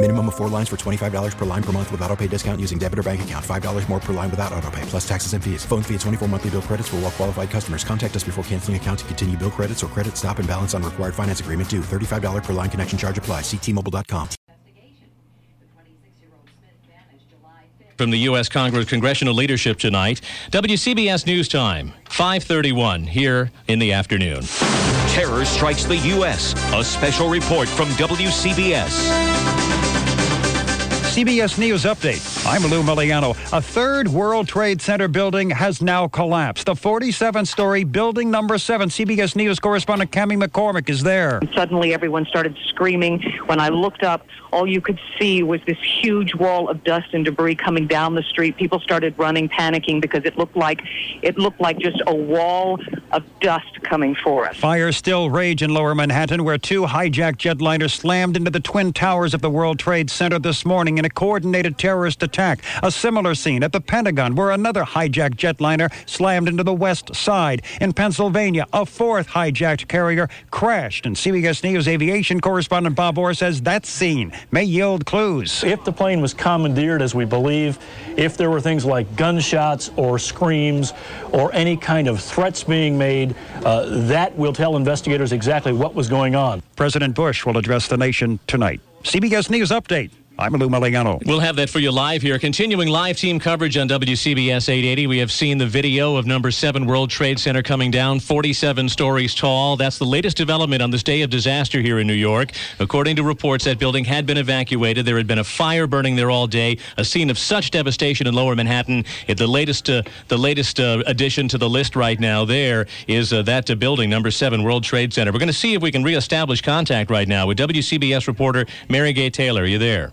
Minimum of four lines for $25 per line per month with auto pay discount using debit or bank account. $5 more per line without auto pay, plus taxes and fees. Phone fee at 24 monthly bill credits for all well qualified customers. Contact us before canceling account to continue bill credits or credit stop and balance on required finance agreement due. $35 per line connection charge apply. Ctmobile.com. From the U.S. Congress congressional leadership tonight, WCBS News Time, 531 here in the afternoon. Terror strikes the U.S. A special report from WCBS. CBS News Update. I'm Lou Miliano. A third World Trade Center building has now collapsed. The 47 story building number seven. CBS News correspondent Cami McCormick is there. Suddenly, everyone started screaming. When I looked up, all you could see was this huge wall of dust and debris coming down the street. People started running, panicking because it looked like it looked like just a wall of dust coming for us. Fires still rage in lower Manhattan, where two hijacked jetliners slammed into the twin towers of the World Trade Center this morning in a coordinated terrorist attack. A similar scene at the Pentagon, where another hijacked jetliner slammed into the west side. In Pennsylvania, a fourth hijacked carrier crashed, and CBS News aviation correspondent Bob Orr says that scene may yield clues. If the plane was commandeered, as we believe, if there were things like gunshots or screams or any kind of threats being made, uh, that will tell investigators exactly what was going on. President Bush will address the nation tonight. CBS News Update. I'm Lou Miliano. We'll have that for you live here. Continuing live team coverage on WCBS 880. We have seen the video of number seven World Trade Center coming down 47 stories tall. That's the latest development on this day of disaster here in New York. According to reports, that building had been evacuated. There had been a fire burning there all day. A scene of such devastation in Lower Manhattan. It, the latest, uh, the latest uh, addition to the list right now there is uh, that building, number seven World Trade Center. We're going to see if we can reestablish contact right now with WCBS reporter Mary Gay Taylor. Are you there?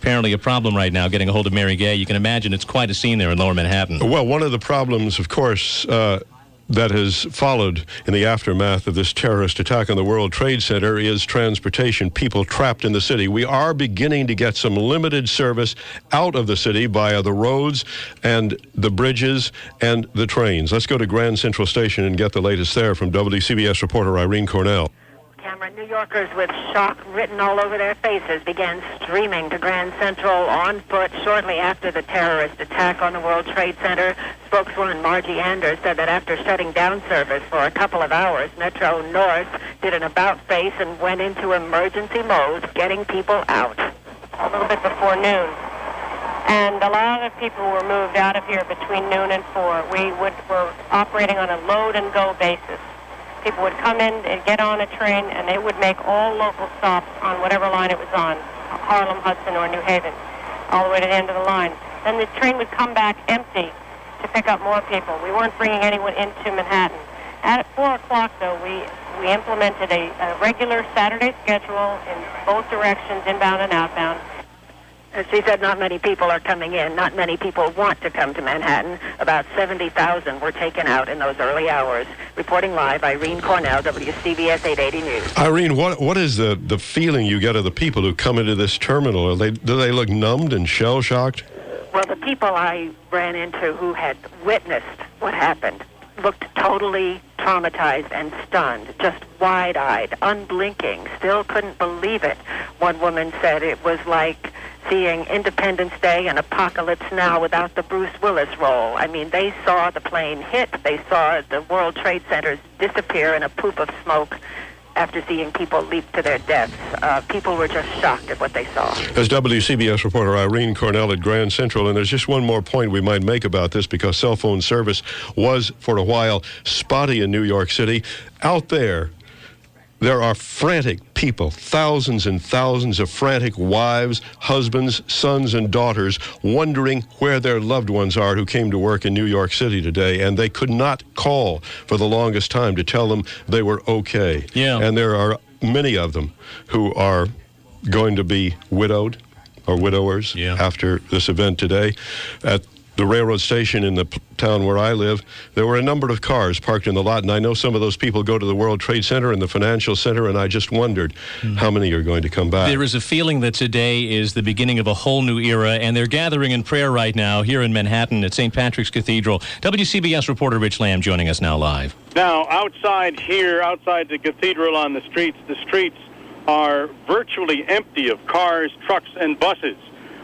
Apparently a problem right now getting a hold of Mary Gay. You can imagine it's quite a scene there in Lower Manhattan. Well, one of the problems, of course, uh, that has followed in the aftermath of this terrorist attack on the World Trade Center is transportation, people trapped in the city. We are beginning to get some limited service out of the city via the roads and the bridges and the trains. Let's go to Grand Central Station and get the latest there from WCBS reporter Irene Cornell. Camera New Yorkers with shock written all over their faces began streaming to Grand Central on foot shortly after the terrorist attack on the World Trade Center. Spokeswoman Margie Anders said that after shutting down service for a couple of hours, Metro North did an about face and went into emergency mode, getting people out. A little bit before noon. And a lot of people were moved out of here between noon and 4. We would, were operating on a load and go basis. People would come in and get on a train, and they would make all local stops on whatever line it was on, Harlem, Hudson, or New Haven, all the way to the end of the line. Then the train would come back empty to pick up more people. We weren't bringing anyone into Manhattan. At 4 o'clock, though, we, we implemented a, a regular Saturday schedule in both directions, inbound and outbound. As she said, not many people are coming in. Not many people want to come to Manhattan. About 70,000 were taken out in those early hours. Reporting live, Irene Cornell, WCBS 880 News. Irene, what what is the, the feeling you get of the people who come into this terminal? Are they, do they look numbed and shell shocked? Well, the people I ran into who had witnessed what happened looked totally traumatized and stunned, just wide eyed, unblinking, still couldn't believe it. One woman said it was like seeing Independence Day and Apocalypse Now without the Bruce Willis role. I mean, they saw the plane hit, they saw the World Trade Centers disappear in a poop of smoke. after seeing people leap to their deaths. Uh, people were just shocked at what they saw. As WCBS reporter Irene Cornell at Grand Central, and there's just one more point we might make about this because cell phone service was for a while spotty in New York City. Out there, there are frantic people, thousands and thousands of frantic wives, husbands, sons, and daughters wondering where their loved ones are who came to work in New York City today, and they could not call for the longest time to tell them they were okay. Yeah. And there are many of them who are going to be widowed or widowers after this event today. At the railroad station in the p- town where I live, there were a number of cars parked in the lot, and I know some of those people go to the World Trade Center and the Financial Center, and I just wondered hmm. how many are going to come back. There is a feeling that today is the beginning of a whole new era, and they're gathering in prayer right now here in Manhattan at St. Patrick's Cathedral. WCBS reporter Rich Lamb joining us now live. Now, outside here, outside the cathedral on the streets, the streets are virtually empty of cars, trucks, and buses.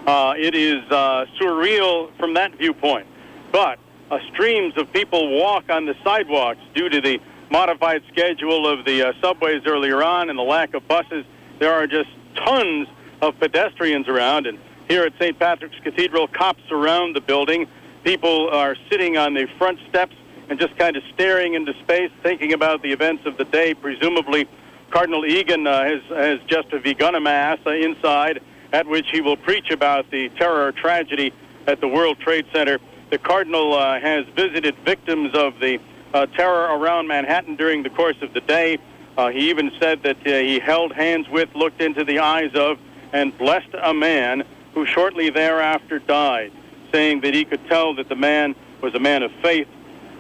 Uh, it is uh, surreal from that viewpoint. But uh, streams of people walk on the sidewalks due to the modified schedule of the uh, subways earlier on and the lack of buses. There are just tons of pedestrians around. And here at St. Patrick's Cathedral, cops surround the building. People are sitting on the front steps and just kind of staring into space, thinking about the events of the day. Presumably, Cardinal Egan uh, has, has just begun a mass uh, inside at which he will preach about the terror tragedy at the World Trade Center. The Cardinal uh, has visited victims of the uh, terror around Manhattan during the course of the day. Uh, he even said that uh, he held hands with, looked into the eyes of, and blessed a man who shortly thereafter died, saying that he could tell that the man was a man of faith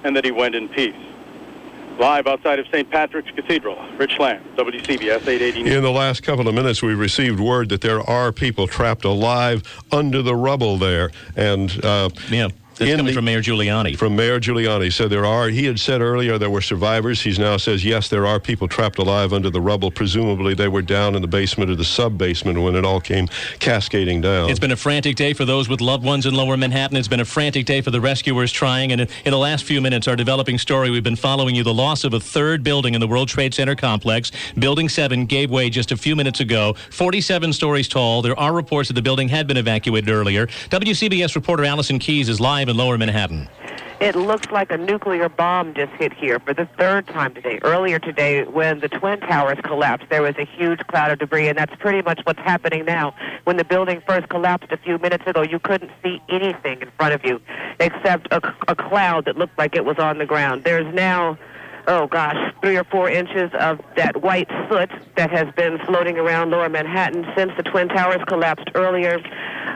and that he went in peace. Live outside of St. Patrick's Cathedral, Rich Lamb, WCBS 880 In the last couple of minutes, we received word that there are people trapped alive under the rubble there. And uh, yeah. That's coming from Mayor Giuliani. From Mayor Giuliani. So there are, he had said earlier there were survivors. He now says, yes, there are people trapped alive under the rubble. Presumably they were down in the basement or the sub basement when it all came cascading down. It's been a frantic day for those with loved ones in lower Manhattan. It's been a frantic day for the rescuers trying. And in, in the last few minutes, our developing story, we've been following you the loss of a third building in the World Trade Center complex. Building 7 gave way just a few minutes ago, 47 stories tall. There are reports that the building had been evacuated earlier. WCBS reporter Allison Keyes is live in lower Manhattan. It looks like a nuclear bomb just hit here for the third time today. Earlier today, when the Twin Towers collapsed, there was a huge cloud of debris, and that's pretty much what's happening now. When the building first collapsed a few minutes ago, you couldn't see anything in front of you except a, a cloud that looked like it was on the ground. There's now oh gosh, three or four inches of that white soot that has been floating around lower Manhattan since the Twin Towers collapsed earlier.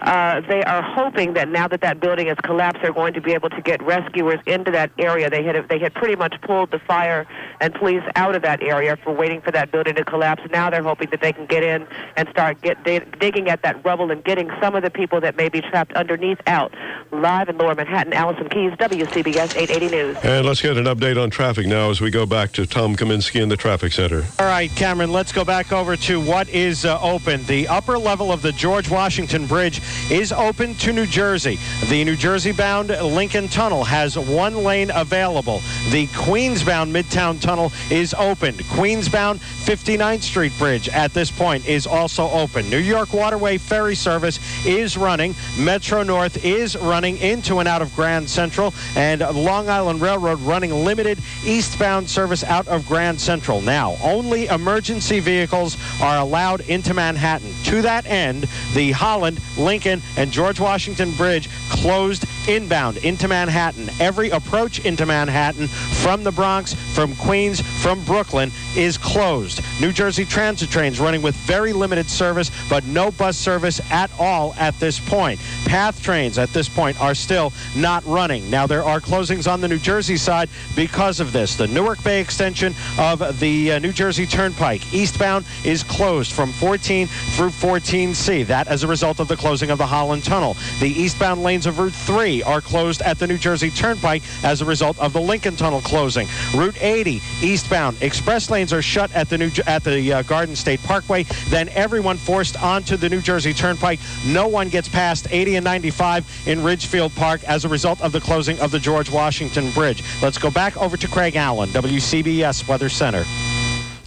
Uh, they are hoping that now that that building has collapsed, they're going to be able to get rescuers into that area. They had they had pretty much pulled the fire and police out of that area for waiting for that building to collapse. Now they're hoping that they can get in and start get digging at that rubble and getting some of the people that may be trapped underneath out. Live in Lower Manhattan, Allison Keyes, WCBS 880 News. And let's get an update on traffic now as we go back to Tom Kaminski in the traffic center. All right, Cameron, let's go back over to what is uh, open. The upper level of the George Washington Bridge is open to New Jersey. The New Jersey bound Lincoln Tunnel has one lane available. The Queens bound Midtown Tunnel is open. Queens bound 59th Street Bridge at this point is also open. New York Waterway Ferry Service is running. Metro North is running into and out of Grand Central. And Long Island Railroad running limited eastbound service out of Grand Central. Now, only emergency vehicles are allowed into Manhattan. To that end, the Holland, Lincoln, and George Washington Bridge closed inbound into Manhattan. Every approach into Manhattan from the Bronx, from Queens, from Brooklyn is closed. New Jersey transit trains running with very limited service, but no bus service at all at this point. Path trains at this point are still not running. Now, there are closings on the New Jersey side because of this. The Newark Bay extension of the uh, New Jersey Turnpike eastbound is closed from 14 through 14C. That as a result of the closing of the Holland Tunnel. The eastbound lanes of Route 3 are closed at the New Jersey Turnpike as a result of the Lincoln Tunnel closing. Route 80 eastbound express lanes are shut at the New at the uh, Garden State Parkway. Then everyone forced onto the New Jersey Turnpike. No one gets past 80 and 95 in Ridgefield Park as a result of the closing of the George Washington Bridge. Let's go back over to Craig Allen, WCBS Weather Center.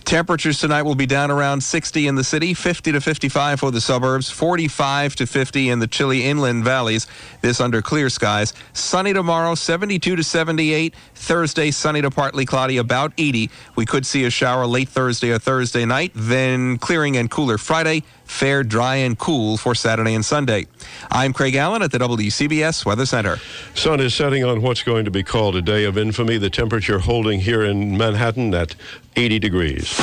Temperatures tonight will be down around 60 in the city, 50 to 55 for the suburbs, 45 to 50 in the chilly inland valleys. This under clear skies. Sunny tomorrow, 72 to 78. Thursday, sunny to partly cloudy, about 80. We could see a shower late Thursday or Thursday night, then clearing and cooler Friday. Fair, dry, and cool for Saturday and Sunday. I'm Craig Allen at the WCBS Weather Center. Sun is setting on what's going to be called a day of infamy. The temperature holding here in Manhattan at 80 degrees.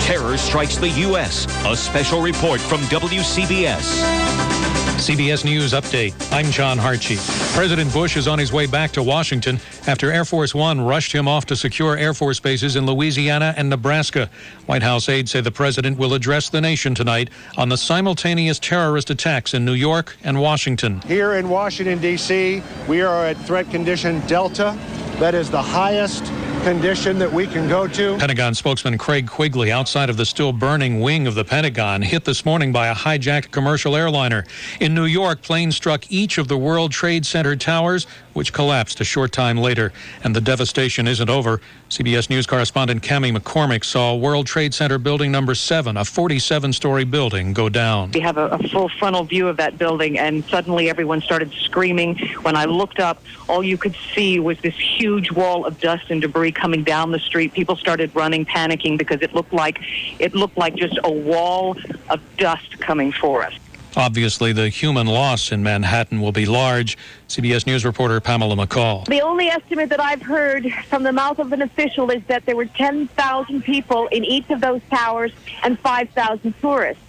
Terror strikes the U.S. A special report from WCBS. CBS News Update. I'm John Hartge. President Bush is on his way back to Washington after Air Force One rushed him off to secure Air Force bases in Louisiana and Nebraska. White House aides say the president will address the nation tonight on the simultaneous terrorist attacks in New York and Washington. Here in Washington, D.C., we are at threat condition Delta. That is the highest condition that we can go to. Pentagon spokesman Craig Quigley, outside of the still burning wing of the Pentagon, hit this morning by a hijacked commercial airliner. In New York, planes struck each of the World Trade Center towers, which collapsed a short time later. And the devastation isn't over. CBS News correspondent Cami McCormick saw World Trade Center building number seven, a 47 story building, go down. We have a, a full frontal view of that building, and suddenly everyone started screaming. When I looked up, all you could see was this huge wall of dust and debris coming down the street. People started running, panicking because it looked like it looked like just a wall of dust coming for us. Obviously, the human loss in Manhattan will be large. CBS News reporter Pamela McCall. The only estimate that I've heard from the mouth of an official is that there were 10,000 people in each of those towers and 5,000 tourists.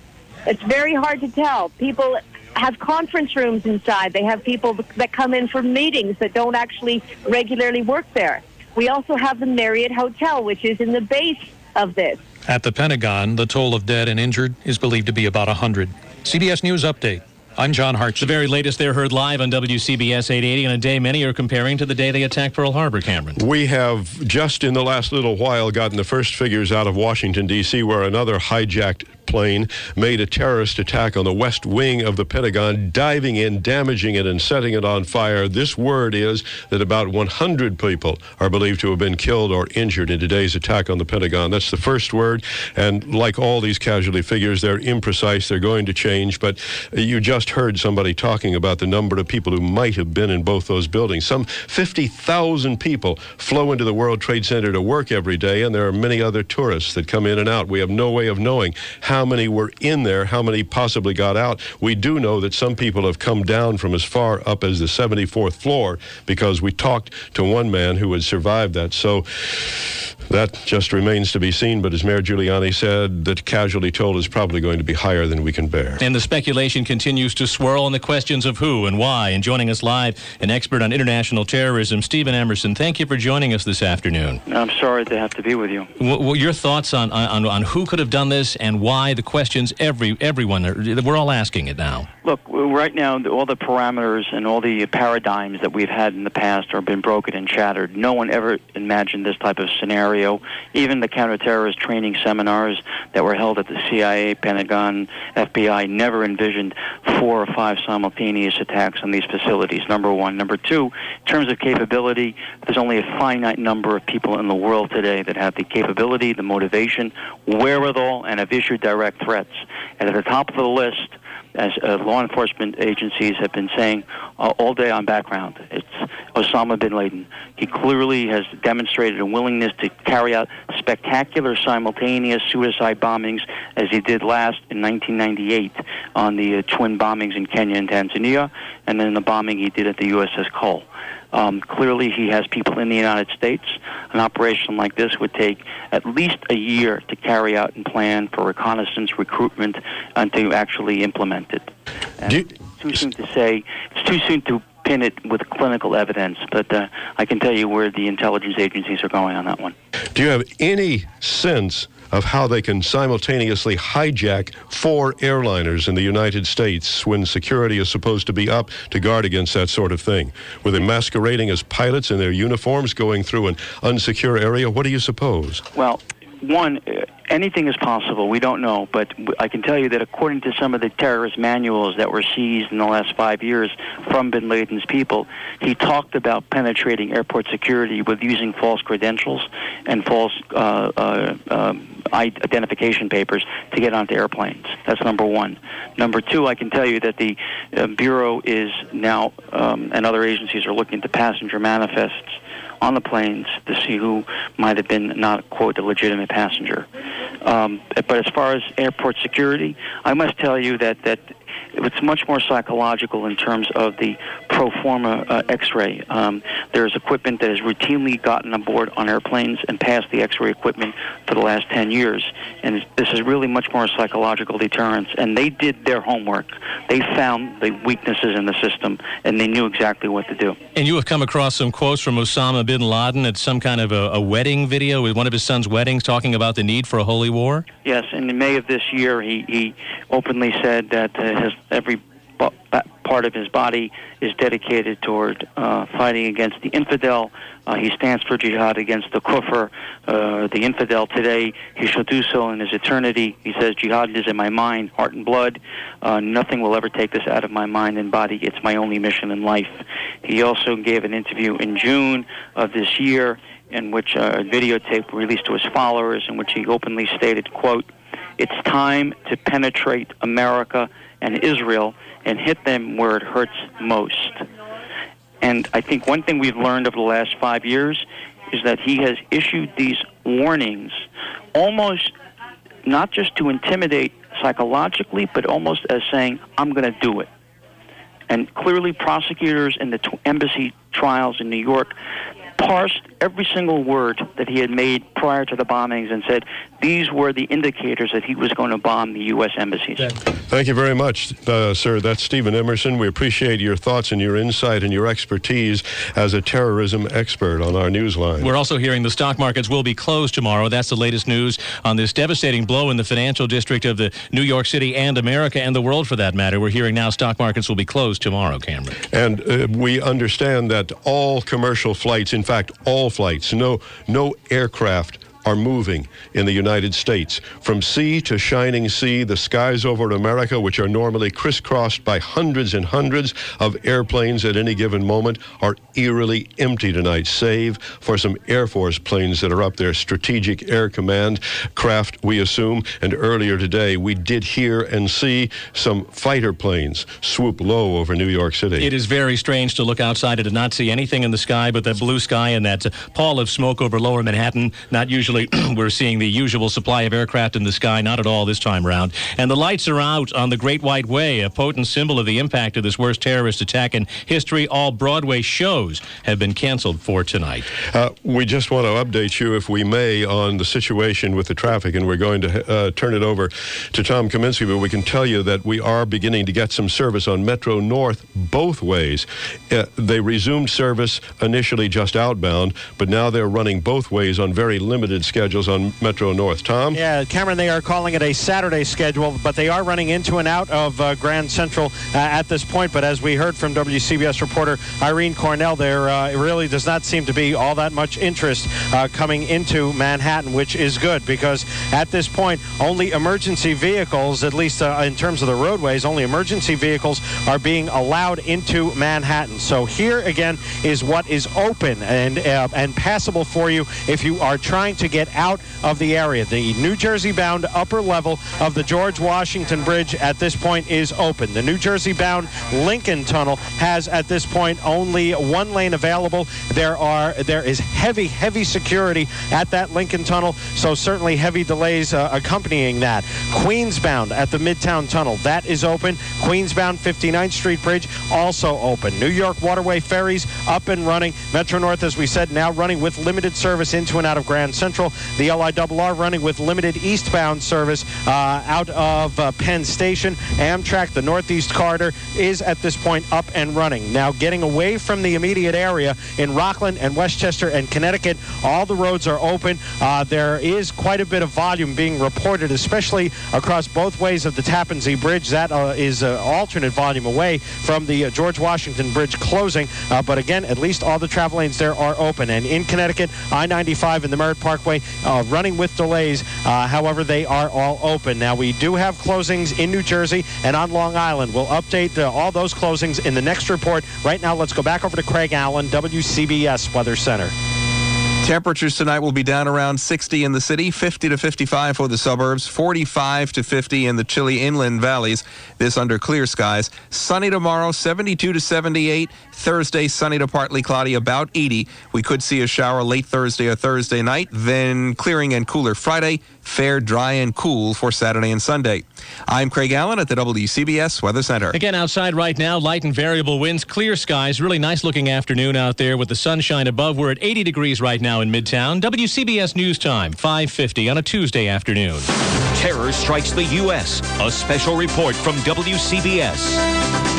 It's very hard to tell. People have conference rooms inside. They have people that come in for meetings that don't actually regularly work there. We also have the Marriott Hotel, which is in the base of this. At the Pentagon, the toll of dead and injured is believed to be about 100. CBS News Update. I'm John Hart. The very latest they're heard live on WCBS 880 on a day many are comparing to the day they attacked Pearl Harbor, Cameron. We have just in the last little while gotten the first figures out of Washington, D.C., where another hijacked plane made a terrorist attack on the west wing of the Pentagon, diving in, damaging it, and setting it on fire. This word is that about 100 people are believed to have been killed or injured in today's attack on the Pentagon. That's the first word. And like all these casualty figures, they're imprecise. They're going to change. But you just heard somebody talking about the number of people who might have been in both those buildings. Some 50,000 people flow into the World Trade Center to work every day, and there are many other tourists that come in and out. We have no way of knowing how how many were in there, how many possibly got out. We do know that some people have come down from as far up as the 74th floor because we talked to one man who had survived that. So that just remains to be seen. But as Mayor Giuliani said, the casualty toll is probably going to be higher than we can bear. And the speculation continues to swirl on the questions of who and why. And joining us live, an expert on international terrorism, Steven Emerson. Thank you for joining us this afternoon. I'm sorry to have to be with you. Well, your thoughts on, on, on who could have done this and why? The questions every everyone uh, we're all asking it now. Look, right now, all the parameters and all the paradigms that we've had in the past have been broken and shattered. No one ever imagined this type of scenario scenario. Even the counterterrorist training seminars that were held at the CIA, Pentagon, FBI never envisioned four or five simultaneous attacks on these facilities, number one. Number two, in terms of capability, there's only a finite number of people in the world today that have the capability, the motivation, wherewithal, and have issued direct threats. And at the top of the list, as uh, law enforcement agencies have been saying uh, all day on background. It's Osama bin Laden. He clearly has demonstrated a willingness to carry out spectacular simultaneous suicide bombings as he did last in 1998 on the uh, twin bombings in Kenya and Tanzania, and then the bombing he did at the USS Cole. Um, clearly, he has people in the United States. An operation like this would take at least a year to carry out and plan for reconnaissance, recruitment, and to actually implement it. You, too soon to say. It's too soon to pin it with clinical evidence, but uh, I can tell you where the intelligence agencies are going on that one. Do you have any sense? Of how they can simultaneously hijack four airliners in the United States when security is supposed to be up to guard against that sort of thing. Were they masquerading as pilots in their uniforms going through an unsecure area? What do you suppose? Well, one, uh, anything is possible. We don't know, but I can tell you that according to some of the terrorist manuals that were seized in the last five years from Bin Laden's people, he talked about penetrating airport security with using false credentials and false uh, uh, um, identification papers to get onto airplanes. That's number one. Number two, I can tell you that the uh, Bureau is now, um, and other agencies are looking into passenger manifests on the planes to see who might have been not quote a legitimate passenger. Um, but as far as airport security, I must tell you that that it's much more psychological in terms of the pro forma uh, X-ray. Um, there's equipment that has routinely gotten aboard on airplanes and passed the X-ray equipment for the last 10 years, and this is really much more psychological deterrence. And they did their homework. They found the weaknesses in the system, and they knew exactly what to do. And you have come across some quotes from Osama bin Laden at some kind of a, a wedding video with one of his son's weddings, talking about the need for a holy war. Yes, in May of this year, he, he openly said that uh, his every part of his body is dedicated toward uh, fighting against the infidel. Uh, he stands for jihad against the kufr, uh, the infidel today. He shall do so in his eternity. He says, jihad is in my mind, heart and blood. Uh, nothing will ever take this out of my mind and body. It's my only mission in life. He also gave an interview in June of this year in which uh, a videotape released to his followers in which he openly stated, quote, it's time to penetrate America and Israel and hit them where it hurts most. And I think one thing we've learned over the last five years is that he has issued these warnings almost not just to intimidate psychologically, but almost as saying, I'm going to do it. And clearly, prosecutors in the t- embassy trials in New York parsed every single word that he had made prior to the bombings and said these were the indicators that he was going to bomb the U.S. embassies. Thank you very much, uh, sir. That's Steven Emerson. We appreciate your thoughts and your insight and your expertise as a terrorism expert on our newsline. We're also hearing the stock markets will be closed tomorrow. That's the latest news on this devastating blow in the financial district of the New York City and America and the world for that matter. We're hearing now stock markets will be closed tomorrow, Cameron. And uh, we understand that all commercial flights, in fact, all flights, no, no aircraft are moving in the United States. From sea to shining sea, the skies over America, which are normally crisscrossed by hundreds and hundreds of airplanes at any given moment, are eerily empty tonight, save for some Air Force planes that are up there, Strategic Air Command craft, we assume. And earlier today, we did hear and see some fighter planes swoop low over New York City. It is very strange to look outside and to not see anything in the sky but that blue sky and that pall of smoke over lower Manhattan, not usually we're seeing the usual supply of aircraft in the sky, not at all this time around. And the lights are out on the Great White Way, a potent symbol of the impact of this worst terrorist attack in history. All Broadway shows have been canceled for tonight. Uh, we just want to update you, if we may, on the situation with the traffic, and we're going to uh, turn it over to Tom Kaminski, but we can tell you that we are beginning to get some service on Metro North both ways. Uh, they resumed service initially just outbound, but now they're running both ways on very limited schedules on Metro North. Tom? Yeah, Cameron, they are calling it a Saturday schedule, but they are running into and out of uh, Grand Central uh, at this point. But as we heard from WCBS reporter Irene Cornell, there uh, really does not seem to be all that much interest uh, coming into Manhattan, which is good because at this point, only emergency vehicles, at least uh, in terms of the roadways, only emergency vehicles are being allowed into Manhattan. So here again is what is open and uh, and passable for you if you are trying to get out of the area. The New Jersey bound upper level of the George Washington Bridge at this point is open. The New Jersey bound Lincoln Tunnel has at this point only one lane available. There are there is heavy heavy security at that Lincoln Tunnel, so certainly heavy delays uh, accompanying that. Queensbound at the Midtown Tunnel that is open. Queensbound 59th Street Bridge also open. New York Waterway ferries up and running. Metro North, as we said, now running with limited service into and out of Grand Central. The LIRR running with limited eastbound service uh, out of uh, Penn Station. Amtrak, the Northeast Corridor, is at this point up and running. Now, getting away from the immediate area in Rockland and Westchester and Connecticut, all the roads are open. Uh, there is quite a bit of volume being reported, especially across both ways of the Tappan Zee Bridge. That uh, is uh, alternate volume away from the uh, George Washington Bridge closing. but again, at least all the travel lanes there are open. And in Connecticut, I 95 and the Merritt Parkway Parkway uh, running with delays. Uh, however, they are all open. Now, we do have closings in New Jersey and on Long Island. We'll update uh, all those closings in the next report. Right now, let's go back over to Craig Allen, WCBS Weather Center. Temperatures tonight will be down around 60 in the city, 50 to 55 for the suburbs, 45 to 50 in the chilly inland valleys. This under clear skies. Sunny tomorrow, 72 to 78. Thursday, sunny to partly cloudy, about 80. We could see a shower late Thursday or Thursday night, then clearing and cooler Friday. Fair, dry, and cool for Saturday and Sunday. I'm Craig Allen at the WCBS Weather Center. Again, outside right now, light and variable winds, clear skies, really nice looking afternoon out there with the sunshine above. We're at 80 degrees right now in Midtown. WCBS News Time, 550 on a Tuesday afternoon. Terror strikes the U.S. A special report from WCBS.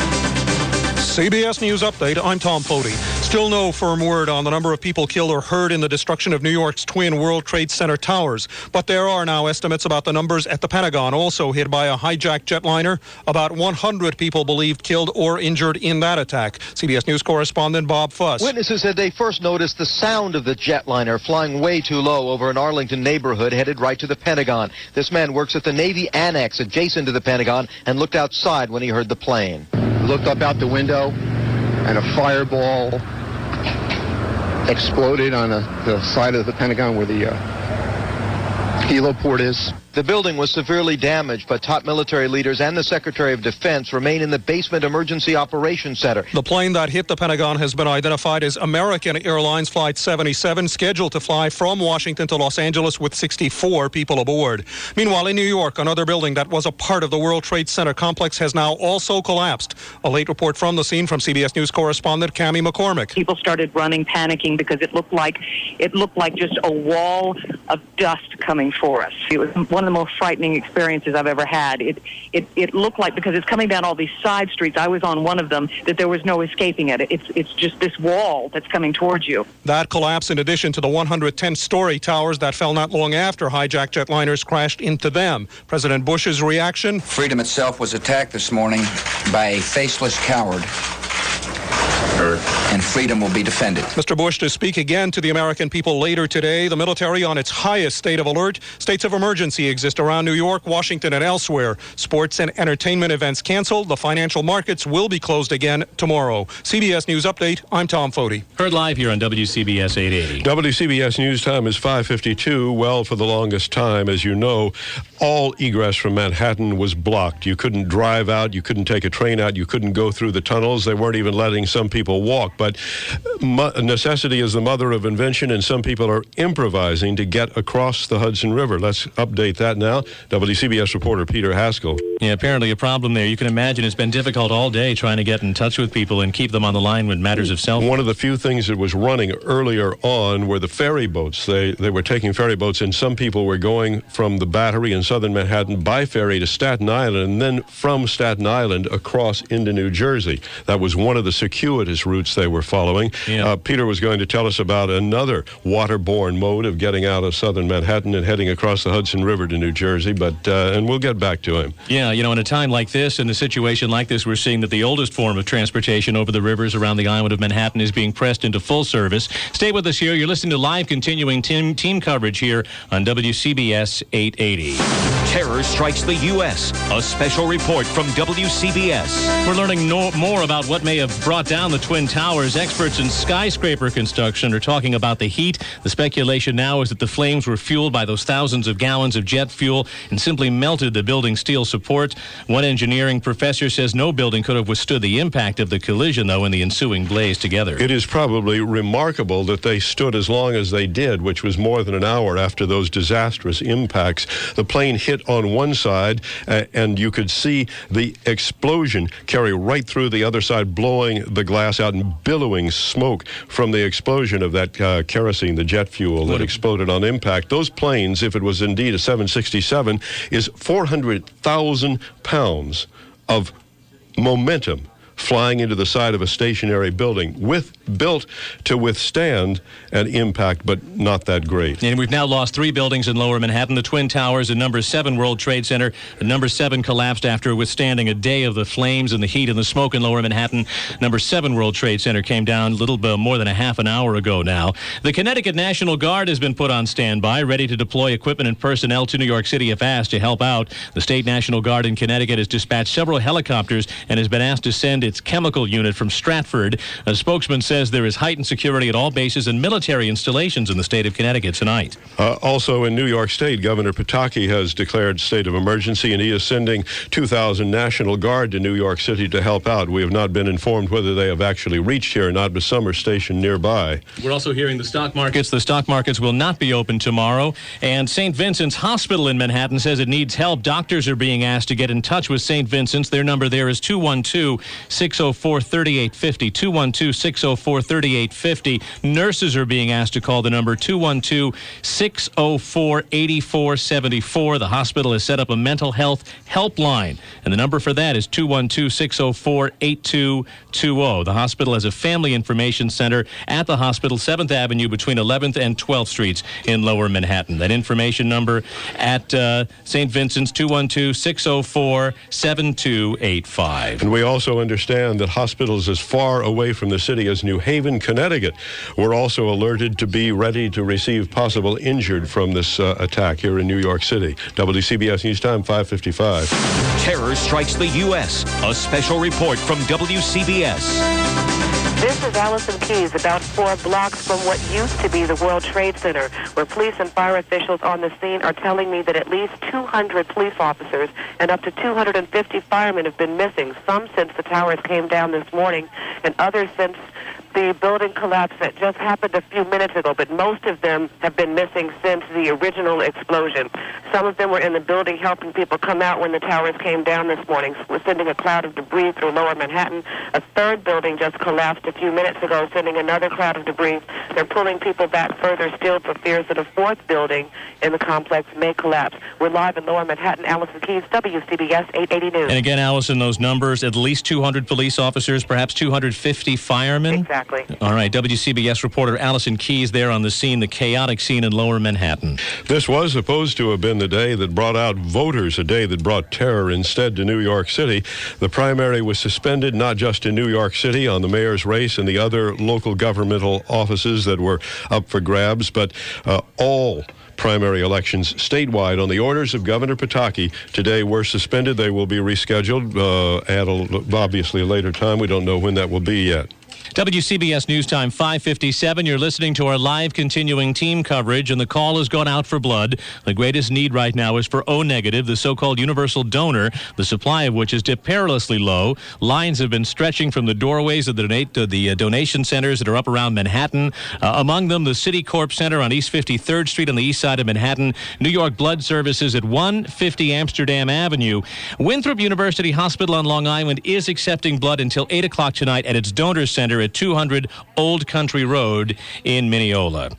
CBS News Update. I'm Tom Foty. Still no firm word on the number of people killed or hurt in the destruction of New York's twin World Trade Center towers. But there are now estimates about the numbers at the Pentagon, also hit by a hijacked jetliner. About 100 people believed killed or injured in that attack. CBS News correspondent Bob Fuss. Witnesses said they first noticed the sound of the jetliner flying way too low over an Arlington neighborhood headed right to the Pentagon. This man works at the Navy Annex adjacent to the Pentagon and looked outside when he heard the plane looked up out the window, and a fireball exploded on the, the side of the Pentagon where the uh, heliport is. The building was severely damaged, but top military leaders and the Secretary of Defense remain in the basement emergency operations center. The plane that hit the Pentagon has been identified as American Airlines Flight 77, scheduled to fly from Washington to Los Angeles with 64 people aboard. Meanwhile, in New York, another building that was a part of the World Trade Center complex has now also collapsed. A late report from the scene from CBS News correspondent Cami McCormick. People started running, panicking because it looked like it looked like just a wall of dust coming for us. It was one of the most frightening experiences I've ever had. It, it, it looked like, because it's coming down all these side streets, I was on one of them, that there was no escaping it. It's, it's just this wall that's coming towards you. That collapse, in addition to the 110 story towers that fell not long after hijacked jetliners crashed into them. President Bush's reaction? Freedom itself was attacked this morning by a faceless coward and freedom will be defended. Mr. Bush to speak again to the American people later today. The military on its highest state of alert. States of emergency exist around New York, Washington, and elsewhere. Sports and entertainment events canceled. The financial markets will be closed again tomorrow. CBS News Update. I'm Tom Foty. Heard live here on WCBS 880. WCBS News Time is 552. Well, for the longest time, as you know, all egress from Manhattan was blocked. You couldn't drive out. You couldn't take a train out. You couldn't go through the tunnels. They weren't even letting some people people walk. But necessity is the mother of invention, and some people are improvising to get across the Hudson River. Let's update that now. WCBS reporter Peter Haskell. Yeah, apparently a problem there. You can imagine it's been difficult all day trying to get in touch with people and keep them on the line with matters of self. One of the few things that was running earlier on were the ferry boats. They they were taking ferry boats, and some people were going from the Battery in southern Manhattan by ferry to Staten Island, and then from Staten Island across into New Jersey. That was one of the circuitous routes they were following. Yeah. Uh, Peter was going to tell us about another waterborne mode of getting out of southern Manhattan and heading across the Hudson River to New Jersey, but uh, and we'll get back to him. Yeah, you know, in a time like this, in a situation like this, we're seeing that the oldest form of transportation over the rivers around the island of Manhattan is being pressed into full service. Stay with us here. You're listening to live continuing team, team coverage here on WCBS 880. Terror strikes the U.S. A special report from WCBS. We're learning no, more about what may have brought down the Twin Towers. Experts in skyscraper construction are talking about the heat. The speculation now is that the flames were fueled by those thousands of gallons of jet fuel and simply melted the building's steel support. One engineering professor says no building could have withstood the impact of the collision, though, in the ensuing blaze together. It is probably remarkable that they stood as long as they did, which was more than an hour after those disastrous impacts. The plane hit on one side, uh, and you could see the explosion carry right through the other side, blowing the glass out and billowing smoke from the explosion of that uh, kerosene, the jet fuel that exploded on impact. Those planes, if it was indeed a 767, is 400,000 pounds of momentum flying into the side of a stationary building with built to withstand an impact, but not that great. And we've now lost three buildings in lower Manhattan the Twin Towers and number seven World Trade Center. Number seven collapsed after withstanding a day of the flames and the heat and the smoke in lower Manhattan. Number seven World Trade Center came down a little bit more than a half an hour ago now. The Connecticut National Guard has been put on standby, ready to deploy equipment and personnel to New York City if asked to help out. The State National Guard in Connecticut has dispatched several helicopters and has been asked to send its chemical unit from Stratford. A spokesman says there is heightened security at all bases and military installations in the state of Connecticut tonight. Uh, also in New York State, Governor Pataki has declared state of emergency, and he is sending 2,000 National Guard to New York City to help out. We have not been informed whether they have actually reached here or not, but some are stationed nearby. We're also hearing the stock markets. The stock markets will not be open tomorrow. And St. Vincent's Hospital in Manhattan says it needs help. Doctors are being asked to get in touch with St. Vincent's. Their number there is 212 604 3850. 212 604 3850. Nurses are being asked to call the number 212 604 8474. The hospital has set up a mental health helpline, and the number for that is 212 604 8220. The hospital has a family information center at the hospital, 7th Avenue between 11th and 12th Streets in Lower Manhattan. That information number at uh, St. Vincent's 212 604 7285. And we also understand that hospitals as far away from the city as New Haven, Connecticut, were also alerted to be ready to receive possible injured from this uh, attack here in New York City. WCBS News Time 555. Terror strikes the U.S. A special report from WCBS. This is Allison Keyes, about four blocks from what used to be the World Trade Center, where police and fire officials on the scene are telling me that at least 200 police officers and up to 250 firemen have been missing, some since the towers came down this morning, and others since the building collapse that just happened a few minutes ago, but most of them have been missing since the original explosion. Some of them were in the building helping people come out when the towers came down this morning. We're sending a cloud of debris through lower Manhattan. A third building just collapsed a few minutes ago, sending another cloud of debris. They're pulling people back further still for fears that a fourth building in the complex may collapse. We're live in lower Manhattan. Allison Keyes, WCBS 880 News. And again, Allison, those numbers at least 200 police officers, perhaps 250 firemen. Exactly. All right, WCBS reporter Allison Keyes there on the scene, the chaotic scene in lower Manhattan. This was supposed to have been the day that brought out voters, a day that brought terror instead to New York City. The primary was suspended not just in New York City on the mayor's race and the other local governmental offices that were up for grabs, but uh, all primary elections statewide on the orders of Governor Pataki today were suspended. They will be rescheduled uh, at a, obviously a later time. We don't know when that will be yet. WCBS News Time 557. You're listening to our live continuing team coverage, and the call has gone out for blood. The greatest need right now is for O negative, the so called universal donor, the supply of which is dipped perilously low. Lines have been stretching from the doorways of the, donate, uh, the uh, donation centers that are up around Manhattan. Uh, among them, the Citicorp Center on East 53rd Street on the east side of Manhattan, New York Blood Services at 150 Amsterdam Avenue. Winthrop University Hospital on Long Island is accepting blood until 8 o'clock tonight at its donor center at 200 Old Country Road in Mineola.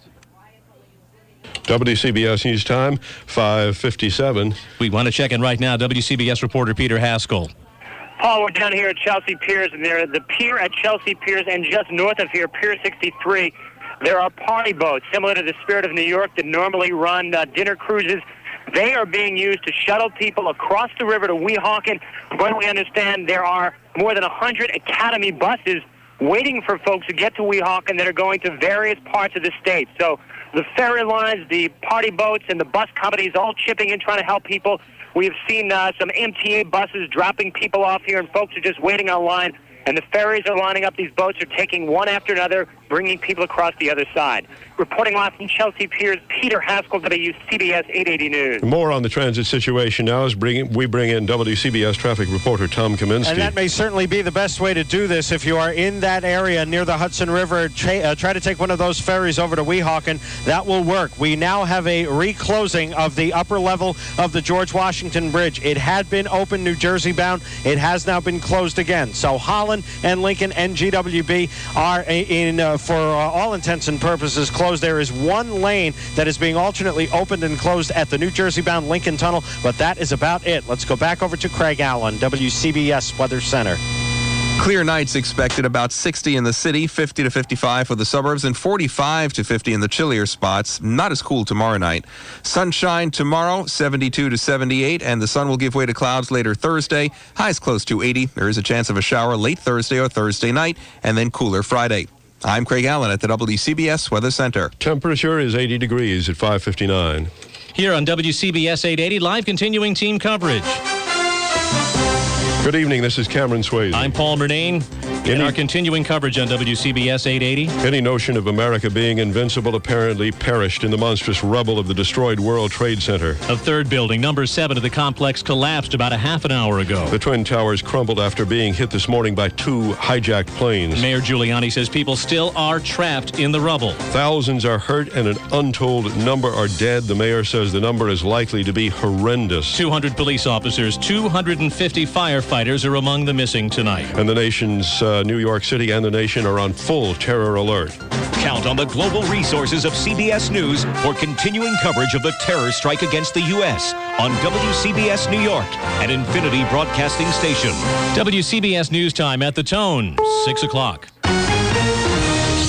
WCBS News Time, 557. We want to check in right now. WCBS reporter Peter Haskell. Paul, we're down here at Chelsea Piers, and there, the pier at Chelsea Piers, and just north of here, Pier 63, there are party boats similar to the Spirit of New York that normally run uh, dinner cruises. They are being used to shuttle people across the river to Weehawken. When we understand there are more than 100 Academy buses waiting for folks to get to Weehawken that are going to various parts of the state. So the ferry lines, the party boats, and the bus companies all chipping in trying to help people. We have seen uh, some MTA buses dropping people off here, and folks are just waiting online. And the ferries are lining up. These boats are taking one after another, bringing people across the other side. Reporting live from Chelsea Piers, Peter Haskell, WCBS 880 News. More on the transit situation now as bring, we bring in WCBS traffic reporter Tom Kaminski. And that may certainly be the best way to do this. If you are in that area near the Hudson River, uh, try to take one of those ferries over to Weehawken. That will work. We now have a reclosing of the upper level of the George Washington Bridge. It had been open New Jersey bound. It has now been closed again. So Holland and Lincoln and GWB are in, uh, for uh, all intents and purposes, closed. There is one lane that is being alternately opened and closed at the New Jersey bound Lincoln Tunnel, but that is about it. Let's go back over to Craig Allen, WCBS Weather Center. Clear nights expected about 60 in the city, 50 to 55 for the suburbs, and 45 to 50 in the chillier spots. Not as cool tomorrow night. Sunshine tomorrow, 72 to 78, and the sun will give way to clouds later Thursday. Highs close to 80. There is a chance of a shower late Thursday or Thursday night, and then cooler Friday. I'm Craig Allen at the WCBS Weather Center. Temperature is 80 degrees at 559. Here on WCBS 880, live continuing team coverage. Good evening. This is Cameron Swayze. I'm Paul In our continuing coverage on WCBS 880. Any notion of America being invincible apparently perished in the monstrous rubble of the destroyed World Trade Center. A third building, number seven of the complex, collapsed about a half an hour ago. The Twin Towers crumbled after being hit this morning by two hijacked planes. Mayor Giuliani says people still are trapped in the rubble. Thousands are hurt and an untold number are dead. The mayor says the number is likely to be horrendous. 200 police officers, 250 firefighters are among the missing tonight. And the nation's uh, Uh, New York City and the nation are on full terror alert. Count on the global resources of CBS News for continuing coverage of the terror strike against the U.S. on WCBS New York and Infinity Broadcasting Station. WCBS News Time at the Tone, 6 o'clock.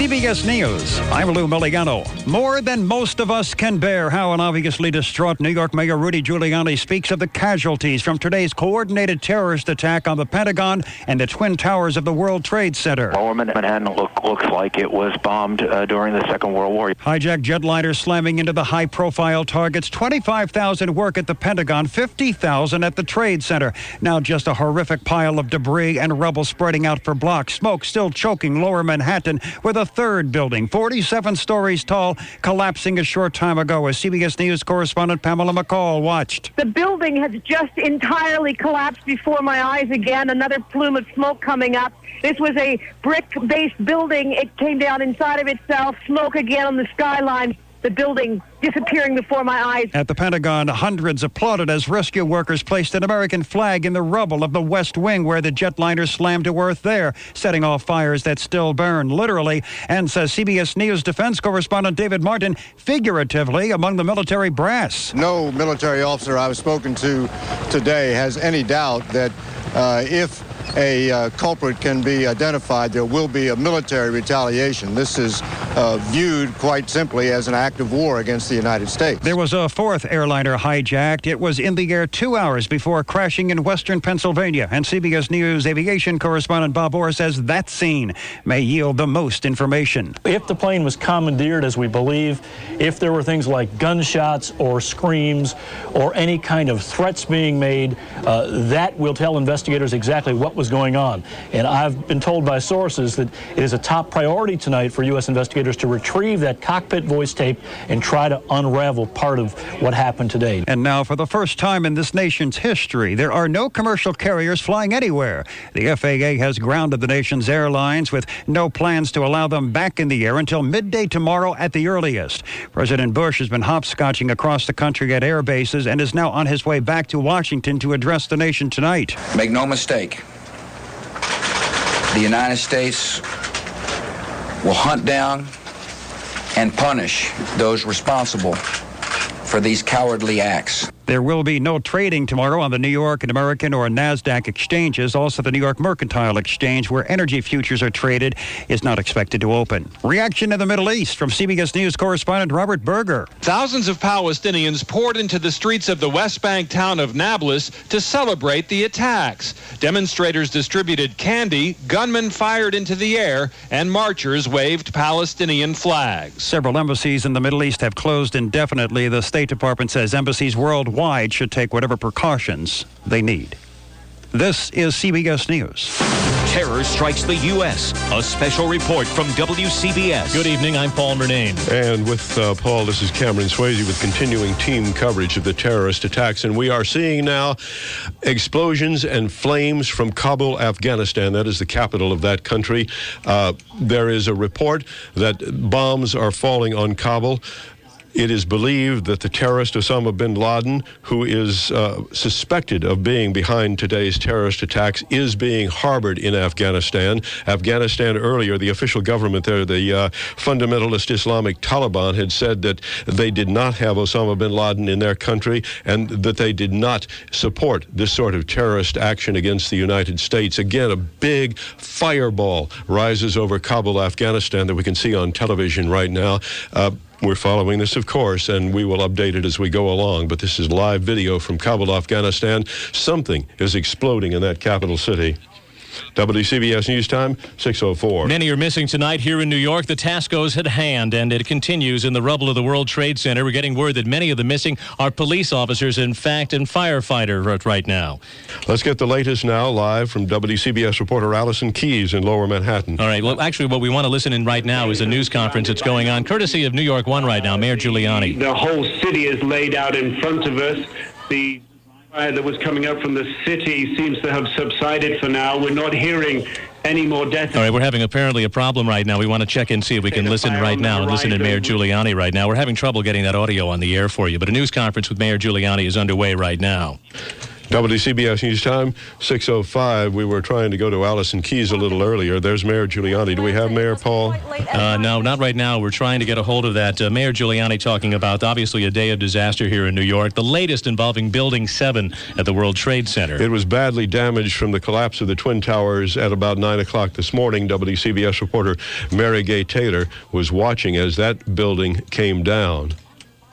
CBS News. I'm Lou Miliano. More than most of us can bear. How an obviously distraught New York Mayor Rudy Giuliani speaks of the casualties from today's coordinated terrorist attack on the Pentagon and the Twin Towers of the World Trade Center. Lower Manhattan look, looks like it was bombed uh, during the Second World War. Hijacked jetliners slamming into the high profile targets. 25,000 work at the Pentagon, 50,000 at the Trade Center. Now just a horrific pile of debris and rubble spreading out for blocks. Smoke still choking lower Manhattan with a third building, 47 stories tall, collapsing a short time ago as CBS News correspondent Pamela McCall watched. The building has just entirely collapsed before my eyes again. Another plume of smoke coming up. This was a brick based building. It came down inside of itself. Smoke again on the skyline. The building disappearing before my eyes. At the Pentagon, hundreds applauded as rescue workers placed an American flag in the rubble of the West Wing where the jetliner slammed to earth there, setting off fires that still burn, literally, and says CBS News defense correspondent David Martin, figuratively, among the military brass. No military officer I've spoken to today has any doubt that uh, if a uh, culprit can be identified, there will be a military retaliation. This is uh, viewed quite simply as an act of war against the United States. There was a fourth airliner hijacked. It was in the air two hours before crashing in western Pennsylvania. And CBS News aviation correspondent Bob Orr says that scene may yield the most information. If the plane was commandeered, as we believe, if there were things like gunshots or screams or any kind of threats being made, uh, that will tell investigators exactly what was going on. And I've been told by sources that it is a top priority tonight for U.S. investigators to retrieve that cockpit voice tape and try to unravel part of what happened today. And now, for the first time in this nation's history, there are no commercial carriers flying anywhere. The FAA has grounded the nation's airlines with no plans to allow them back in the air until midday tomorrow at the earliest. President Bush has been hopscotching across the country at air bases and is now on his way back to Washington to address the nation tonight. Make no mistake, the United States will hunt down and punish those responsible for these cowardly acts. There will be no trading tomorrow on the New York and American or NASDAQ exchanges. Also, the New York Mercantile Exchange, where energy futures are traded, is not expected to open. Reaction in the Middle East from CBS News correspondent Robert Berger. Thousands of Palestinians poured into the streets of the West Bank town of Nablus to celebrate the attacks. Demonstrators distributed candy, gunmen fired into the air, and marchers waved Palestinian flags. Several embassies in the Middle East have closed indefinitely. The State Department says embassies worldwide wide should take whatever precautions they need. This is CBS News. Terror strikes the U.S. A special report from WCBS. Good evening. I'm Paul Murnane. And with uh, Paul, this is Cameron Swayze with continuing team coverage of the terrorist attacks. And we are seeing now explosions and flames from Kabul, Afghanistan. That is the capital of that country. Uh, there is a report that bombs are falling on Kabul it is believed that the terrorist Osama bin Laden, who is uh, suspected of being behind today's terrorist attacks, is being harbored in Afghanistan. Afghanistan earlier, the official government there, the uh, fundamentalist Islamic Taliban, had said that they did not have Osama bin Laden in their country and that they did not support this sort of terrorist action against the United States. Again, a big fireball rises over Kabul, Afghanistan, that we can see on television right now. Uh, we're following this, of course, and we will update it as we go along. But this is live video from Kabul, Afghanistan. Something is exploding in that capital city. WCBS News Time, 604. Many are missing tonight here in New York. The task goes at hand, and it continues in the rubble of the World Trade Center. We're getting word that many of the missing are police officers, in fact, and firefighters right now. Let's get the latest now, live from WCBS reporter Allison Keyes in Lower Manhattan. All right. Well, actually, what we want to listen in right now is a news conference that's going on, courtesy of New York One right now, Mayor Giuliani. The whole city is laid out in front of us. The fire that was coming up from the city seems to have subsided for now. We're not hearing any more deaths. All right, we're having apparently a problem right now. We want to check and see if we can listen right now and listen to Mayor Giuliani right now. We're having trouble getting that audio on the air for you, but a news conference with Mayor Giuliani is underway right now. WCBS News Time, 6.05. We were trying to go to Allison Keyes a little earlier. There's Mayor Giuliani. Do we have Mayor Paul? Uh, no, not right now. We're trying to get a hold of that. Uh, Mayor Giuliani talking about, obviously, a day of disaster here in New York, the latest involving Building 7 at the World Trade Center. It was badly damaged from the collapse of the Twin Towers at about 9 o'clock this morning. WCBS reporter Mary Gay Taylor was watching as that building came down.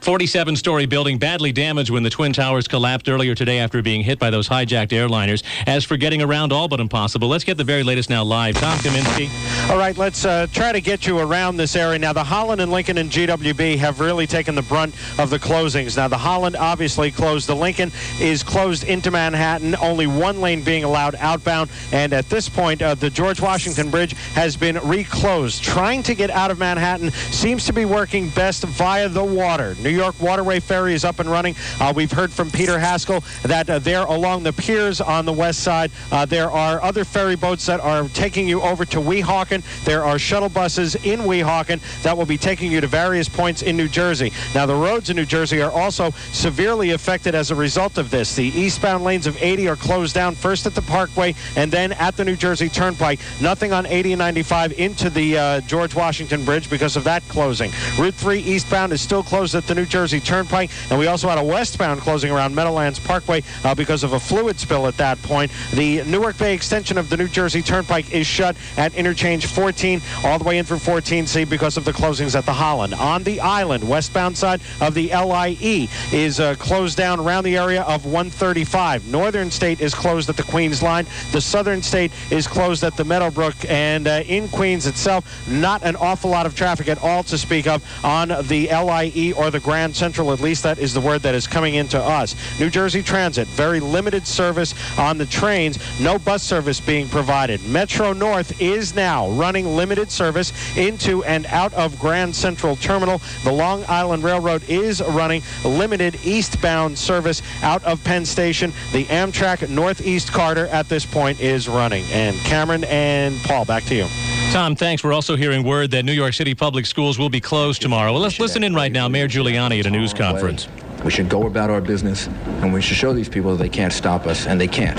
47 story building badly damaged when the Twin Towers collapsed earlier today after being hit by those hijacked airliners. As for getting around, all but impossible. Let's get the very latest now live. Tom Kaminski. All right, let's uh, try to get you around this area. Now, the Holland and Lincoln and GWB have really taken the brunt of the closings. Now, the Holland obviously closed. The Lincoln is closed into Manhattan, only one lane being allowed outbound. And at this point, uh, the George Washington Bridge has been reclosed. Trying to get out of Manhattan seems to be working best via the water. New York Waterway Ferry is up and running. Uh, we've heard from Peter Haskell that uh, there along the piers on the west side, uh, there are other ferry boats that are taking you over to Weehawken. There are shuttle buses in Weehawken that will be taking you to various points in New Jersey. Now, the roads in New Jersey are also severely affected as a result of this. The eastbound lanes of 80 are closed down first at the Parkway and then at the New Jersey Turnpike. Nothing on 80 and 95 into the uh, George Washington Bridge because of that closing. Route 3 eastbound is still closed at the New Jersey Turnpike, and we also had a westbound closing around Meadowlands Parkway uh, because of a fluid spill at that point. The Newark Bay extension of the New Jersey Turnpike is shut at interchange 14 all the way in through 14C because of the closings at the Holland. On the island, westbound side of the LIE is uh, closed down around the area of 135. Northern State is closed at the Queens line. The Southern State is closed at the Meadowbrook, and uh, in Queens itself, not an awful lot of traffic at all to speak of on the LIE or the Grand Central. At least that is the word that is coming into us. New Jersey Transit, very limited service on the trains, no bus service being provided. Metro North is now running limited service into and out of Grand Central Terminal. The Long Island Railroad is running limited eastbound service out of Penn Station. The Amtrak Northeast Corridor at this point is running. And Cameron and Paul, back to you. Tom, thanks. We're also hearing word that New York City public schools will be closed tomorrow. Well, let's listen in right now. Mayor Giuliani at a news conference. We should go about our business, and we should show these people that they can't stop us, and they can't.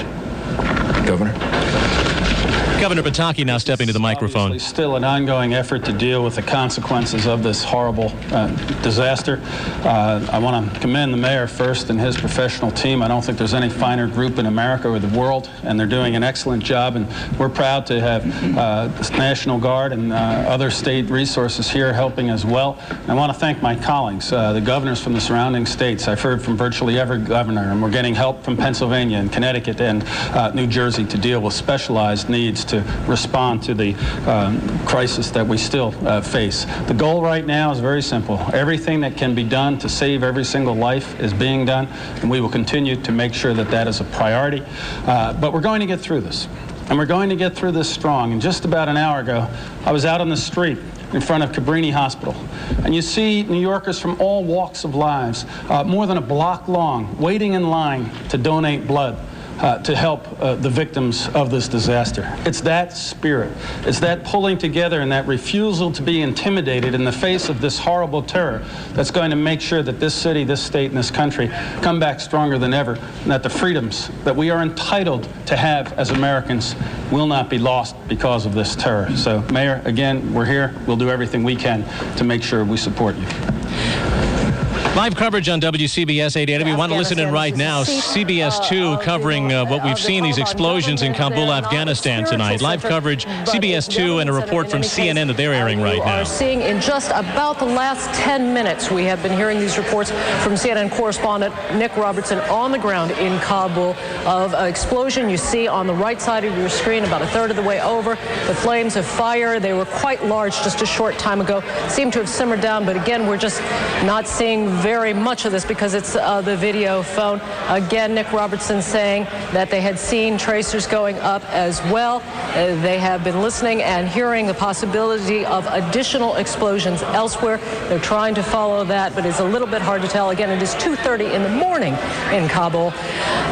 Governor? Governor Pataki now stepping to the microphone. Still an ongoing effort to deal with the consequences of this horrible uh, disaster. Uh, I want to commend the mayor first and his professional team. I don't think there's any finer group in America or the world, and they're doing an excellent job. And we're proud to have uh, the National Guard and uh, other state resources here helping as well. And I want to thank my colleagues, uh, the governors from the surrounding states. I've heard from virtually every governor, and we're getting help from Pennsylvania and Connecticut and uh, New Jersey to deal with specialized needs to respond to the um, crisis that we still uh, face. The goal right now is very simple. Everything that can be done to save every single life is being done, and we will continue to make sure that that is a priority. Uh, but we're going to get through this, and we're going to get through this strong. And just about an hour ago, I was out on the street in front of Cabrini Hospital. And you see New Yorkers from all walks of lives, uh, more than a block long, waiting in line to donate blood. Uh, to help uh, the victims of this disaster. It's that spirit. It's that pulling together and that refusal to be intimidated in the face of this horrible terror that's going to make sure that this city, this state, and this country come back stronger than ever, and that the freedoms that we are entitled to have as Americans will not be lost because of this terror. So, Mayor, again, we're here. We'll do everything we can to make sure we support you. Live coverage on WCBS 880. We want to listen in right now. CBS 2 covering uh, what we've seen, these explosions in Kabul, Afghanistan tonight. Live coverage, CBS 2, and a report from CNN that they're airing right now. We're seeing in just about the last 10 minutes. We have been hearing these reports from CNN correspondent Nick Robertson on the ground in Kabul of an explosion you see on the right side of your screen about a third of the way over. The flames of fire, they were quite large just a short time ago, seem to have simmered down, but again, we're just not seeing very much of this because it's uh, the video phone. Again, Nick Robertson saying that they had seen tracers going up as well. Uh, they have been listening and hearing the possibility of additional explosions elsewhere. They're trying to follow that, but it's a little bit hard to tell. Again, it is 2.30 in the morning in Kabul.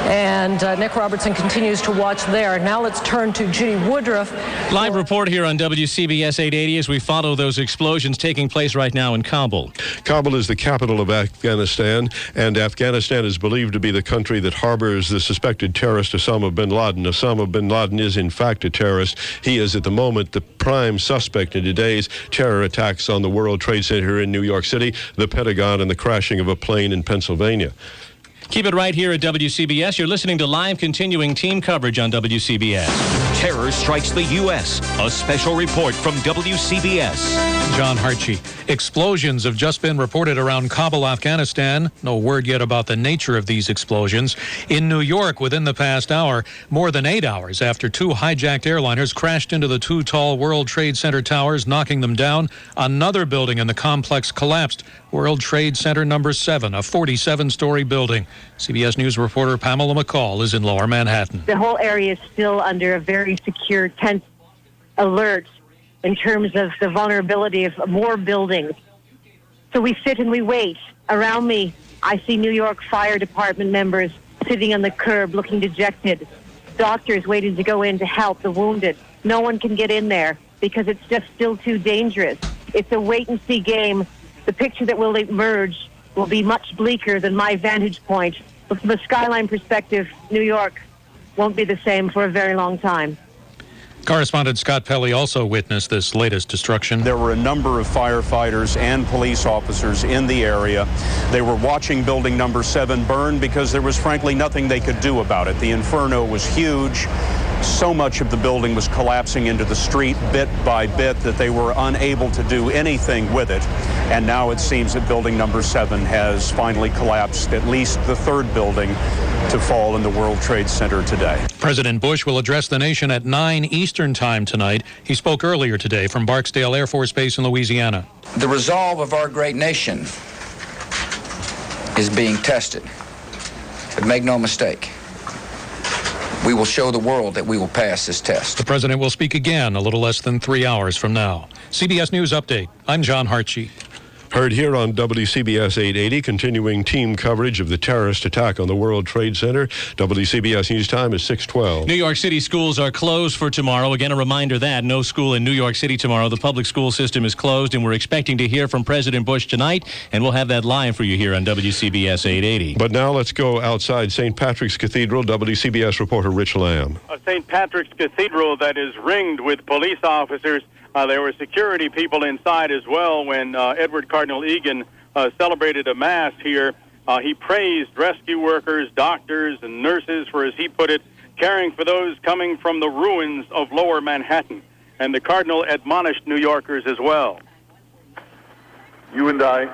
And uh, Nick Robertson continues to watch there. Now let's turn to Judy Woodruff. Live report here on WCBS 880 as we follow those explosions taking place right now in Kabul. Kabul is the capital of Afghanistan, and Afghanistan is believed to be the country that harbors the suspected terrorist Osama bin Laden. Osama bin Laden is, in fact, a terrorist. He is, at the moment, the prime suspect in today's terror attacks on the World Trade Center in New York City, the Pentagon, and the crashing of a plane in Pennsylvania. Keep it right here at WCBS. You're listening to live continuing team coverage on WCBS. Terror strikes the U.S. A special report from WCBS. John Hartge. Explosions have just been reported around Kabul, Afghanistan. No word yet about the nature of these explosions. In New York, within the past hour, more than eight hours after two hijacked airliners crashed into the two tall World Trade Center towers, knocking them down, another building in the complex collapsed. World Trade Center number seven, a 47 story building. CBS News reporter Pamela McCall is in lower Manhattan. The whole area is still under a very secure, tense alert in terms of the vulnerability of more buildings. So we sit and we wait. Around me, I see New York Fire Department members sitting on the curb looking dejected. Doctors waiting to go in to help the wounded. No one can get in there because it's just still too dangerous. It's a wait and see game. The picture that will emerge will be much bleaker than my vantage point. But from a skyline perspective, New York won't be the same for a very long time. Correspondent Scott Pelley also witnessed this latest destruction. There were a number of firefighters and police officers in the area. They were watching building number seven burn because there was frankly nothing they could do about it. The inferno was huge. So much of the building was collapsing into the street bit by bit that they were unable to do anything with it. And now it seems that building number seven has finally collapsed, at least the third building to fall in the World Trade Center today. President Bush will address the nation at 9 Eastern Time tonight. He spoke earlier today from Barksdale Air Force Base in Louisiana. The resolve of our great nation is being tested. But make no mistake, we will show the world that we will pass this test. The president will speak again a little less than three hours from now. CBS News Update. I'm John Hartge. Heard here on WCBS 880, continuing team coverage of the terrorist attack on the World Trade Center. WCBS News Time is 612. New York City schools are closed for tomorrow. Again, a reminder that no school in New York City tomorrow. The public school system is closed, and we're expecting to hear from President Bush tonight, and we'll have that live for you here on WCBS 880. But now let's go outside St. Patrick's Cathedral. WCBS reporter Rich Lamb. A St. Patrick's Cathedral that is ringed with police officers. Uh, there were security people inside as well when uh, Edward Cardinal Egan uh, celebrated a mass here. Uh, he praised rescue workers, doctors, and nurses for, as he put it, caring for those coming from the ruins of lower Manhattan. And the Cardinal admonished New Yorkers as well. You and I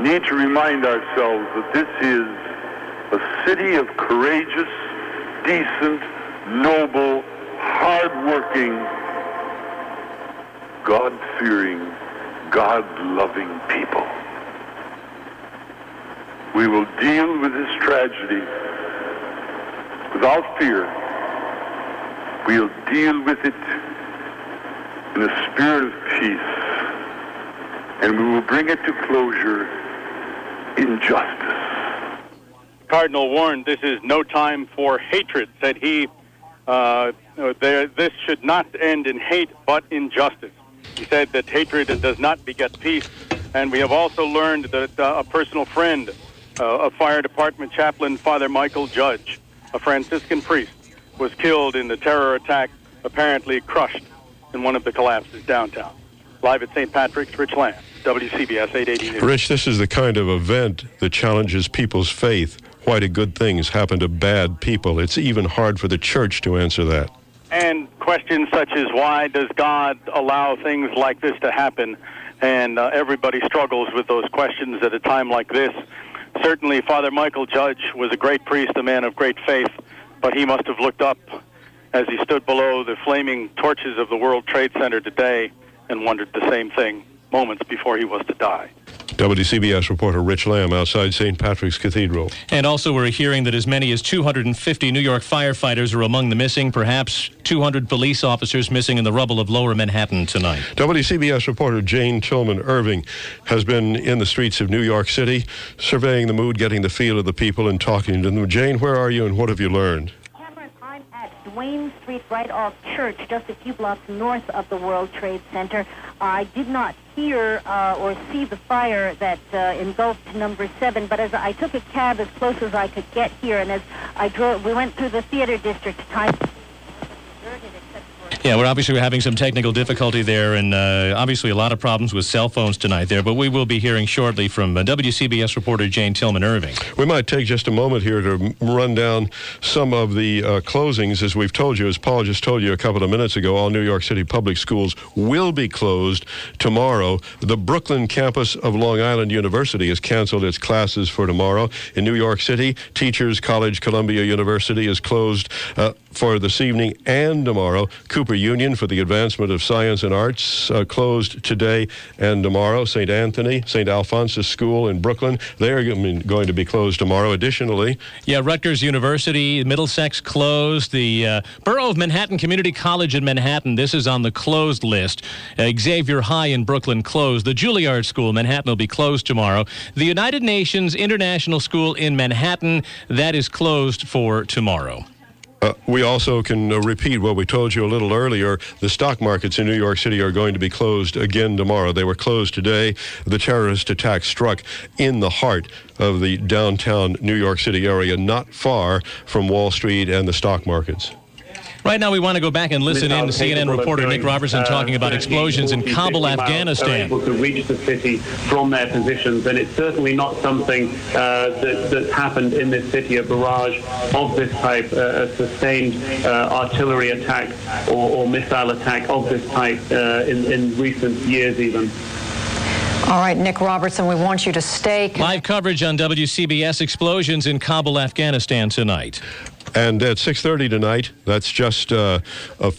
need to remind ourselves that this is a city of courageous, decent, noble, hardworking, God fearing, God loving people. We will deal with this tragedy without fear. We'll deal with it in a spirit of peace. And we will bring it to closure in justice. Cardinal warned this is no time for hatred, said he. Uh, this should not end in hate, but in justice. He said that hatred does not beget peace. And we have also learned that uh, a personal friend uh, of Fire Department Chaplain Father Michael Judge, a Franciscan priest, was killed in the terror attack, apparently crushed in one of the collapses downtown. Live at St. Patrick's, Rich Lamb, WCBS 880 News. Rich, this is the kind of event that challenges people's faith. Why do good things happen to bad people? It's even hard for the church to answer that. And questions such as why does God allow things like this to happen? And uh, everybody struggles with those questions at a time like this. Certainly, Father Michael Judge was a great priest, a man of great faith, but he must have looked up as he stood below the flaming torches of the World Trade Center today and wondered the same thing moments before he was to die. WCBS reporter Rich Lamb outside St. Patrick's Cathedral. And also, we're hearing that as many as 250 New York firefighters are among the missing, perhaps 200 police officers missing in the rubble of lower Manhattan tonight. WCBS reporter Jane Tillman Irving has been in the streets of New York City, surveying the mood, getting the feel of the people, and talking to them. Jane, where are you and what have you learned? Cameron, I'm at Duane Street, right off Church, just a few blocks north of the World Trade Center. I did not hear uh, or see the fire that uh, engulfed number seven, but as I took a cab as close as I could get here, and as I drove, we went through the theater district. Time yeah, we're obviously having some technical difficulty there, and uh, obviously a lot of problems with cell phones tonight there. But we will be hearing shortly from uh, WCBS reporter Jane Tillman Irving. We might take just a moment here to run down some of the uh, closings. As we've told you, as Paul just told you a couple of minutes ago, all New York City public schools will be closed tomorrow. The Brooklyn campus of Long Island University has canceled its classes for tomorrow. In New York City, Teachers College Columbia University is closed uh, for this evening and tomorrow. Cooper Union for the Advancement of Science and Arts uh, closed today and tomorrow. St. Anthony, St. Alphonsus School in Brooklyn, they are going to be closed tomorrow. Additionally, yeah, Rutgers University, Middlesex closed. The uh, Borough of Manhattan Community College in Manhattan, this is on the closed list. Uh, Xavier High in Brooklyn closed. The Juilliard School, Manhattan, will be closed tomorrow. The United Nations International School in Manhattan, that is closed for tomorrow. Uh, we also can uh, repeat what we told you a little earlier. The stock markets in New York City are going to be closed again tomorrow. They were closed today. The terrorist attack struck in the heart of the downtown New York City area, not far from Wall Street and the stock markets. Right now, we want to go back and listen in to CNN reporter Nick Robertson talking about explosions in Kabul, Afghanistan. able to reach the city from their positions, and it's certainly not something uh, that, that's happened in this city, a barrage of this type, uh, a sustained uh, artillery attack or, or, missile attack of this type uh, in, in recent years even. All right, Nick Robertson, we want you to stay. Live coverage on WCBS explosions in Kabul, Afghanistan tonight. And at 6:30 tonight, that's just uh, a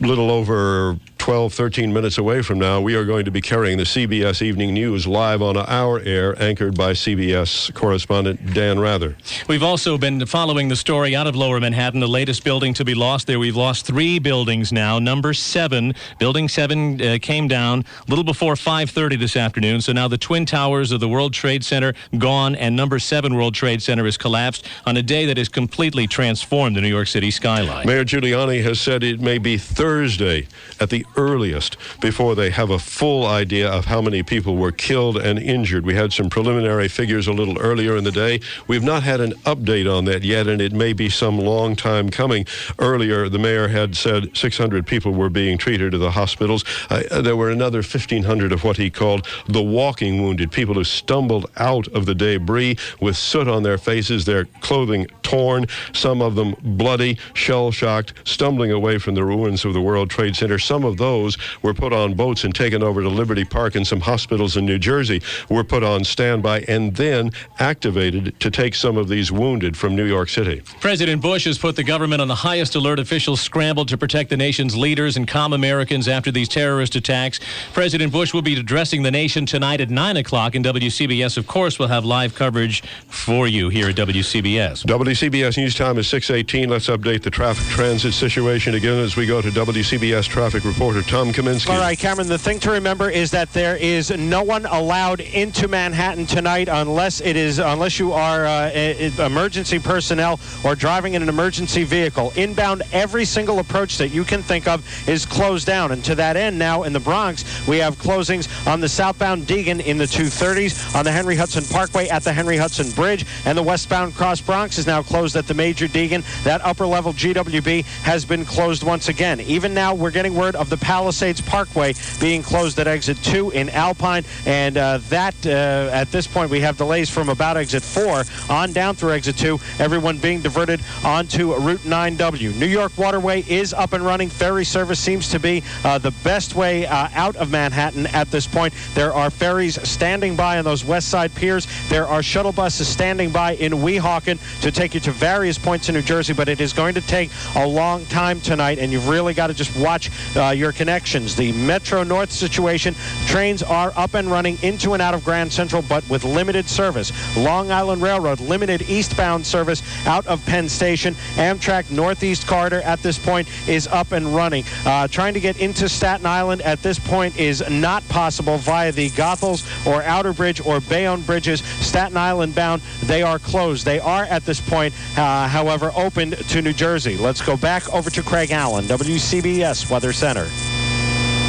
little over 12, 13 minutes away from now, we are going to be carrying the CBS Evening News live on our air, anchored by CBS correspondent Dan Rather. We've also been following the story out of Lower Manhattan, the latest building to be lost there. We've lost three buildings now. Number seven, Building Seven, uh, came down a little before 5:30 this afternoon. So now the twin towers of the World Trade Center gone, and Number Seven World Trade Center has collapsed on a day that has completely transformed the New York City skyline. Mayor Giuliani has said it may be Thursday at the earliest before they have a full idea of how many people were killed and injured. We had some preliminary figures a little earlier in the day. We've not had an update on that yet, and it may be some long time coming. Earlier, the mayor had said 600 people were being treated at the hospitals. Uh, there were another 1,500 of what he called the walking wounded, people who stumbled out of the debris with soot on their faces, their clothing torn, some of them bloody, shell shocked, stumbling away from the ruins of the World Trade Center. Some of those were put on boats and taken over to Liberty Park, and some hospitals in New Jersey were put on standby and then activated to take some of these wounded from New York City. President Bush has put the government on the highest alert. Officials scrambled to protect the nation's leaders and calm Americans after these terrorist attacks. President Bush will be addressing the nation tonight at 9 o'clock, and WCBS, of course, will have live coverage for you here at WCBS. WCBS News Time is 618. Let's update the traffic transit situation again as we go to WCBS traffic reporter reporter Tom Kaminski. All right, Cameron, the thing to remember is that there is no one allowed into Manhattan tonight unless it is unless you are uh, emergency personnel or driving in an emergency vehicle. Inbound, every single approach that you can think of is closed down. And to that end, now in the Bronx, we have closings on the southbound Deegan in the 230s, on the Henry Hudson Parkway at the Henry Hudson Bridge, and the westbound Cross Bronx is now closed at the major Deegan. That upper level GWB has been closed once again. Even now, we're getting word of the Palisades Parkway being closed at exit 2 in Alpine, and uh, that uh, at this point we have delays from about exit 4 on down through exit 2. Everyone being diverted onto Route 9W. New York Waterway is up and running. Ferry service seems to be uh, the best way uh, out of Manhattan at this point. There are ferries standing by on those west side piers. There are shuttle buses standing by in Weehawken to take you to various points in New Jersey, but it is going to take a long time tonight, and you've really got to just watch uh, your connections. The Metro North situation, trains are up and running into and out of Grand Central, but with limited service. Long Island Railroad, limited eastbound service out of Penn Station. Amtrak Northeast Corridor at this point is up and running. Uh, trying to get into Staten Island at this point is not possible via the Goethals or Outer Bridge or Bayonne bridges. Staten Island bound, they are closed. They are at this point, uh, however, opened to New Jersey. Let's go back over to Craig Allen, WCBS Weather Center.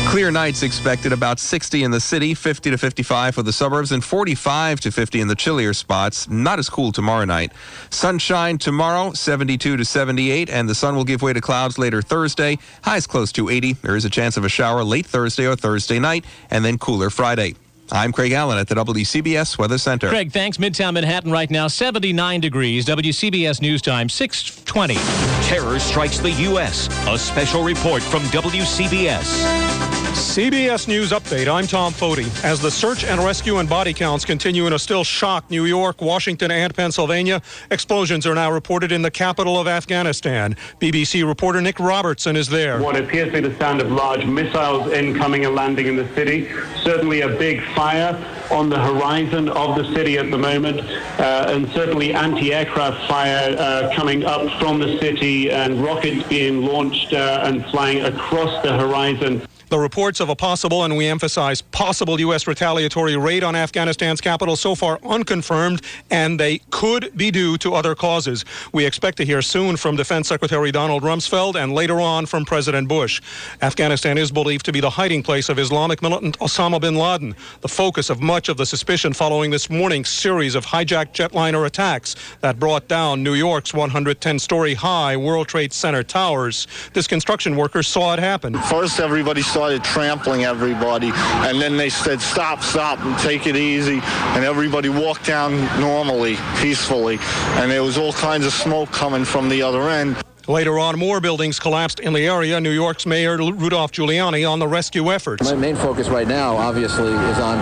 Clear nights expected about 60 in the city, 50 to 55 for the suburbs, and 45 to 50 in the chillier spots. Not as cool tomorrow night. Sunshine tomorrow, 72 to 78, and the sun will give way to clouds later Thursday. Highs close to 80. There is a chance of a shower late Thursday or Thursday night, and then cooler Friday. I'm Craig Allen at the WCBS Weather Center. Craig, thanks. Midtown Manhattan right now, 79 degrees. WCBS News Time, 620. Terror strikes the U.S. A special report from WCBS. CBS News Update. I'm Tom Foty. As the search and rescue and body counts continue in a still shocked New York, Washington, and Pennsylvania, explosions are now reported in the capital of Afghanistan. BBC reporter Nick Robertson is there. What appears to be the sound of large missiles incoming and landing in the city. Certainly a big fire on the horizon of the city at the moment, uh, and certainly anti-aircraft fire uh, coming up from the city and rockets being launched uh, and flying across the horizon. The reports of a possible, and we emphasize possible, U.S. retaliatory raid on Afghanistan's capital so far unconfirmed, and they could be due to other causes. We expect to hear soon from Defense Secretary Donald Rumsfeld and later on from President Bush. Afghanistan is believed to be the hiding place of Islamic militant Osama bin Laden, the focus of much of the suspicion following this morning's series of hijacked jetliner attacks that brought down New York's 110 story high World Trade Center towers. This construction worker saw it happen. First, everybody started trampling everybody, and then they said, stop, stop, and take it easy. And everybody walked down normally, peacefully. And there was all kinds of smoke coming from the other end. Later on, more buildings collapsed in the area. New York's Mayor Rudolph Giuliani on the rescue efforts. My main focus right now, obviously, is on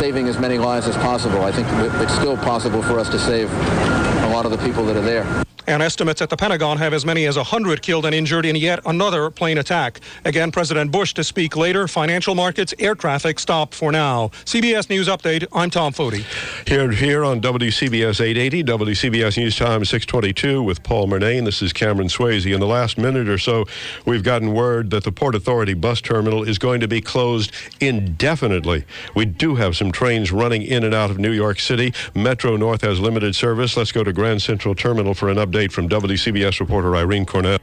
saving as many lives as possible. I think it's still possible for us to save a lot of the people that are there. And estimates at the Pentagon have as many as 100 killed and injured in yet another plane attack. Again, President Bush to speak later. Financial markets, air traffic stopped for now. CBS News Update. I'm Tom Foty. Here, here on WCBS 880, WCBS News Time 622 with Paul Murnane. This is Cameron Swayze. In the last minute or so, we've gotten word that the Port Authority bus terminal is going to be closed indefinitely. We do have some trains running in and out of New York City. Metro North has limited service. Let's go to Grand Central Terminal for an update update from WCBS reporter Irene Cornell.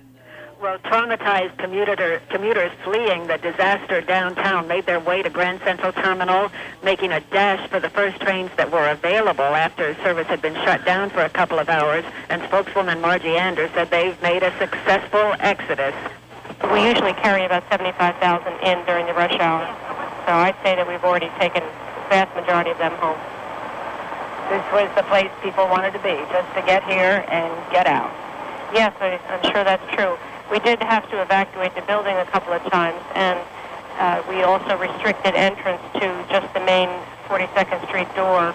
Well, traumatized commuter, commuters fleeing the disaster downtown made their way to Grand Central Terminal, making a dash for the first trains that were available after service had been shut down for a couple of hours. And spokeswoman Margie Anders said they've made a successful exodus. We usually carry about 75,000 in during the rush hour. So I'd say that we've already taken the vast majority of them home this was the place people wanted to be, just to get here and get out. Yes, I'm sure that's true. We did have to evacuate the building a couple of times, and uh, we also restricted entrance to just the main 42nd Street door.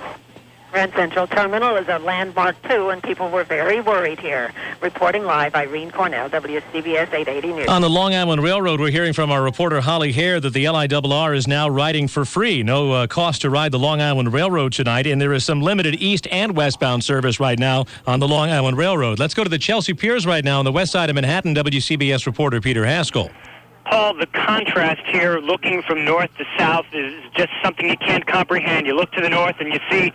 Grand Central Terminal is a landmark too, and people were very worried here. Reporting live, Irene Cornell, WCBS 880 News. On the Long Island Railroad, we're hearing from our reporter Holly Hare that the LIRR is now riding for free. No uh, cost to ride the Long Island Railroad tonight, and there is some limited east and westbound service right now on the Long Island Railroad. Let's go to the Chelsea Piers right now on the west side of Manhattan. WCBS reporter Peter Haskell. Paul, the contrast here, looking from north to south, is just something you can't comprehend. You look to the north and you see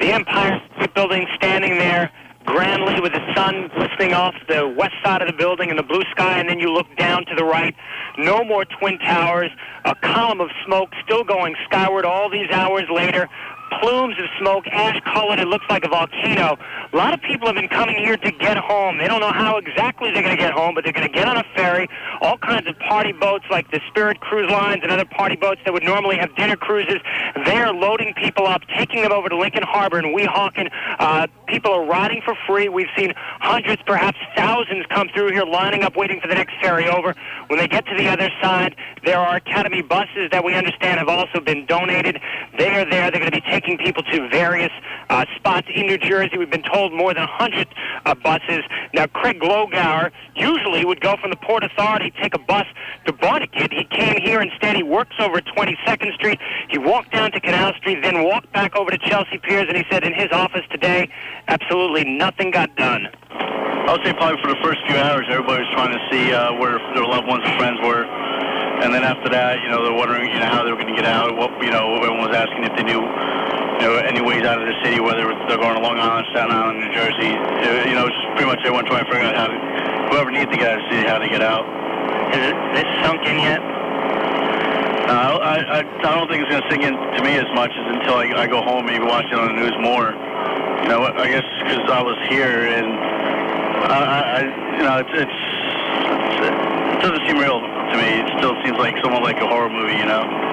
the Empire State Building standing there grandly with the sun glistening off the west side of the building and the blue sky, and then you look down to the right. No more Twin Towers. A column of smoke still going skyward all these hours later plumes of smoke, ash colored. It looks like a volcano. A lot of people have been coming here to get home. They don't know how exactly they're going to get home, but they're going to get on a ferry. All kinds of party boats like the Spirit Cruise Lines and other party boats that would normally have dinner cruises. They're loading people up, taking them over to Lincoln Harbor and Weehawken. Uh, people are riding for free. We've seen hundreds, perhaps thousands come through here lining up waiting for the next ferry over. When they get to the other side, there are Academy buses that we understand have also been donated. They are there. They're going to be taking taking people to various uh, spots in New Jersey. We've been told more than 100 uh, buses. Now, Craig Glogauer usually would go from the Port Authority, take a bus to Barnegat. He came here instead. He works over at 22nd Street. He walked down to Canal Street, then walked back over to Chelsea Piers, and he said in his office today, absolutely nothing got done. I would say probably for the first few hours, everybody was trying to see uh, where their loved ones and friends were. And then after that, you know, they're wondering, you know, how they were going to get out. What, you know, everyone was asking if they knew you know, any ways out of the city, whether they're going to Long Island, Staten Island, New Jersey. You know, just pretty much everyone trying to figure out how to, whoever needs to get out of the city, how to get out. Is it this sunk in yet? No, I, I, I don't think it's going to sink in to me as much as until I, I go home, maybe watch it on the news more. You know, I guess because I was here and I, I you know, it's, it's, it's, it doesn't seem real to me. It still seems like somewhat like a horror movie, you know.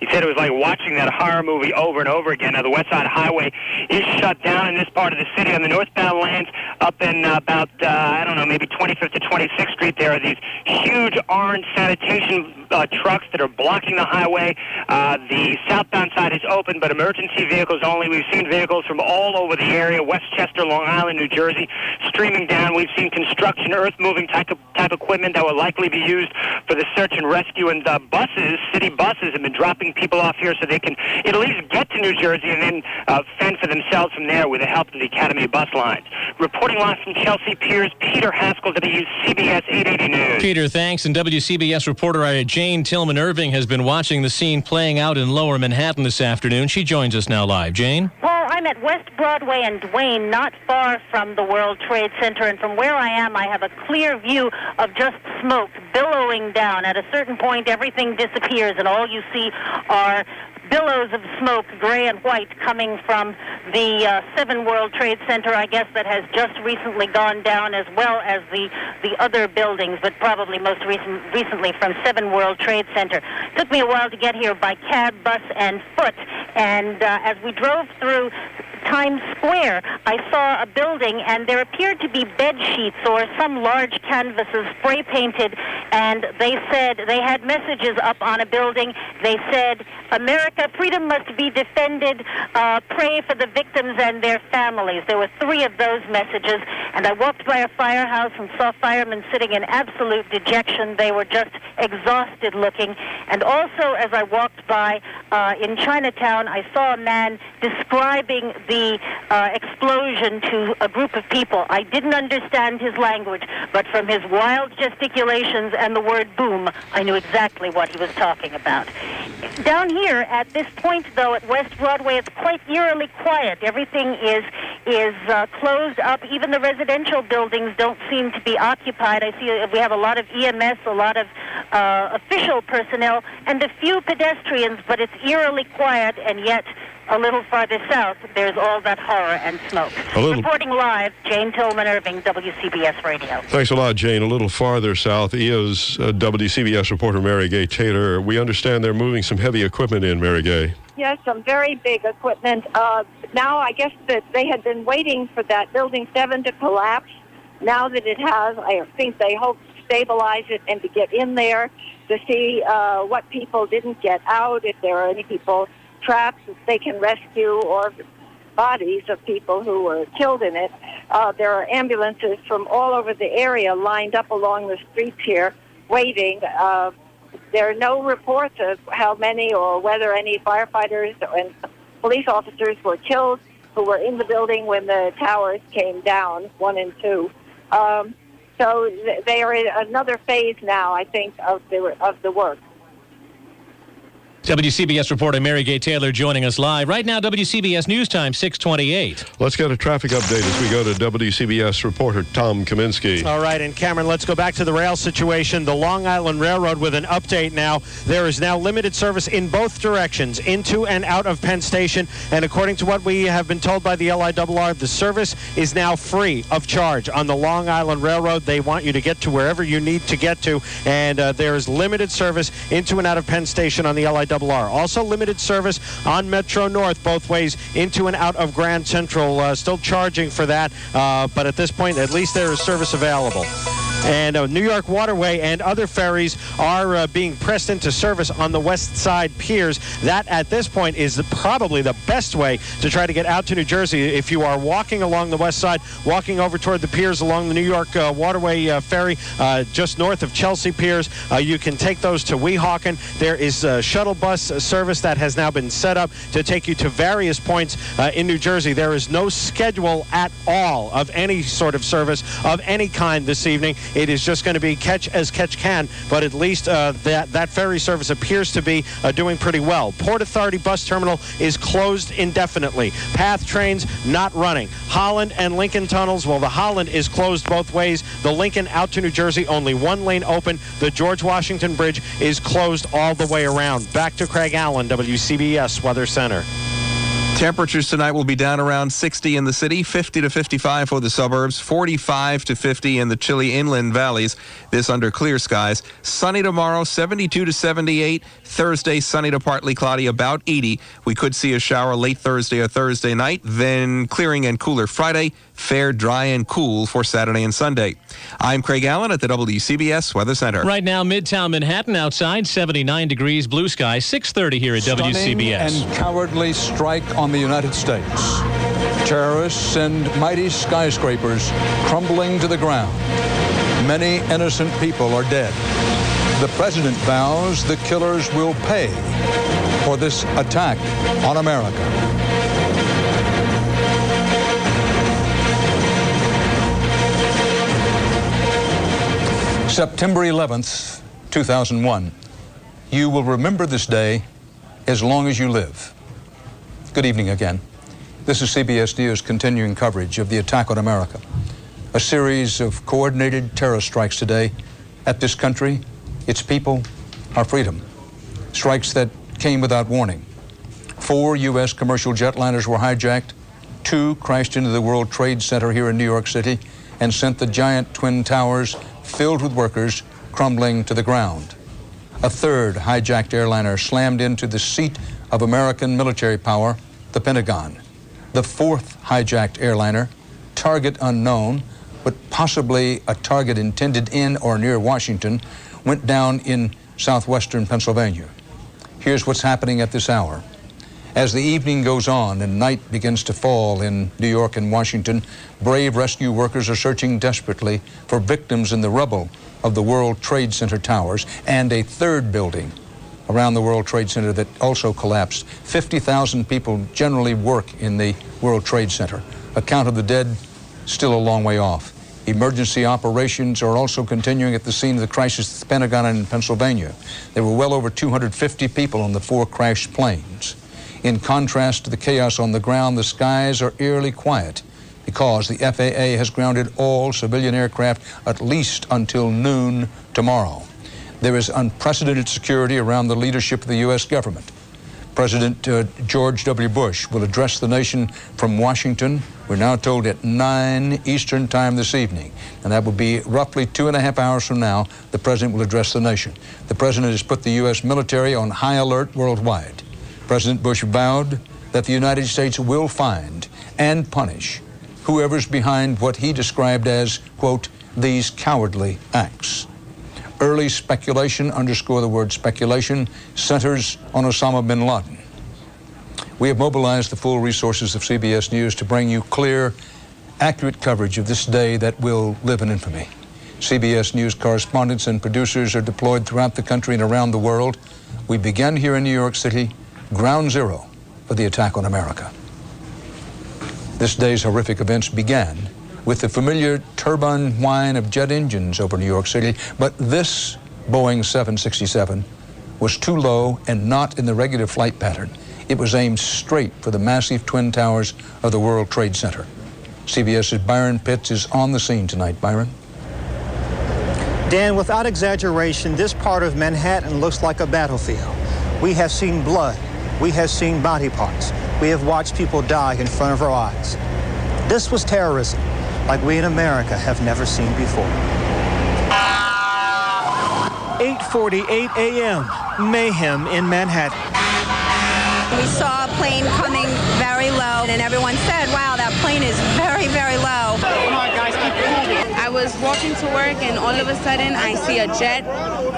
He said it was like watching that horror movie over and over again. Now, the West Side Highway is shut down in this part of the city. On the northbound lanes, up in uh, about, uh, I don't know, maybe 25th to 26th Street, there are these huge orange sanitation uh, trucks that are blocking the highway. Uh, the southbound side is open, but emergency vehicles only. We've seen vehicles from all over the area, Westchester, Long Island, New Jersey, streaming down. We've seen construction, earth-moving type of, type equipment that will likely be used for the search and rescue. And uh, buses, city buses, have been dropping people off here so they can at least get to New Jersey and then uh, fend for themselves from there with the help of the Academy bus lines. Reporting live from Chelsea Piers, Peter Haskell, WCBS 880 News. Peter, thanks. And WCBS reporter Jane Tillman Irving has been watching the scene playing out in lower Manhattan this afternoon. She joins us now live. Jane? Paul, I'm at West Broadway and Duane, not far from the World Trade Center. And from where I am, I have a clear view of just smoke billowing down. At a certain point, everything disappears, and all you see are billows of smoke, gray and white, coming from the uh, Seven World Trade Center, I guess, that has just recently gone down, as well as the, the other buildings, but probably most recent, recently from Seven World Trade Center. Took me a while to get here by cab, bus, and foot. And uh, as we drove through Times Square, I saw a building, and there appeared to be bed sheets or some large canvases spray painted, and they said they had messages up on a building. They said, "America, freedom must be defended. Uh, pray for the victims and their families." There were three of those messages, and I walked by a firehouse and saw firemen sitting in absolute dejection. They were just exhausted looking. And also, as I walked by uh, in Chinatown, I saw a man describing the uh, explosion to a group of people. I didn't understand his language, but from his wild gesticulations and the word boom, I knew exactly what he was talking about. Down here, at this point, though, at West Broadway, it's quite eerily quiet. Everything is is uh, closed up. Even the residential buildings don't seem to be occupied. I see uh, we have a lot of EMS, a lot of uh, official personnel, and a few pedestrians, but it's eerily quiet, and yet a little farther south, there's all that horror and smoke. A little- Reporting live, Jane Tillman Irving, WCBS Radio. Thanks a lot, Jane. A little farther south, is uh, WCBS reporter Mary Gay Taylor. We understand they're moving some heavy equipment in, Mary Gay. Yes, some very big equipment. Uh, now, I guess that they had been waiting for that Building 7 to collapse. Now that it has, I think they hope to stabilize it and to get in there to see uh, what people didn't get out, if there are any people trapped that they can rescue, or bodies of people who were killed in it. Uh, there are ambulances from all over the area lined up along the streets here waiting. Uh, there are no reports of how many or whether any firefighters and police officers were killed who were in the building when the towers came down, one and two. Um, So they are in another phase now, I think, of the of the work. WCBS reporter Mary Gay Taylor joining us live. Right now, WCBS News Time, 628. Let's get a traffic update as we go to WCBS reporter Tom Kaminski. All right, and Cameron, let's go back to the rail situation. The Long Island Railroad with an update now. There is now limited service in both directions, into and out of Penn Station. And according to what we have been told by the LIRR, the service is now free of charge on the Long Island Railroad. They want you to get to wherever you need to get to. And uh, there is limited service into and out of Penn Station on the LIRR. Also limited service on Metro North both ways into and out of Grand Central. Uh, still charging for that, uh, but at this point, at least there is service available. And uh, New York Waterway and other ferries are uh, being pressed into service on the west side piers. That, at this point, is probably the best way to try to get out to New Jersey. If you are walking along the west side, walking over toward the piers along the New York uh, Waterway uh, ferry, uh, just north of Chelsea Piers, uh, you can take those to Weehawken. There is shuttle bus service that has now been set up to take you to various points in New Jersey. There is no schedule at all of any sort of service of any kind this evening. It is just going to be catch as catch can, but at least uh, that, that ferry service appears to be uh, doing pretty well. Port Authority Bus Terminal is closed indefinitely. Path trains not running. Holland and Lincoln tunnels, well, the Holland is closed both ways. The Lincoln out to New Jersey, only one lane open. The George Washington Bridge is closed all the way around. Back to Craig Allen, WCBS Weather Center. Temperatures tonight will be down around 60 in the city, 50 to 55 for the suburbs, 45 to 50 in the chilly inland valleys. This under clear skies. Sunny tomorrow, 72 to 78. Thursday, sunny to partly cloudy, about 80. We could see a shower late Thursday or Thursday night, then clearing and cooler Friday. Fair, dry, and cool for Saturday and Sunday. I'm Craig Allen at the WCBS Weather Center. Right now, Midtown Manhattan outside, 79 degrees, blue sky, 630 here at Stunning WCBS. and cowardly strike on the United States. Terrorists and mighty skyscrapers crumbling to the ground. Many innocent people are dead. The president vows the killers will pay for this attack on America. September 11th, 2001. You will remember this day as long as you live. Good evening again. This is CBS News continuing coverage of the attack on America. A series of coordinated terror strikes today at this country, its people, our freedom. Strikes that came without warning. Four U.S. commercial jetliners were hijacked. Two crashed into the World Trade Center here in New York City and sent the giant twin towers filled with workers crumbling to the ground. A third hijacked airliner slammed into the seat of American military power, the Pentagon. The fourth hijacked airliner, target unknown, but possibly a target intended in or near Washington, went down in southwestern Pennsylvania. Here's what's happening at this hour. As the evening goes on and night begins to fall in New York and Washington, brave rescue workers are searching desperately for victims in the rubble of the World Trade Center towers and a third building around the World Trade Center that also collapsed. 50,000 people generally work in the World Trade Center. A count of the dead still a long way off. Emergency operations are also continuing at the scene of the crisis at the Pentagon in Pennsylvania. There were well over 250 people on the four crashed planes. In contrast to the chaos on the ground, the skies are eerily quiet because the FAA has grounded all civilian aircraft at least until noon tomorrow. There is unprecedented security around the leadership of the U.S. government. President uh, George W. Bush will address the nation from Washington. We're now told at 9 Eastern Time this evening. And that will be roughly two and a half hours from now. The president will address the nation. The president has put the U.S. military on high alert worldwide. President Bush vowed that the United States will find and punish whoever's behind what he described as, quote, these cowardly acts. Early speculation, underscore the word speculation, centers on Osama bin Laden. We have mobilized the full resources of CBS News to bring you clear, accurate coverage of this day that will live in infamy. CBS News correspondents and producers are deployed throughout the country and around the world. We begin here in New York City, ground zero for the attack on America. This day's horrific events began with the familiar turbine whine of jet engines over New York City, but this Boeing 767 was too low and not in the regular flight pattern. It was aimed straight for the massive twin towers of the World Trade Center. CBS's Byron Pitts is on the scene tonight. Byron? Dan, without exaggeration, this part of Manhattan looks like a battlefield. We have seen blood. We have seen body parts. We have watched people die in front of our eyes. This was terrorism like we in America have never seen before. 8:48 a.m. Mayhem in Manhattan. We saw a plane coming very low, and everyone said, wow, that plane is very, very low. Come on, guys, keep moving. I was walking to work, and all of a sudden, I see a jet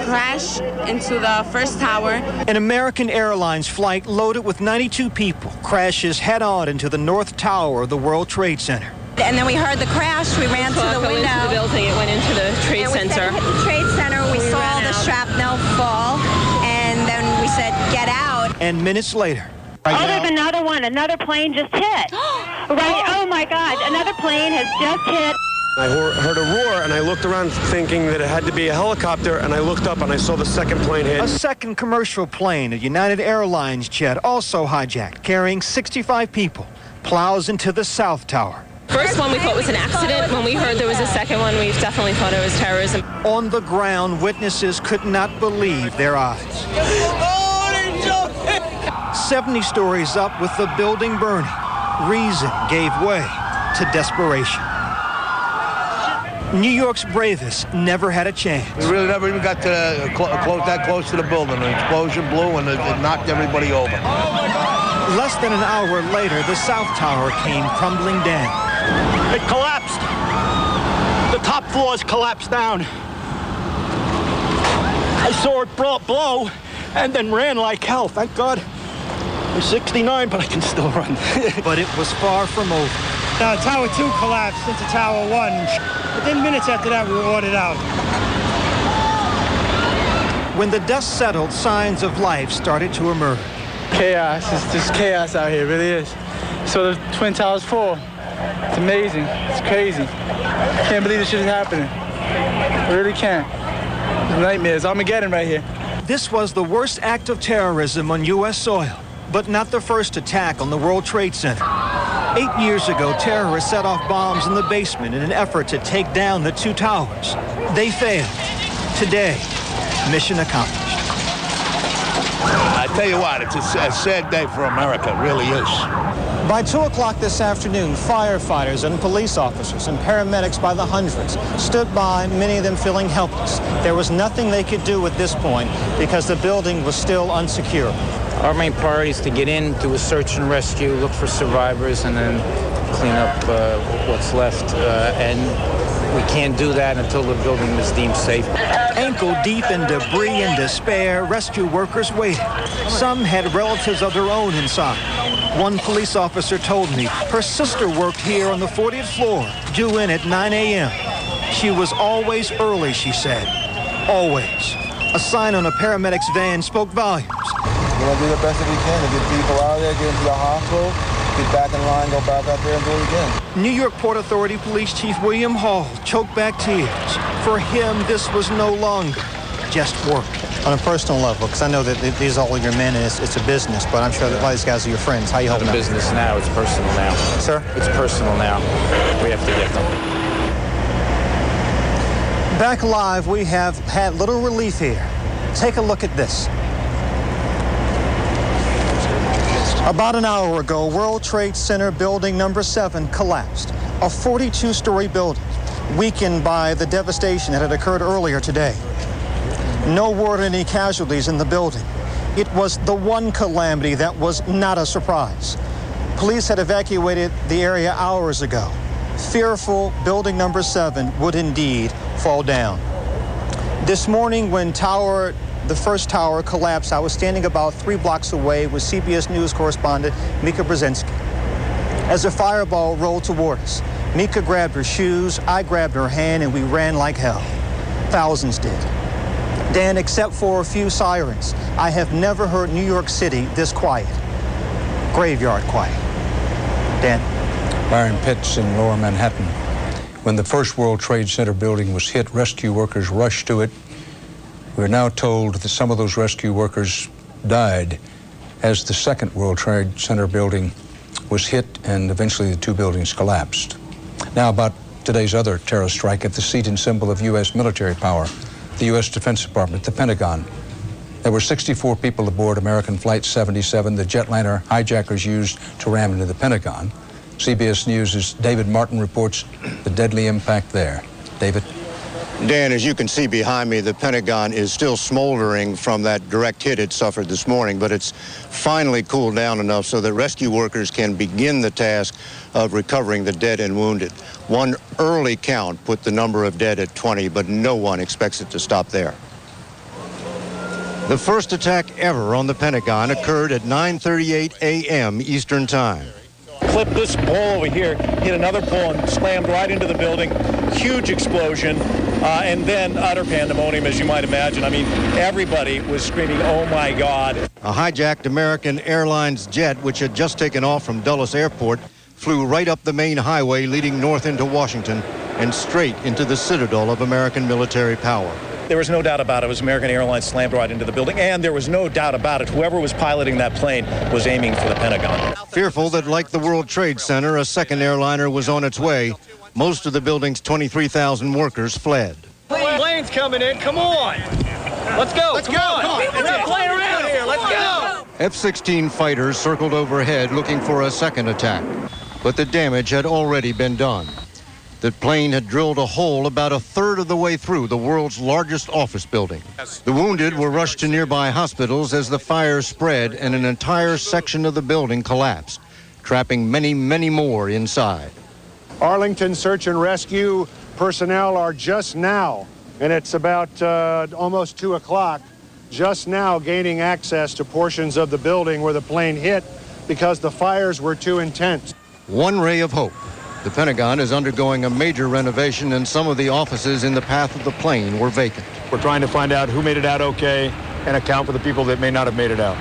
crash into the first tower. An American Airlines flight loaded with 92 people crashes head on into the North Tower of the World Trade Center. And then we heard the crash. We ran to the window. into the building. It went into the trade and center. said, hit the trade center. We, We saw ran the out. shrapnel fall, and then we said, get out. And minutes later, oh, there's another one. Another plane just hit. right. Oh my God. Another plane has just hit. I heard a roar and I looked around thinking that it had to be a helicopter and I looked up and I saw the second plane hit. a second commercial plane, a United Airlines jet, also hijacked, carrying 65 people, plows into the South Tower. First one we thought was an accident. When we heard there was a second one, we definitely thought it was terrorism. On the ground, witnesses could not believe their eyes. 70 stories up with the building burning. Reason gave way to desperation. New York's bravest never had a chance. We really never even got to uh, clo- close that close to the building. An explosion blew and it, it knocked everybody over. Less than an hour later, the South Tower came crumbling down. It collapsed. The top floors collapsed down. I saw it blow, blow and then ran like hell. Thank God. I'm 69, but I can still run. but it was far from over. Uh, tower 2 collapsed into Tower 1. Within minutes after that, we were ordered out. When the dust settled, signs of life started to emerge. Chaos. It's just chaos out here. It really is. So the Twin Towers fall. It's amazing. It's crazy. Can't believe this shit is happening. I really can't. It's nightmares. Armageddon right here. This was the worst act of terrorism on U.S. soil, but not the first attack on the World Trade Center. Eight years ago, terrorists set off bombs in the basement in an effort to take down the two towers. They failed. Today, mission accomplished. I tell you what, it's a, a sad day for America. It really is. By 2 o'clock this afternoon, firefighters and police officers and paramedics by the hundreds stood by, many of them feeling helpless. There was nothing they could do at this point because the building was still unsecure. Our main priority is to get in, do a search and rescue, look for survivors, and then clean up uh, what's left. Uh, and we can't do that until the building is deemed safe. Ankle deep in debris and despair, rescue workers waited. Some had relatives of their own inside. One police officer told me her sister worked here on the 40th floor, due in at 9 a.m. She was always early, she said. Always. A sign on a paramedic's van spoke volumes. We're going to do the best that we can to get people out of there, get into the hospital, get back in line, go back out there and do it again. New York Port Authority Police Chief William Hall choked back tears. For him, this was no longer just work. On a personal level, because I know that these are all your men and it's, it's a business, but I'm sure that a lot of these guys are your friends. How you Not holding a up? business now, it's personal now. Sir? It's personal now. We have to get them. Back live, we have had little relief here. Take a look at this. About an hour ago, World Trade Center building number seven collapsed. A 42-story building, weakened by the devastation that had occurred earlier today. No word of any casualties in the building. It was the one calamity that was not a surprise. Police had evacuated the area hours ago. Fearful building number seven would indeed fall down. This morning, when tower, the first tower collapsed, I was standing about three blocks away with CBS News correspondent Mika Brzezinski. As a fireball rolled toward us, Mika grabbed her shoes, I grabbed her hand, and we ran like hell. Thousands did. Dan, except for a few sirens, I have never heard New York City this quiet. Graveyard quiet. Dan. Byron Pitts in lower Manhattan. When the first World Trade Center building was hit, rescue workers rushed to it. We're now told that some of those rescue workers died as the second World Trade Center building was hit and eventually the two buildings collapsed. Now, about today's other terror strike at the seat and symbol of U.S. military power, the U.S. Defense Department, the Pentagon. There were 64 people aboard American Flight 77, the jetliner hijackers used to ram into the Pentagon. CBS News' David Martin reports the deadly impact there. David? Dan, as you can see behind me, the Pentagon is still smoldering from that direct hit it suffered this morning, but it's finally cooled down enough so that rescue workers can begin the task of recovering the dead and wounded. One early count put the number of dead at 20, but no one expects it to stop there. The first attack ever on the Pentagon occurred at 9:38 a.m. Eastern Time. Clip this ball over here, hit another ball and slammed right into the building. Huge explosion, uh, and then utter pandemonium, as you might imagine. I mean, everybody was screaming, "Oh my God!" A hijacked American Airlines jet, which had just taken off from Dulles Airport, flew right up the main highway leading north into Washington and straight into the citadel of American military power. There was no doubt about it. It was American Airlines slammed right into the building, and there was no doubt about it. Whoever was piloting that plane was aiming for the Pentagon. Fearful that, like the World Trade Center, a second airliner was on its way, most of the building's 23,000 workers fled. Plane's coming in. Come on. Let's go. Let's come go. On. Come on. We're not playing around here. Let's go. F-16 fighters circled overhead looking for a second attack, but the damage had already been done. The plane had drilled a hole about a third of the way through the world's largest office building. The wounded were rushed to nearby hospitals as the fire spread and an entire section of the building collapsed, trapping many, many more inside. Arlington Search and Rescue personnel are just now, and it's about uh, almost 2 o'clock, just now gaining access to portions of the building where the plane hit because the fires were too intense. One ray of hope. The Pentagon is undergoing a major renovation, and some of the offices in the path of the plane were vacant. We're trying to find out who made it out okay and account for the people that may not have made it out.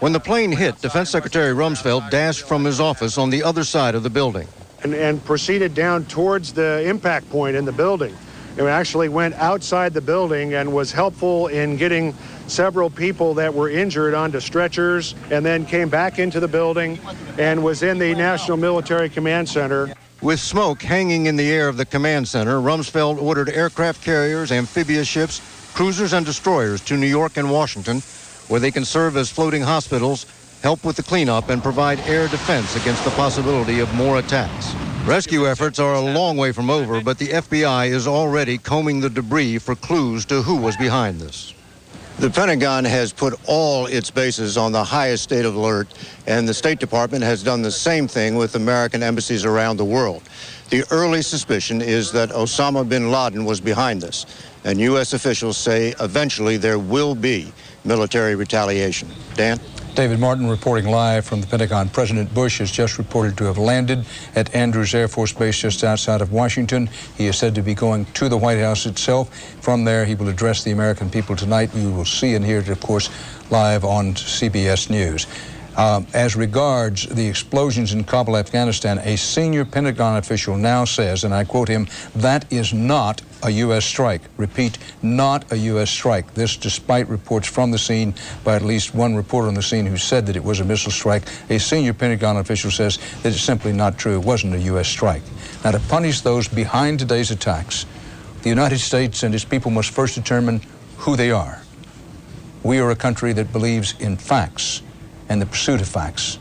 When the plane hit, Defense Secretary Rumsfeld dashed from his office on the other side of the building. And, and proceeded down towards the impact point in the building. It actually went outside the building and was helpful in getting several people that were injured onto stretchers and then came back into the building and was in the National Military Command Center. With smoke hanging in the air of the command center, Rumsfeld ordered aircraft carriers, amphibious ships, cruisers, and destroyers to New York and Washington, where they can serve as floating hospitals, help with the cleanup, and provide air defense against the possibility of more attacks. Rescue efforts are a long way from over, but the FBI is already combing the debris for clues to who was behind this. The Pentagon has put all its bases on the highest state of alert, and the State Department has done the same thing with American embassies around the world. The early suspicion is that Osama bin Laden was behind this, and U.S. officials say eventually there will be military retaliation. Dan? David Martin reporting live from the Pentagon. President Bush is just reported to have landed at Andrews Air Force Base just outside of Washington. He is said to be going to the White House itself. From there, he will address the American people tonight. We will see and hear it, of course, live on CBS News. Um, as regards the explosions in Kabul, Afghanistan, a senior Pentagon official now says, and I quote him, that is not a U.S. strike. Repeat, not a U.S. strike. This despite reports from the scene by at least one reporter on the scene who said that it was a missile strike. A senior Pentagon official says that it's simply not true. It wasn't a U.S. strike. Now, to punish those behind today's attacks, the United States and its people must first determine who they are. We are a country that believes in facts and the pursuit of facts.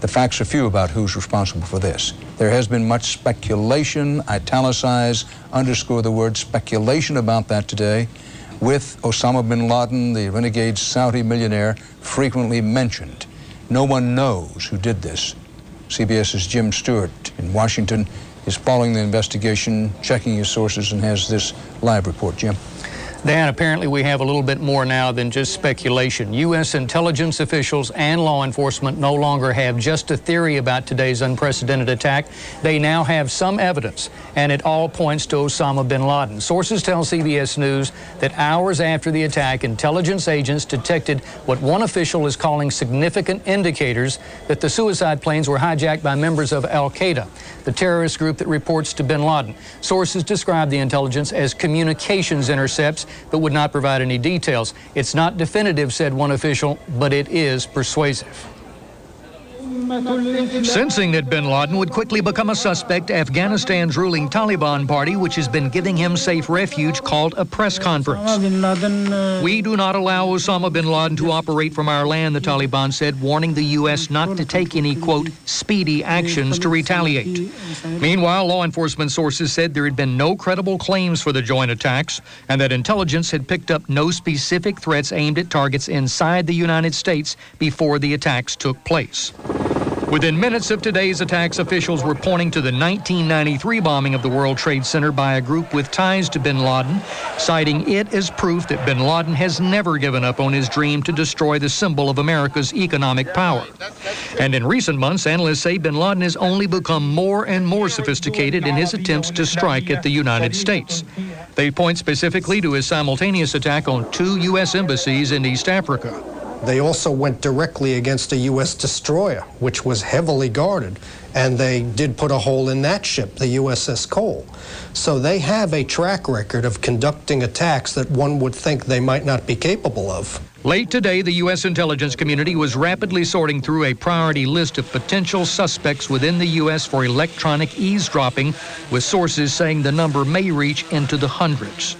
The facts are few about who's responsible for this. There has been much speculation, italicize, underscore the word speculation about that today, with Osama bin Laden, the renegade Saudi millionaire, frequently mentioned. No one knows who did this. CBS's Jim Stewart in Washington is following the investigation, checking his sources, and has this live report. Jim. Dan, apparently we have a little bit more now than just speculation. U.S. intelligence officials and law enforcement no longer have just a theory about today's unprecedented attack. They now have some evidence, and it all points to Osama bin Laden. Sources tell CBS News that hours after the attack, intelligence agents detected what one official is calling significant indicators that the suicide planes were hijacked by members of Al Qaeda, the terrorist group that reports to bin Laden. Sources describe the intelligence as communications intercepts but would not provide any details. It's not definitive, said one official, but it is persuasive. Sensing that bin Laden would quickly become a suspect, Afghanistan's ruling Taliban party, which has been giving him safe refuge, called a press conference. We do not allow Osama bin Laden to operate from our land, the Taliban said, warning the U.S. not to take any, quote, speedy actions to retaliate. Meanwhile, law enforcement sources said there had been no credible claims for the joint attacks and that intelligence had picked up no specific threats aimed at targets inside the United States before the attacks took place. Within minutes of today's attacks, officials were pointing to the 1993 bombing of the World Trade Center by a group with ties to bin Laden, citing it as proof that bin Laden has never given up on his dream to destroy the symbol of America's economic power. And in recent months, analysts say bin Laden has only become more and more sophisticated in his attempts to strike at the United States. They point specifically to his simultaneous attack on two U.S. embassies in East Africa. They also went directly against a U.S. destroyer, which was heavily guarded, and they did put a hole in that ship, the USS Cole. So they have a track record of conducting attacks that one would think they might not be capable of. Late today, the U.S. intelligence community was rapidly sorting through a priority list of potential suspects within the U.S. for electronic eavesdropping, with sources saying the number may reach into the hundreds.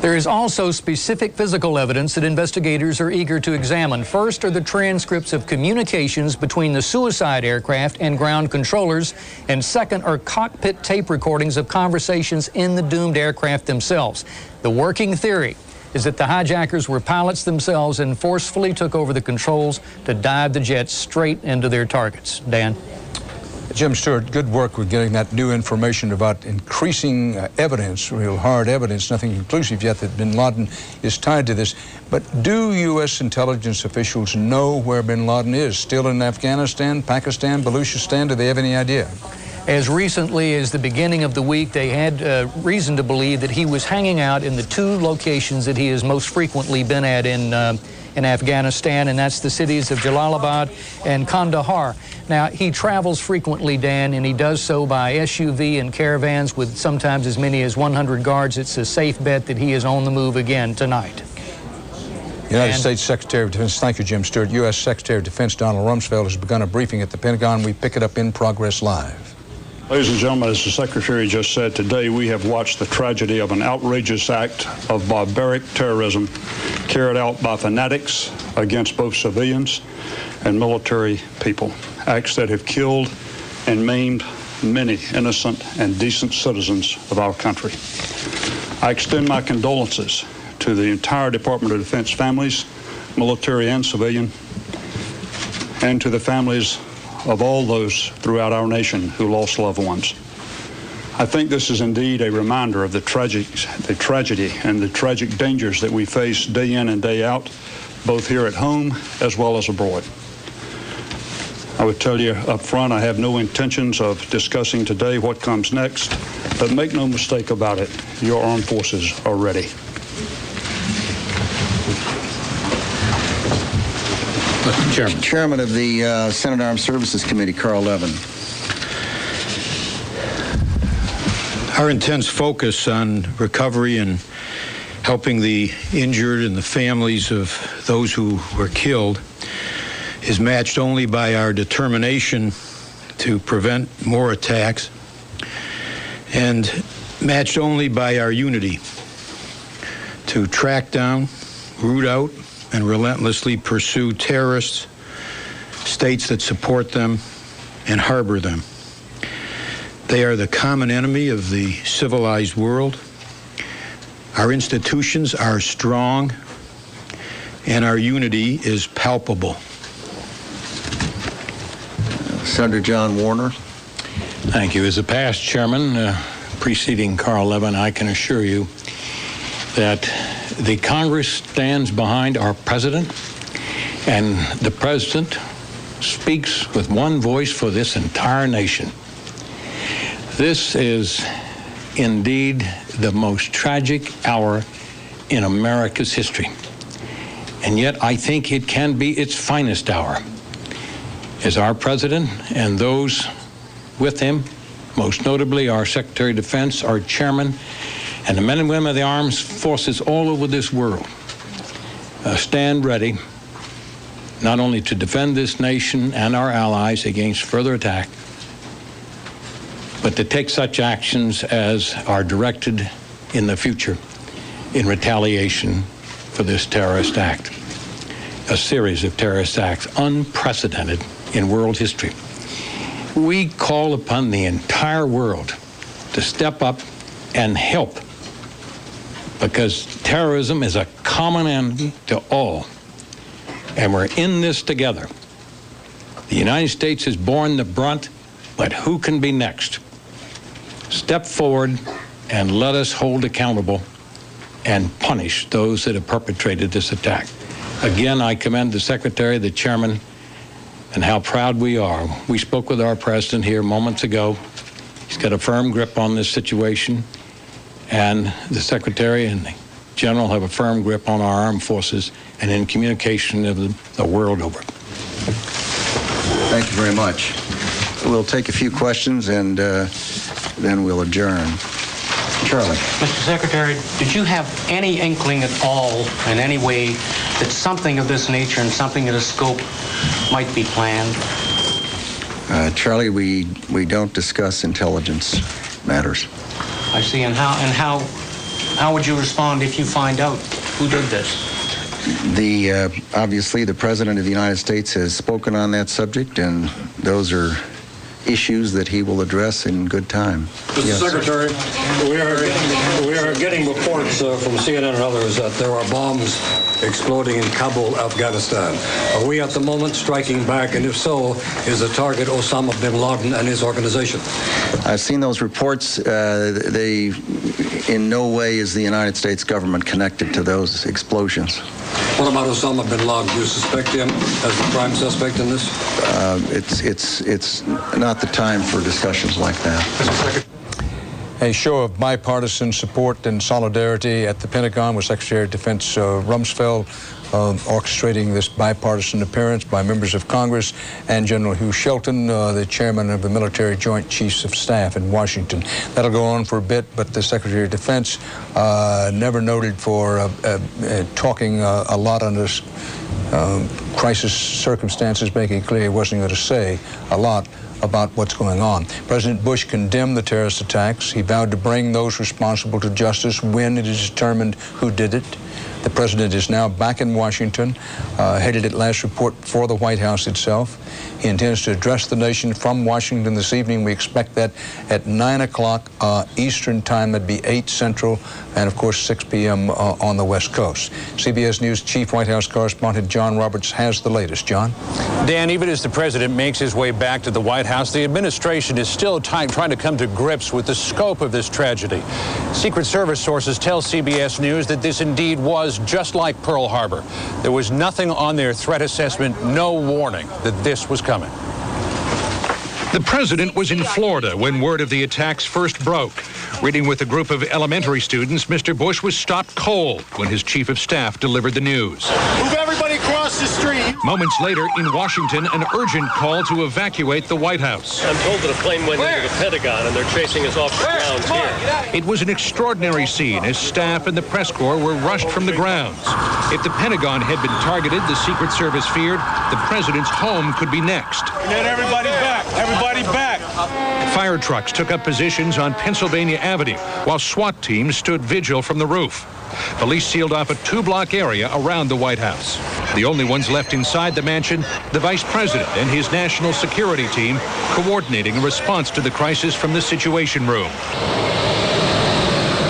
There is also specific physical evidence that investigators are eager to examine. First are the transcripts of communications between the suicide aircraft and ground controllers, and second are cockpit tape recordings of conversations in the doomed aircraft themselves. The working theory is that the hijackers were pilots themselves and forcefully took over the controls to dive the jets straight into their targets. Dan? Jim Stewart, good work with getting that new information about increasing uh, evidence, real hard evidence, nothing conclusive yet that bin Laden is tied to this. But do U.S. intelligence officials know where bin Laden is? Still in Afghanistan, Pakistan, Baluchistan? Do they have any idea? As recently as the beginning of the week, they had uh, reason to believe that he was hanging out in the two locations that he has most frequently been at in. Uh, in Afghanistan, and that's the cities of Jalalabad and Kandahar. Now, he travels frequently, Dan, and he does so by SUV and caravans with sometimes as many as 100 guards. It's a safe bet that he is on the move again tonight. United and States Secretary of Defense, thank you, Jim Stewart. U.S. Secretary of Defense Donald Rumsfeld has begun a briefing at the Pentagon. We pick it up in progress live. Ladies and gentlemen, as the Secretary just said, today we have watched the tragedy of an outrageous act of barbaric terrorism carried out by fanatics against both civilians and military people. Acts that have killed and maimed many innocent and decent citizens of our country. I extend my condolences to the entire Department of Defense families, military and civilian, and to the families of all those throughout our nation who lost loved ones. I think this is indeed a reminder of the tragic, the tragedy and the tragic dangers that we face day in and day out, both here at home as well as abroad. I would tell you up front, I have no intentions of discussing today what comes next, but make no mistake about it, your armed forces are ready. Chairman. Chairman of the uh, Senate Armed Services Committee, Carl Levin. Our intense focus on recovery and helping the injured and the families of those who were killed is matched only by our determination to prevent more attacks and matched only by our unity to track down, root out, and relentlessly pursue terrorists, states that support them, and harbor them. They are the common enemy of the civilized world. Our institutions are strong, and our unity is palpable. Senator John Warner. Thank you. As a past chairman uh, preceding Carl Levin, I can assure you that the Congress stands behind our president, and the president speaks with one voice for this entire nation. This is indeed the most tragic hour in America's history. And yet, I think it can be its finest hour as our president and those with him, most notably our Secretary of Defense, our chairman, and the men and women of the armed forces all over this world uh, stand ready not only to defend this nation and our allies against further attack, but to take such actions as are directed in the future in retaliation for this terrorist act. A series of terrorist acts unprecedented in world history. We call upon the entire world to step up and help because terrorism is a common enemy to all. And we're in this together. The United States has borne the brunt, but who can be next? Step forward and let us hold accountable and punish those that have perpetrated this attack. Again, I commend the Secretary, the Chairman, and how proud we are. We spoke with our President here moments ago. He's got a firm grip on this situation, and the Secretary and the General have a firm grip on our armed forces and in communication of the, the world over. Thank you very much. We'll take a few questions and uh, then we'll adjourn. Charlie. Mr. Secretary, did you have any inkling at all, in any way, that something of this nature and something of this scope might be planned? Uh, Charlie, we, we don't discuss intelligence matters. I see. And how and how how would you respond if you find out who did this? The uh, obviously the president of the United States has spoken on that subject, and those are issues that he will address in good time. Mr. Yes. Secretary, we are we are getting reports uh, from CNN and others that there are bombs exploding in Kabul, Afghanistan. Are we at the moment striking back? And if so, is the target Osama bin Laden and his organization? I've seen those reports. Uh, they, in no way, is the United States government connected to those explosions. What about Osama bin Laden? Do you suspect him as the prime suspect in this? Uh, it's it's it's not the time for discussions like that. A show of bipartisan support and solidarity at the Pentagon with Secretary of Defense uh, Rumsfeld uh, orchestrating this bipartisan appearance by members of Congress and General Hugh Shelton, uh, the chairman of the Military Joint Chiefs of Staff in Washington. That'll go on for a bit, but the Secretary of Defense uh, never noted for uh, uh, talking a lot on this crisis circumstances, making clear he wasn't going to say a lot about what's going on. President Bush condemned the terrorist attacks. He vowed to bring those responsible to justice when it is determined who did it. The president is now back in Washington, uh, headed at last report for the White House itself. He intends to address the nation from Washington this evening. We expect that at 9 o'clock uh, Eastern Time. That'd be 8 Central, and of course 6 p.m. Uh, on the West Coast. CBS News Chief White House Correspondent John Roberts has the latest. John? Dan, even as the president makes his way back to the White House, the administration is still trying to come to grips with the scope of this tragedy. Secret Service sources tell CBS News that this indeed was was just like Pearl Harbor. There was nothing on their threat assessment, no warning that this was coming. The president was in Florida when word of the attacks first broke. Reading with a group of elementary students, Mr. Bush was stopped cold when his chief of staff delivered the news. Move everybody across the street. Moments later, in Washington, an urgent call to evacuate the White House. I'm told that a plane went Where? into the Pentagon and they're chasing us off the Where? grounds here. It was an extraordinary scene as staff and the press corps were rushed from the grounds. If the Pentagon had been targeted, the Secret Service feared the president's home could be next. Get everybody back. Everybody back. Fire trucks took up positions on Pennsylvania Avenue while SWAT teams stood vigil from the roof. Police sealed off a two-block area around the White House. The only ones left inside the mansion, the vice president and his national security team coordinating a response to the crisis from the Situation Room.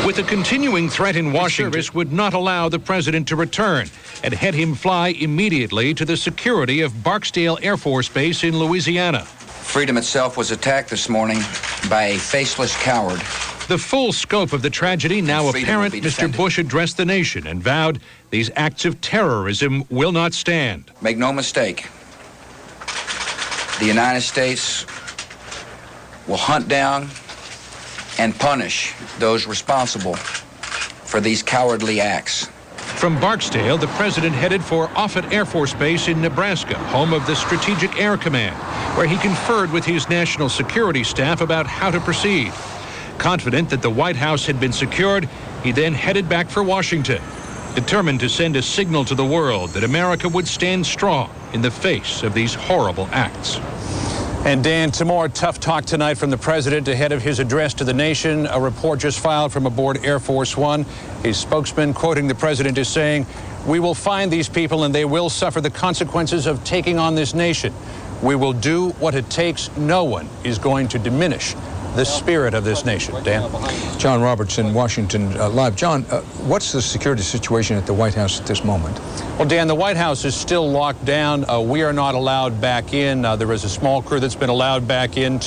With a continuing threat in Washington, service would not allow the president to return and had him fly immediately to the security of Barksdale Air Force Base in Louisiana. Freedom itself was attacked this morning by a faceless coward The full scope of the tragedy now apparent, Mr. Bush addressed the nation and vowed these acts of terrorism will not stand. Make no mistake, the United States will hunt down and punish those responsible for these cowardly acts. From Barksdale, the president headed for Offutt Air Force Base in Nebraska, home of the Strategic Air Command, where he conferred with his national security staff about how to proceed. Confident that the White House had been secured, he then headed back for Washington, determined to send a signal to the world that America would stand strong in the face of these horrible acts. And Dan, some more tough talk tonight from the president ahead of his address to the nation. A report just filed from aboard Air Force One. His spokesman, quoting the president, is saying, We will find these people and they will suffer the consequences of taking on this nation. We will do what it takes. No one is going to diminish the spirit of this nation. Dan? John Robertson, Washington uh, Live. John, uh, what's the security situation at the White House at this moment? Well, Dan, the White House is still locked down. Uh, we are not allowed back in. Uh, there is a small crew that's been allowed back in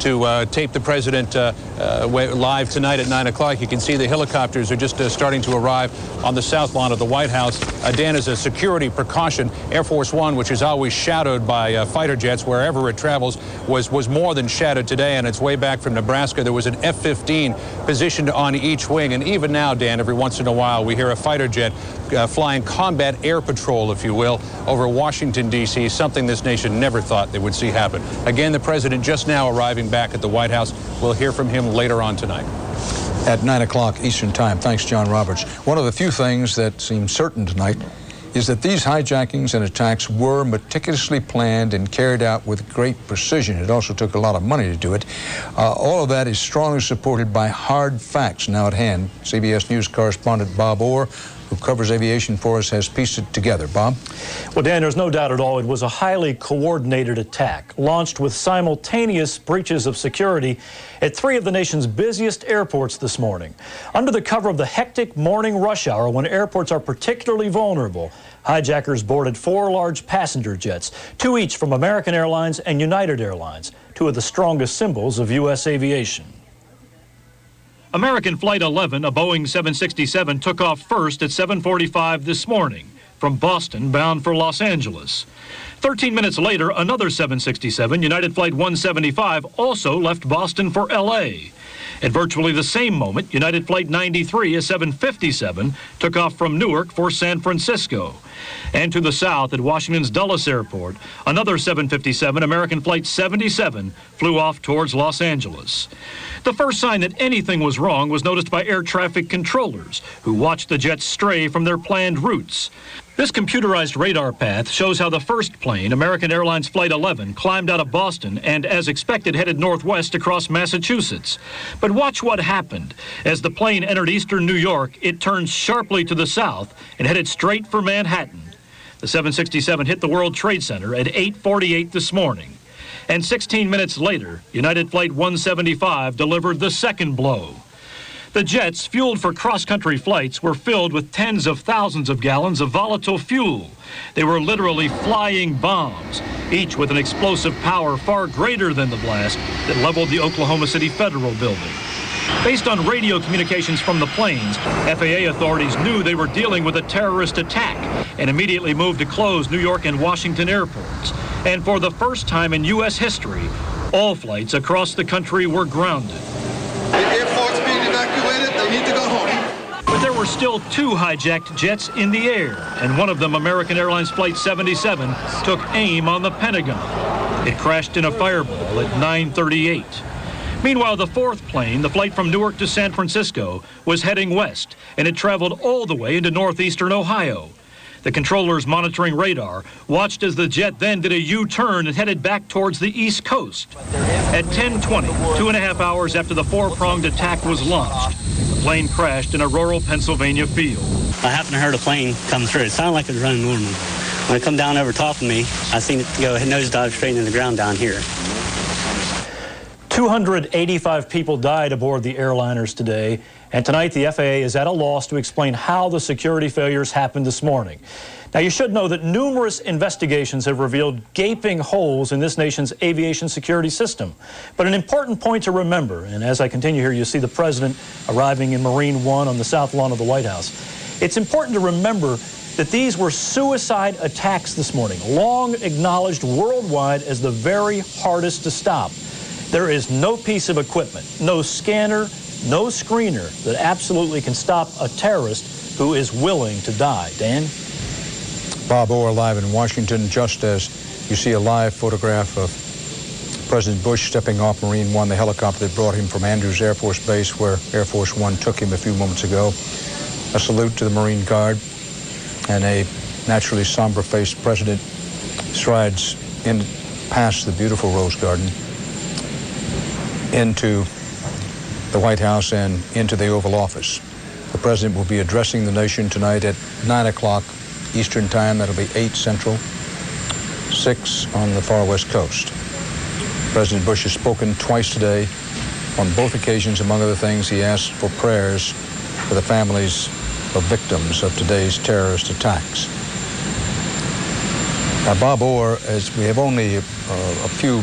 to uh, tape the president uh, uh, live tonight at 9 o'clock. You can see the helicopters are just uh, starting to arrive on the south lawn of the White House. Uh, Dan, as a security precaution, Air Force One, which is always shadowed by uh, fighter jets wherever it travels, was, was more than shadowed today on its way back from Nebraska. There was an F-15 positioned on each wing. And even now, Dan, every once in a while, we hear a fighter jet flying combat air patrol, if you will, over Washington, D.C., something this nation never thought they would see happen. Again, the president just now arriving back at the White House. We'll hear from him later on tonight. At 9 o'clock Eastern Time. Thanks, John Roberts. One of the few things that seems certain tonight is that these hijackings and attacks were meticulously planned and carried out with great precision. It also took a lot of money to do it. Uh, all of that is strongly supported by hard facts now at hand. CBS News correspondent Bob Orr who covers aviation for us, has pieced it together. Bob? Well, Dan, there's no doubt at all it was a highly coordinated attack, launched with simultaneous breaches of security at three of the nation's busiest airports this morning. Under the cover of the hectic morning rush hour when airports are particularly vulnerable, hijackers boarded four large passenger jets, two each from American Airlines and United Airlines, two of the strongest symbols of U.S. aviation. American Flight 11, a Boeing 767, took off first at 7:45 this morning from Boston bound for Los Angeles. 13 minutes later, another 767, United Flight 175, also left Boston for LA. At virtually the same moment, United Flight 93, a 757, took off from Newark for San Francisco. And to the south at Washington's Dulles Airport, another 757, American Flight 77, flew off towards Los Angeles. The first sign that anything was wrong was noticed by air traffic controllers, who watched the jets stray from their planned routes. This computerized radar path shows how the first plane, American Airlines Flight 11, climbed out of Boston and, as expected, headed northwest across Massachusetts. But watch what happened. As the plane entered eastern New York, it turned sharply to the south and headed straight for Manhattan. The 767 hit the World Trade Center at 8:48 this morning. And 16 minutes later, United Flight 175 delivered the second blow. The jets, fueled for cross-country flights, were filled with tens of thousands of gallons of volatile fuel. They were literally flying bombs, each with an explosive power far greater than the blast that leveled the Oklahoma City Federal Building. Based on radio communications from the planes, FAA authorities knew they were dealing with a terrorist attack and immediately moved to close New York and Washington airports. And for the first time in U.S. history, all flights across the country were grounded. The need to go home. But there were still two hijacked jets in the air, and one of them, American Airlines Flight 77, took aim on the Pentagon. It crashed in a fireball at 938. Meanwhile, the fourth plane, the flight from Newark to San Francisco, was heading west, and it traveled all the way into northeastern Ohio. The controllers monitoring radar watched as the jet then did a U-turn and headed back towards the east coast. At 10:20, two and a half hours after the four-pronged attack was launched, the plane crashed in a rural Pennsylvania field. I happened to hear a plane come through. It sounded like it was running normal. When it come down over top of me, I seen it go nosedive straight into the ground down here. 285 people died aboard the airliners today, and tonight the FAA is at a loss to explain how the security failures happened this morning. Now, you should know that numerous investigations have revealed gaping holes in this nation's aviation security system. But an important point to remember, and as I continue here, you see the president arriving in Marine One on the south lawn of the White House. It's important to remember that these were suicide attacks this morning, long acknowledged worldwide as the very hardest to stop. There is no piece of equipment, no scanner, no screener that absolutely can stop a terrorist who is willing to die. Dan? Bob Orr live in Washington, just as you see a live photograph of President Bush stepping off Marine One, the helicopter that brought him from Andrews Air Force Base, where Air Force One took him a few moments ago. A salute to the Marine Guard, and a naturally somber-faced president strides in past the beautiful Rose Garden into the White House and into the Oval Office. The president will be addressing the nation tonight at 9 o'clock Eastern Time. That'll be 8 Central, 6 on the far west coast. President Bush has spoken twice today. On both occasions, among other things, he asked for prayers for the families of victims of today's terrorist attacks. Now, Bob Orr, as we have only uh, a few,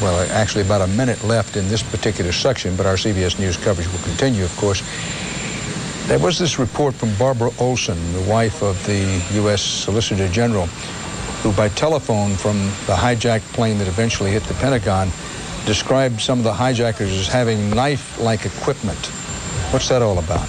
well, actually about a minute left in this particular section, but our CBS News coverage will continue, of course. There was this report from Barbara Olson, the wife of the U.S. Solicitor General, who by telephone from the hijacked plane that eventually hit the Pentagon described some of the hijackers as having knife-like equipment. What's that all about?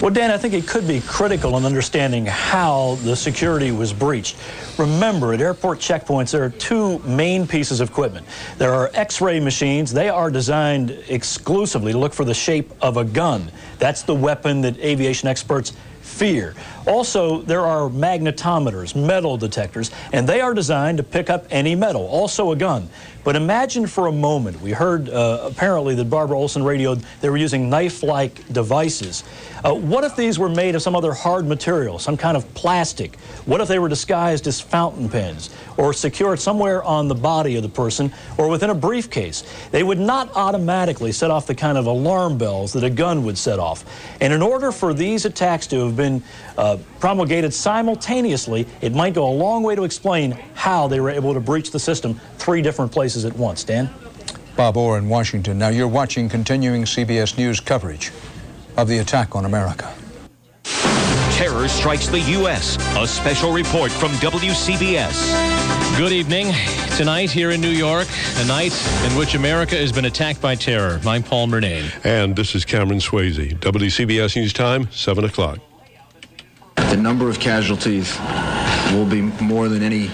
Well, Dan, I think it could be critical in understanding how the security was breached. Remember, at airport checkpoints, there are two main pieces of equipment. There are X-ray machines. They are designed exclusively to look for the shape of a gun. That's the weapon that aviation experts fear. Also, there are magnetometers, metal detectors, and they are designed to pick up any metal, also a gun. But imagine for a moment, we heard uh, apparently that Barbara Olson radioed they were using knife-like devices. Uh, what if these were made of some other hard material, some kind of plastic? What if they were disguised as fountain pens or secured somewhere on the body of the person or within a briefcase? They would not automatically set off the kind of alarm bells that a gun would set off. And in order for these attacks to have been uh, promulgated simultaneously, it might go a long way to explain how they were able to breach the system three different places at once. Dan? Bob Orr in Washington. Now you're watching continuing CBS News coverage of the attack on America. Terror strikes the U.S. A special report from WCBS. Good evening. Tonight here in New York, a night in which America has been attacked by terror. I'm Paul Murnane. And this is Cameron Swayze. WCBS News Time, 7 o'clock. The number of casualties will be more than any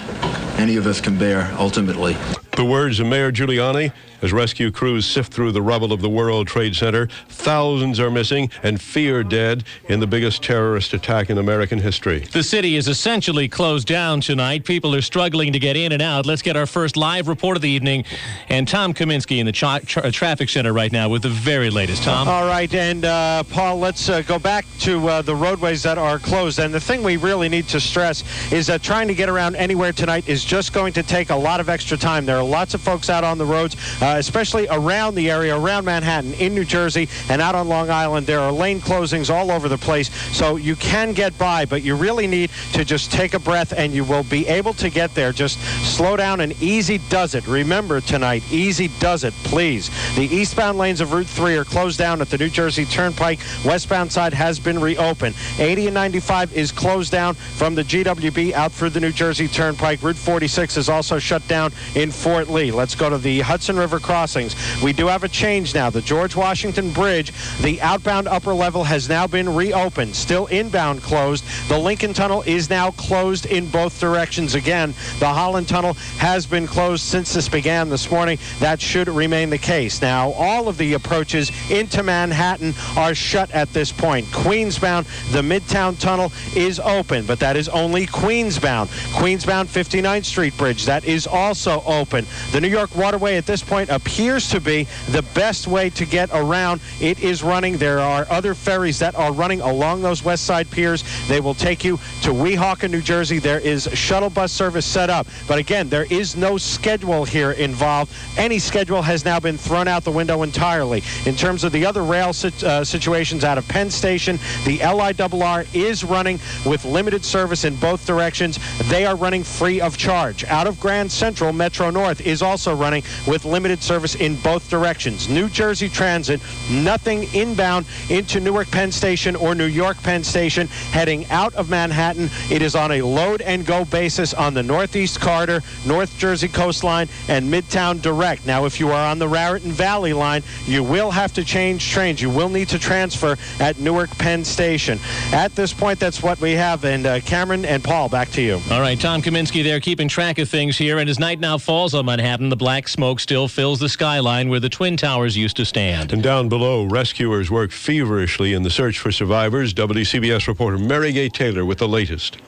any of us can bear ultimately. The words of Mayor Giuliani as rescue crews sift through the rubble of the World Trade Center. Thousands are missing and fear dead in the biggest terrorist attack in American history. The city is essentially closed down tonight. People are struggling to get in and out. Let's get our first live report of the evening. And Tom Kaminski in the tra- tra- traffic center right now with the very latest. Tom. All right. And uh, Paul, let's uh, go back to uh, the roadways that are closed. And the thing we really need to stress is that trying to get around anywhere tonight is just going to take a lot of extra time. There are lots of folks out on the roads, uh, especially around the area, around Manhattan, in New Jersey, and out on Long Island. There are lane closings all over the place, so you can get by, but you really need to just take a breath and you will be able to get there. Just slow down and easy does it. Remember tonight, easy does it, please. The eastbound lanes of Route 3 are closed down at the New Jersey Turnpike. Westbound side has been reopened. 80 and 95 is closed down from the GWB out through the New Jersey Turnpike. Route 46 is also shut down in Fort Lee. Let's go to the Hudson River crossings. We do have a change now. The George Washington Bridge, the outbound upper level has now been reopened. Still inbound closed. The Lincoln Tunnel is now closed in both directions again. The Holland Tunnel has been closed since this began this morning. That should remain the case. Now, all of the approaches into Manhattan are shut at this point. Queensbound, the Midtown Tunnel is open, but that is only Queensbound. Queensbound 59th Street Bridge, that is also open. The New York Waterway at this point appears to be the best way to get around. It is running. There are other ferries that are running along those west side piers. They will take you to Weehawken, New Jersey. There is shuttle bus service set up. But again, there is no schedule here involved. Any schedule has now been thrown out the window entirely. In terms of the other rail sit, uh, situations out of Penn Station, the LIRR is running with limited service in both directions. They are running free of charge. Out of Grand Central, Metro North is also running with limited service in both directions. New Jersey Transit, nothing inbound into Newark Penn Station or New York Penn Station. Heading out of Manhattan, it is on a load and go basis on the Northeast Corridor, North Jersey Coastline, and Midtown Direct. Now, if you are on the Raritan Valley line, you will have to change trains. You will need to transfer at Newark Penn Station. At this point, that's what we have. And uh, Cameron and Paul, back to you. All right, Tom Kaminski there keeping track of things here. And as night now falls on Manhattan, the black smoke still fills the skyline where the Twin Towers used to stand. And down below, rescuers work feverishly in the search for survivors. WCBS reporter Mary Gay Taylor with the latest.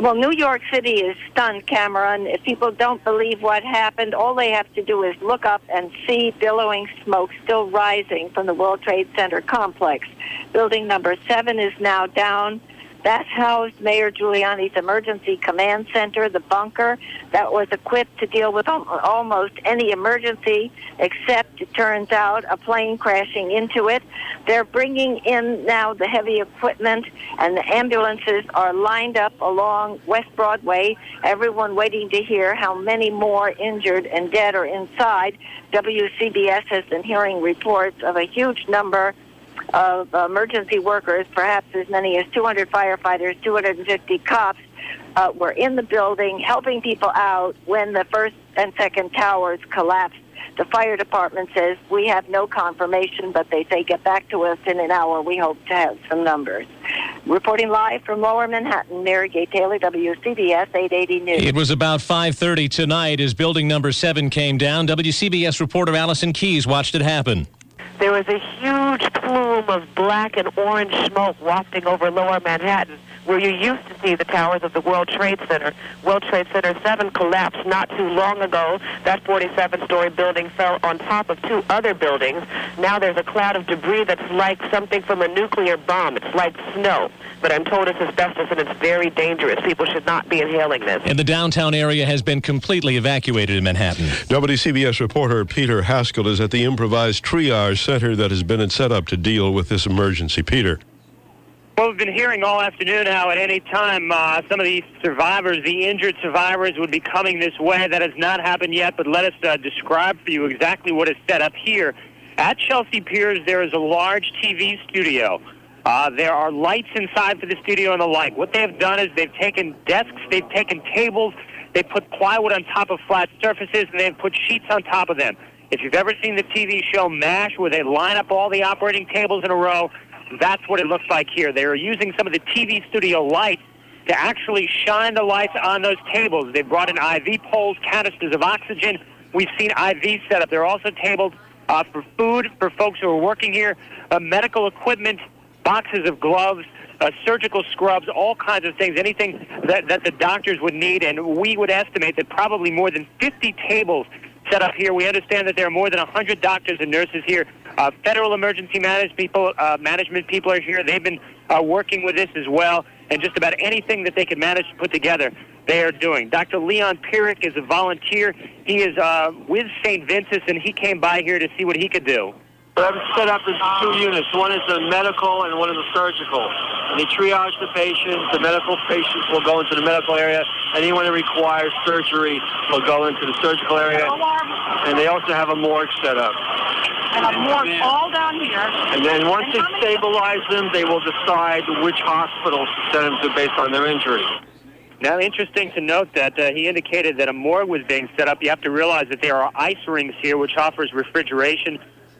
Well, New York City is stunned, Cameron. If people don't believe what happened, all they have to do is look up and see billowing smoke still rising from the World Trade Center complex. Building number seven is now down. That housed Mayor Giuliani's emergency command center, the bunker that was equipped to deal with almost any emergency, except it turns out a plane crashing into it. They're bringing in now the heavy equipment, and the ambulances are lined up along West Broadway. Everyone waiting to hear how many more injured and dead are inside. WCBS has been hearing reports of a huge number of emergency workers, perhaps as many as 200 firefighters, 250 cops, uh, were in the building helping people out when the first and second towers collapsed. The fire department says we have no confirmation, but they say get back to us in an hour. We hope to have some numbers. Reporting live from Lower Manhattan, Mary Gay Taylor, WCBS 880 News. It was about 5:30 tonight as building number seven came down. WCBS reporter Allison Keyes watched it happen. There was a huge plume of black and orange smoke wafting over lower Manhattan, where you used to see the towers of the World Trade Center. World Trade Center 7 collapsed not too long ago. That 47-story building fell on top of two other buildings. Now there's a cloud of debris that's like something from a nuclear bomb. It's like snow. But I'm told it's asbestos and it's very dangerous. People should not be inhaling this. And the downtown area has been completely evacuated in Manhattan. WCBS reporter Peter Haskell is at the improvised triage center that has been set up to deal with this emergency. Peter. Well, we've been hearing all afternoon how at any time uh, some of these survivors, the injured survivors, would be coming this way. That has not happened yet, but let us uh, describe for you exactly what is set up here. At Chelsea Piers, there is a large TV studio. Uh, there are lights inside for the studio and the like. What they have done is they've taken desks, they've taken tables, they put plywood on top of flat surfaces, and they've put sheets on top of them. If you've ever seen the TV show MASH, where they line up all the operating tables in a row, that's what it looks like here. They are using some of the TV studio lights to actually shine the lights on those tables. They've brought in IV poles, canisters of oxygen. We've seen IV set up. There are also tables uh, for food for folks who are working here, uh, medical equipment, boxes of gloves, uh, surgical scrubs, all kinds of things, anything that, that the doctors would need. And we would estimate that probably more than 50 tables set up here. We understand that there are more than 100 doctors and nurses here. Uh, federal emergency management people, uh, management people are here. They've been uh, working with this as well, and just about anything that they can manage to put together, they are doing. Dr. Leon Pierik is a volunteer. He is uh, with St. Vincent's, and he came by here to see what he could do. We're set up as two units. One is the medical and one is the surgical. And they triage the patients. The medical patients will go into the medical area. Anyone that requires surgery will go into the surgical area. And they also have a morgue set up. And a morgue all down here. And then once they stabilize them, they will decide which hospitals to send them to based on their injury. Now, interesting to note that uh, he indicated that a morgue was being set up. You have to realize that there are ice rings here, which offers refrigeration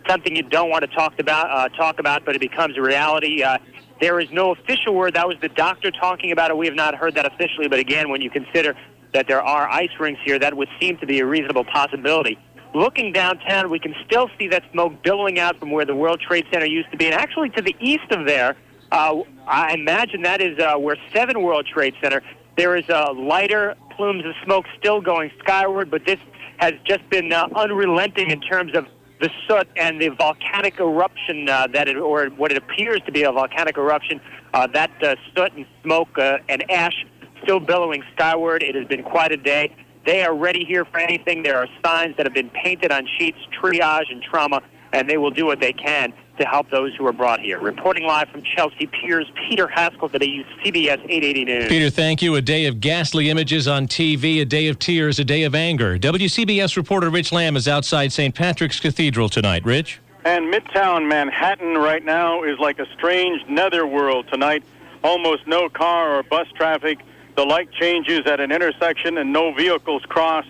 something you don't want to talk about, uh, talk about, but it becomes a reality. Uh, there is no official word. That was the doctor talking about it. We have not heard that officially, but again, when you consider that there are ice rinks here, that would seem to be a reasonable possibility. Looking downtown, we can still see that smoke billowing out from where the World Trade Center used to be, and actually to the east of there, uh, I imagine that is uh, where Seven World Trade Center. There is a lighter plumes of smoke still going skyward, but this has just been uh, unrelenting in terms of the soot and the volcanic eruption uh, that it, or what it appears to be a volcanic eruption. Uh, that uh, soot and smoke uh, and ash still billowing skyward. It has been quite a day. They are ready here for anything. There are signs that have been painted on sheets, triage and trauma, and they will do what they can to help those who are brought here. Reporting live from Chelsea Piers, Peter Haskell, today CBS 880 News. Peter, thank you. A day of ghastly images on TV, a day of tears, a day of anger. WCBS reporter Rich Lamb is outside St. Patrick's Cathedral tonight. Rich? And Midtown Manhattan right now is like a strange netherworld tonight. Almost no car or bus traffic. The light changes at an intersection and no vehicles cross.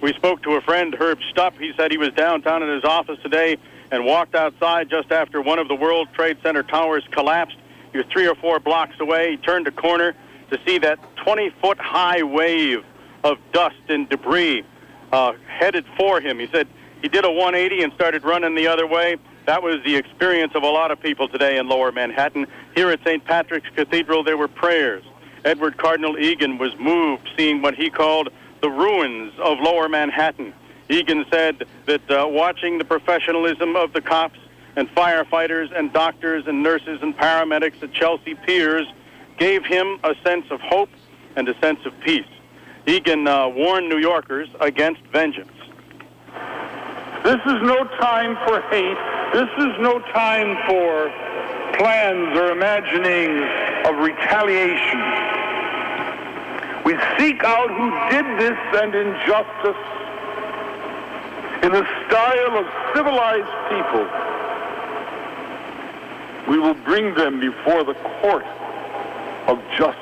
We spoke to a friend, Herb Stupp. He said he was downtown in his office today and walked outside just after one of the World Trade Center towers collapsed. You're three or four blocks away. He turned a corner to see that 20 foot high wave of dust and debris uh, headed for him. He said he did a 180 and started running the other way. That was the experience of a lot of people today in lower Manhattan. Here at St. Patrick's Cathedral, there were prayers. Edward Cardinal Egan was moved seeing what he called the ruins of lower Manhattan. Egan said that uh, watching the professionalism of the cops and firefighters and doctors and nurses and paramedics at Chelsea Piers gave him a sense of hope and a sense of peace. Egan uh, warned New Yorkers against vengeance. This is no time for hate. This is no time for plans or imaginings of retaliation. We seek out who did this and injustice in the style of civilized people. We will bring them before the court of justice.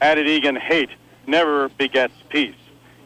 Added Egan, hate never begets peace.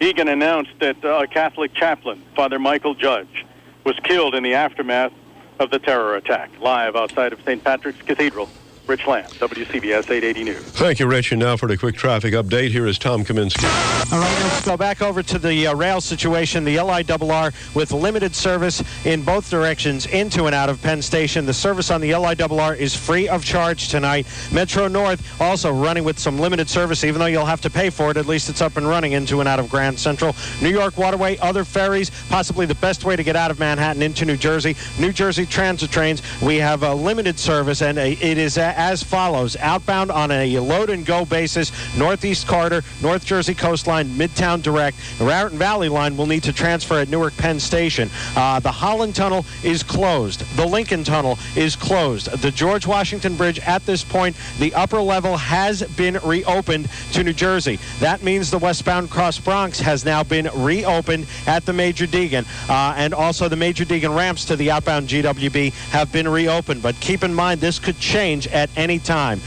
Egan announced that a Catholic chaplain, Father Michael Judge, was killed in the aftermath of the terror attack. Live outside of St. Patrick's Cathedral, Rich Lamb, WCBS 880 News. Thank you, Rich. And now for the quick traffic update, here is Tom Kaminski. All right, let's go back over to the uh, rail situation. The LIRR with limited service in both directions into and out of Penn Station. The service on the LIRR is free of charge tonight. Metro North also running with some limited service, even though you'll have to pay for it. At least it's up and running into and out of Grand Central. New York Waterway, other ferries, possibly the best way to get out of Manhattan into New Jersey. New Jersey transit trains, we have a limited service, and a, it is a, as follows. Outbound on a load and go basis Northeast Corridor, north jersey coastline midtown direct. The raritan valley line will need to transfer at newark penn station. Uh, the holland tunnel is closed. The lincoln tunnel is closed. The george washington bridge at this point the upper level has been reopened to new jersey. That means the westbound cross bronx has now been reopened at the major deegan. Uh, and also the major deegan ramps to the outbound gwb have been reopened. But keep in mind this could change at any time.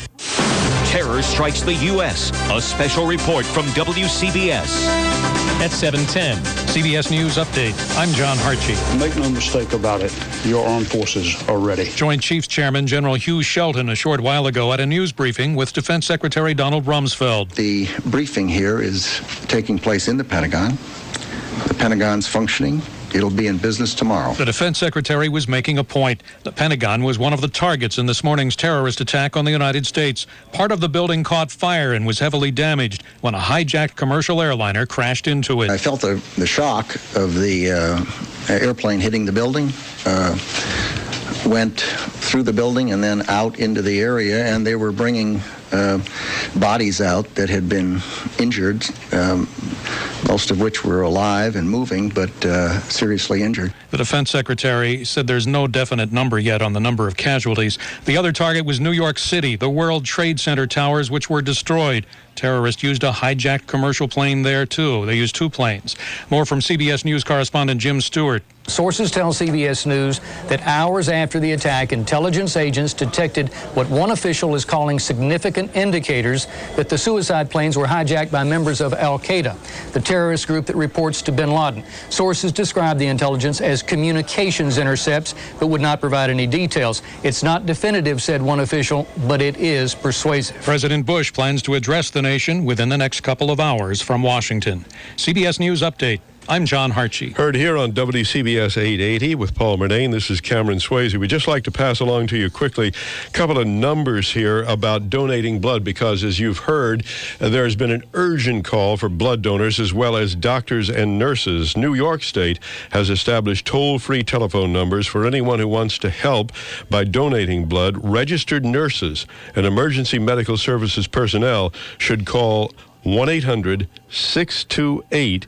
Terror strikes the U.S. A special report from WCBS. At 710. CBS News Update. I'm John Hartge. Make no mistake about it, your armed forces are ready. Joint Chiefs Chairman General Hugh Shelton a short while ago at a news briefing with Defense Secretary Donald Rumsfeld. The briefing here is taking place in the Pentagon. The Pentagon's functioning. It'll be in business tomorrow. The defense secretary was making a point. The Pentagon was one of the targets in this morning's terrorist attack on the United States. Part of the building caught fire and was heavily damaged when a hijacked commercial airliner crashed into it. I felt the, the shock of the uh, airplane hitting the building. Uh, went through the building and then out into the area, and they were bringing uh, bodies out that had been injured, um, most of which were alive and moving, but uh, seriously injured. The defense secretary said there's no definite number yet on the number of casualties. The other target was New York City, the World Trade Center towers, which were destroyed. Terrorists used a hijacked commercial plane there, too. They used two planes. More from CBS News correspondent Jim Stewart. Sources tell CBS News that hours after the attack, intelligence agents detected what one official is calling significant indicators that the suicide planes were hijacked by members of Al Qaeda, the terrorist group that reports to bin Laden. Sources describe the intelligence as communications intercepts, but would not provide any details. It's not definitive, said one official, but it is persuasive. President Bush plans to address the nation within the next couple of hours from Washington. CBS News Update. I'm John Hartge. Heard here on WCBS 880 with Paul Murnane. This is Cameron Swayze. We'd just like to pass along to you quickly a couple of numbers here about donating blood because, as you've heard, uh, there's been an urgent call for blood donors as well as doctors and nurses. New York State has established toll free telephone numbers for anyone who wants to help by donating blood. Registered nurses and emergency medical services personnel should call 1 800 628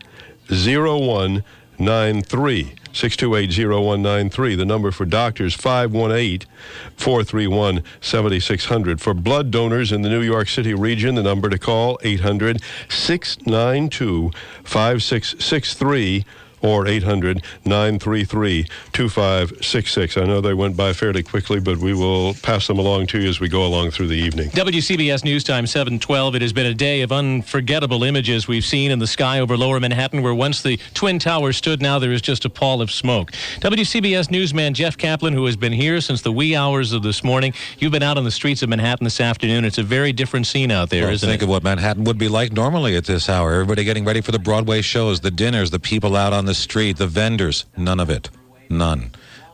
0193. 628-0193. The number for doctors 518-431-7600. For blood donors in the New York City region, the number to call 800-692-5663 or 800 933 2566. I know they went by fairly quickly, but we will pass them along to you as we go along through the evening. WCBS News Time 712. It has been a day of unforgettable images we've seen in the sky over lower Manhattan, where once the Twin Towers stood, now there is just a pall of smoke. WCBS newsman Jeff Kaplan, who has been here since the wee hours of this morning, you've been out on the streets of Manhattan this afternoon. It's a very different scene out there, well, isn't think it? of what Manhattan would be like normally at this hour. Everybody getting ready for the Broadway shows, the dinners, the people out on the street, the vendors. None of it. None.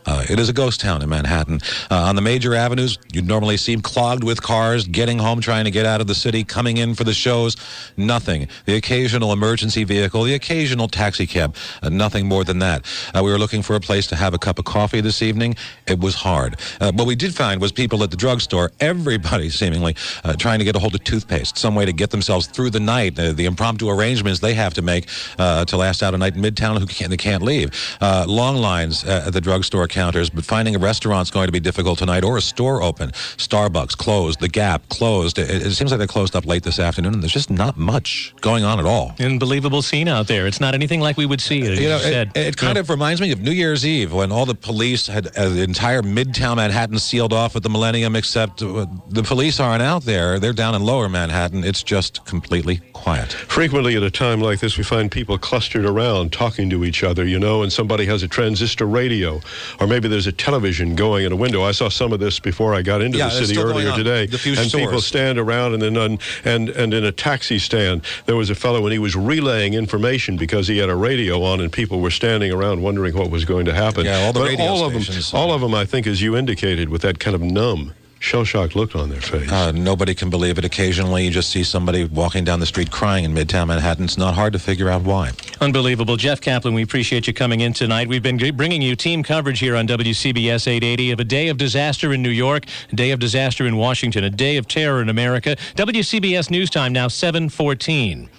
Uh, it is a ghost town in Manhattan. Uh, on the major avenues, you'd normally see clogged with cars, getting home, trying to get out of the city, coming in for the shows. Nothing. The occasional emergency vehicle, the occasional taxi cab. Uh, nothing more than that. Uh, we were looking for a place to have a cup of coffee this evening. It was hard. Uh, what we did find was people at the drugstore, everybody seemingly uh, trying to get a hold of toothpaste, some way to get themselves through the night. the impromptu arrangements they have to make to last out a night in Midtown who can't, they can't leave. long lines at the drugstore counters, but finding a restaurant's going to be difficult tonight or a store open. Starbucks closed, The Gap closed. It, it seems like they closed up late this afternoon, and there's just not much going on at all. Unbelievable scene out there. It's not anything like we would see it. You know, said. it, it kind Yeah. of reminds me of New Year's Eve when all the police had uh, the entire midtown Manhattan sealed off at the Millennium, except uh, the police aren't out there. They're down in lower Manhattan. It's just completely quiet. Frequently at a time like this, we find people clustered around talking to each other, you know, and somebody has a transistor radio, or maybe there's a television going in a window. I saw some of this before I got into Yeah, the city earlier today. And stores. people stand around, and then on, and and in a taxi stand, there was a fellow, and he was relaying information because he had a radio on, and people were standing around wondering what was going to happen. Yeah, all the but radio all of them, stations. all of them, I think, as you indicated, with that kind of numb, shell-shocked look on their face. Uh, nobody can believe it. Occasionally, you just see somebody walking down the street crying in Midtown Manhattan. It's not hard to figure out why. Unbelievable. Jeff Kaplan, we appreciate you coming in tonight. We've been bringing you team coverage here on WCBS 880 of a day of disaster in New York, a day of disaster in Washington, a day of terror in America. WCBS News Time now 714.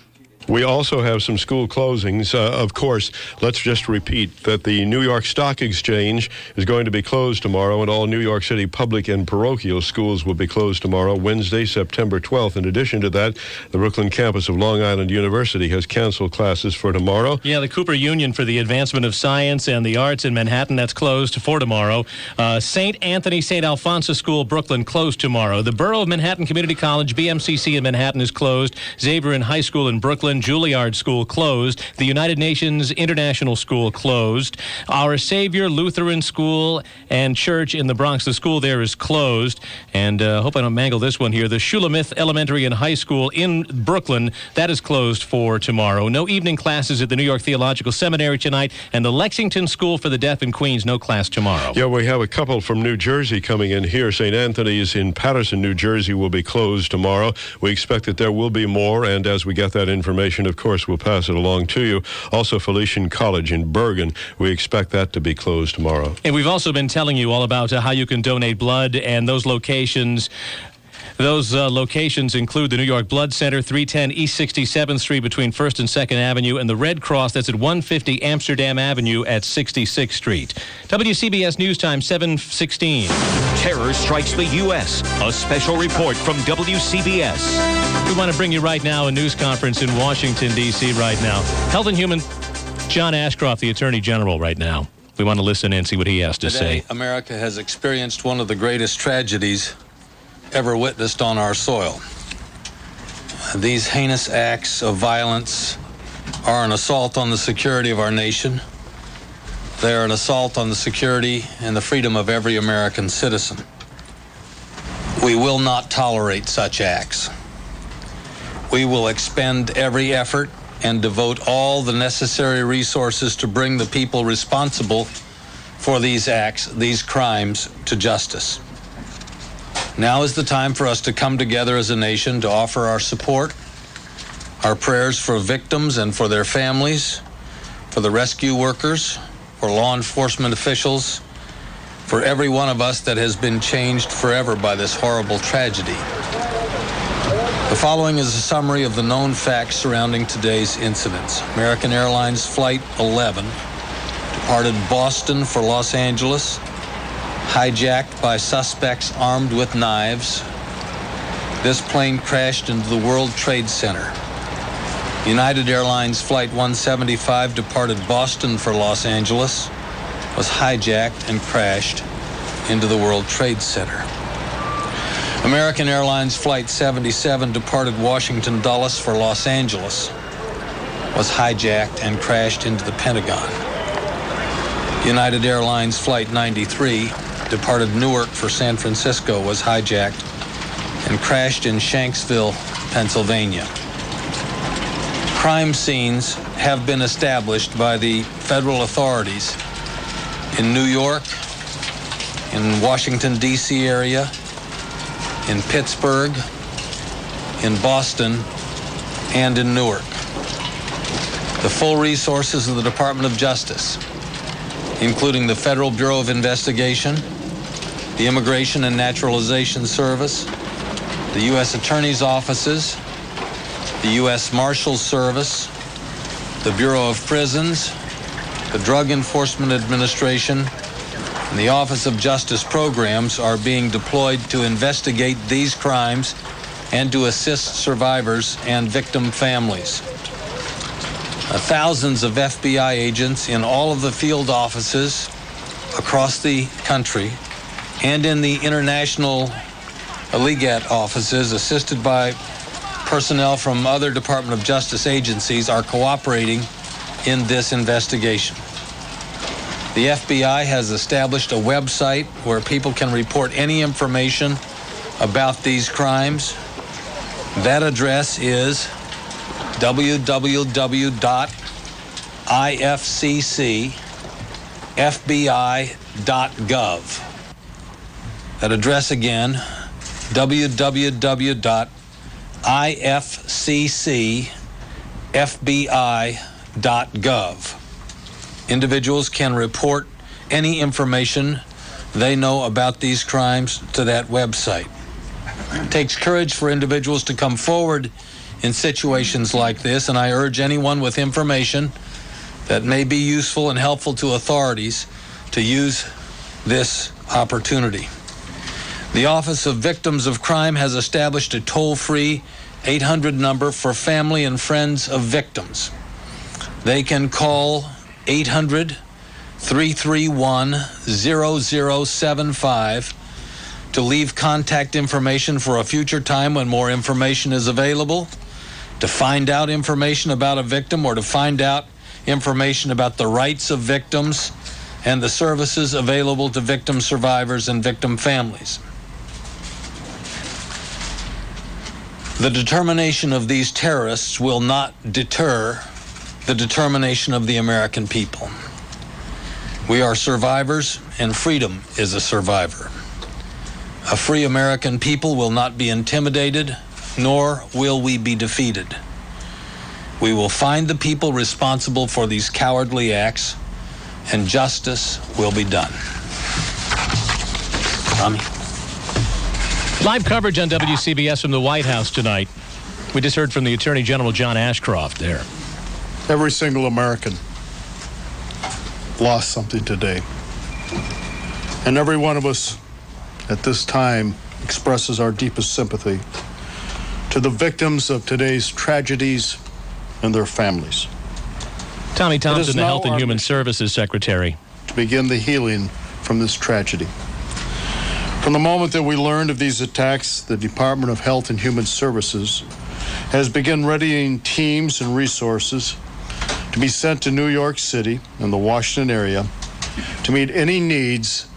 We also have some school closings. Uh, of course, let's just repeat that the New York Stock Exchange is going to be closed tomorrow, and all New York City public and parochial schools will be closed tomorrow, Wednesday, September 12th. In addition to that, the Brooklyn campus of Long Island University has canceled classes for tomorrow. Yeah, the Cooper Union for the Advancement of Science and the Arts in Manhattan, that's closed for tomorrow. Uh, St. Anthony St. Alphonsus School, Brooklyn, closed tomorrow. The Borough of Manhattan Community College, BMCC in Manhattan, is closed. Xavier High School in Brooklyn, Juilliard School closed. The United Nations International School closed. Our Savior Lutheran School and Church in the Bronx, the school there is closed. And uh, hope I don't mangle this one here. The Shulamith Elementary and High School in Brooklyn, that is closed for tomorrow. No evening classes at the New York Theological Seminary tonight. And the Lexington School for the Deaf in Queens, no class tomorrow. Yeah, we have a couple from New Jersey coming in here. St. Anthony's in Paterson, New Jersey will be closed tomorrow. We expect that there will be more, and as we get that information, of course, we'll pass it along to you. Also, Felician College in Bergen, we expect that to be closed tomorrow. And we've also been telling you all about uh, how you can donate blood and those locations. Those uh, locations include the New York Blood Center, 310 East 67th Street between 1st and 2nd Avenue, and the Red Cross that's at 150 Amsterdam Avenue at 66th Street. WCBS News Time 716. Terror strikes the U.S. A special report from WCBS. We want to bring you right now a news conference in Washington, D.C. right now. Health and Human, John Ashcroft, the Attorney General, right now. We want to listen and see what he has to Today, say. America has experienced one of the greatest tragedies ever witnessed on our soil. These heinous acts of violence are an assault on the security of our nation. They are an assault on the security and the freedom of every American citizen. We will not tolerate such acts. We will expend every effort and devote all the necessary resources to bring the people responsible for these acts, these crimes, to justice. Now is the time for us to come together as a nation to offer our support, our prayers for victims and for their families, for the rescue workers, for law enforcement officials, for every one of us that has been changed forever by this horrible tragedy. The following is a summary of the known facts surrounding today's incidents. American Airlines Flight 11 departed Boston for Los Angeles, hijacked by suspects armed with knives. This plane crashed into the World Trade Center. United Airlines Flight 175 departed Boston for Los Angeles, was hijacked and crashed into the World Trade Center. American Airlines Flight 77 departed Washington Dulles for Los Angeles, was hijacked and crashed into the Pentagon. United Airlines Flight 93 departed Newark for San Francisco, was hijacked and crashed in Shanksville, Pennsylvania. Crime scenes have been established by the federal authorities in New York, in Washington, D.C. area, in Pittsburgh, in Boston, and in Newark. The full resources of the Department of Justice, including the Federal Bureau of Investigation, the Immigration and Naturalization Service, the U.S. Attorney's offices, the U.S. Marshals Service, the Bureau of Prisons, the Drug Enforcement Administration, and the Office of Justice Programs are being deployed to investigate these crimes and to assist survivors and victim families. Uh, thousands of FBI agents in all of the field offices across the country and in the international legat offices assisted by personnel from other Department of Justice agencies are cooperating in this investigation. The FBI has established a website where people can report any information about these crimes. That address is www.ifccfbi.gov. That address again, www.ifccfbi.gov. Individuals can report any information they know about these crimes to that website. It takes courage for individuals to come forward in situations like this, and I urge anyone with information that may be useful and helpful to authorities to use this opportunity. The Office of Victims of Crime has established a toll free 800 number for family and friends of victims. They can call 800 331 0075 to leave contact information for a future time when more information is available, to find out information about a victim, or to find out information about the rights of victims and the services available to victim survivors and victim families. The determination of these terrorists will not deter the determination of the American people. We are survivors, and freedom is a survivor. A free American people will not be intimidated, nor will we be defeated. We will find the people responsible for these cowardly acts, and justice will be done. Tommy? Live coverage on WCBS from the White House tonight. We just heard from the Attorney General John Ashcroft there. Every single American lost something today. And every one of us at this time expresses our deepest sympathy to the victims of today's tragedies and their families. Tommy Thompson, the Health and Human Services Secretary. To begin the healing from this tragedy. From the moment that we learned of these attacks, the Department of Health and Human Services has begun readying teams and resources to be sent to New York City and the Washington area to meet any needs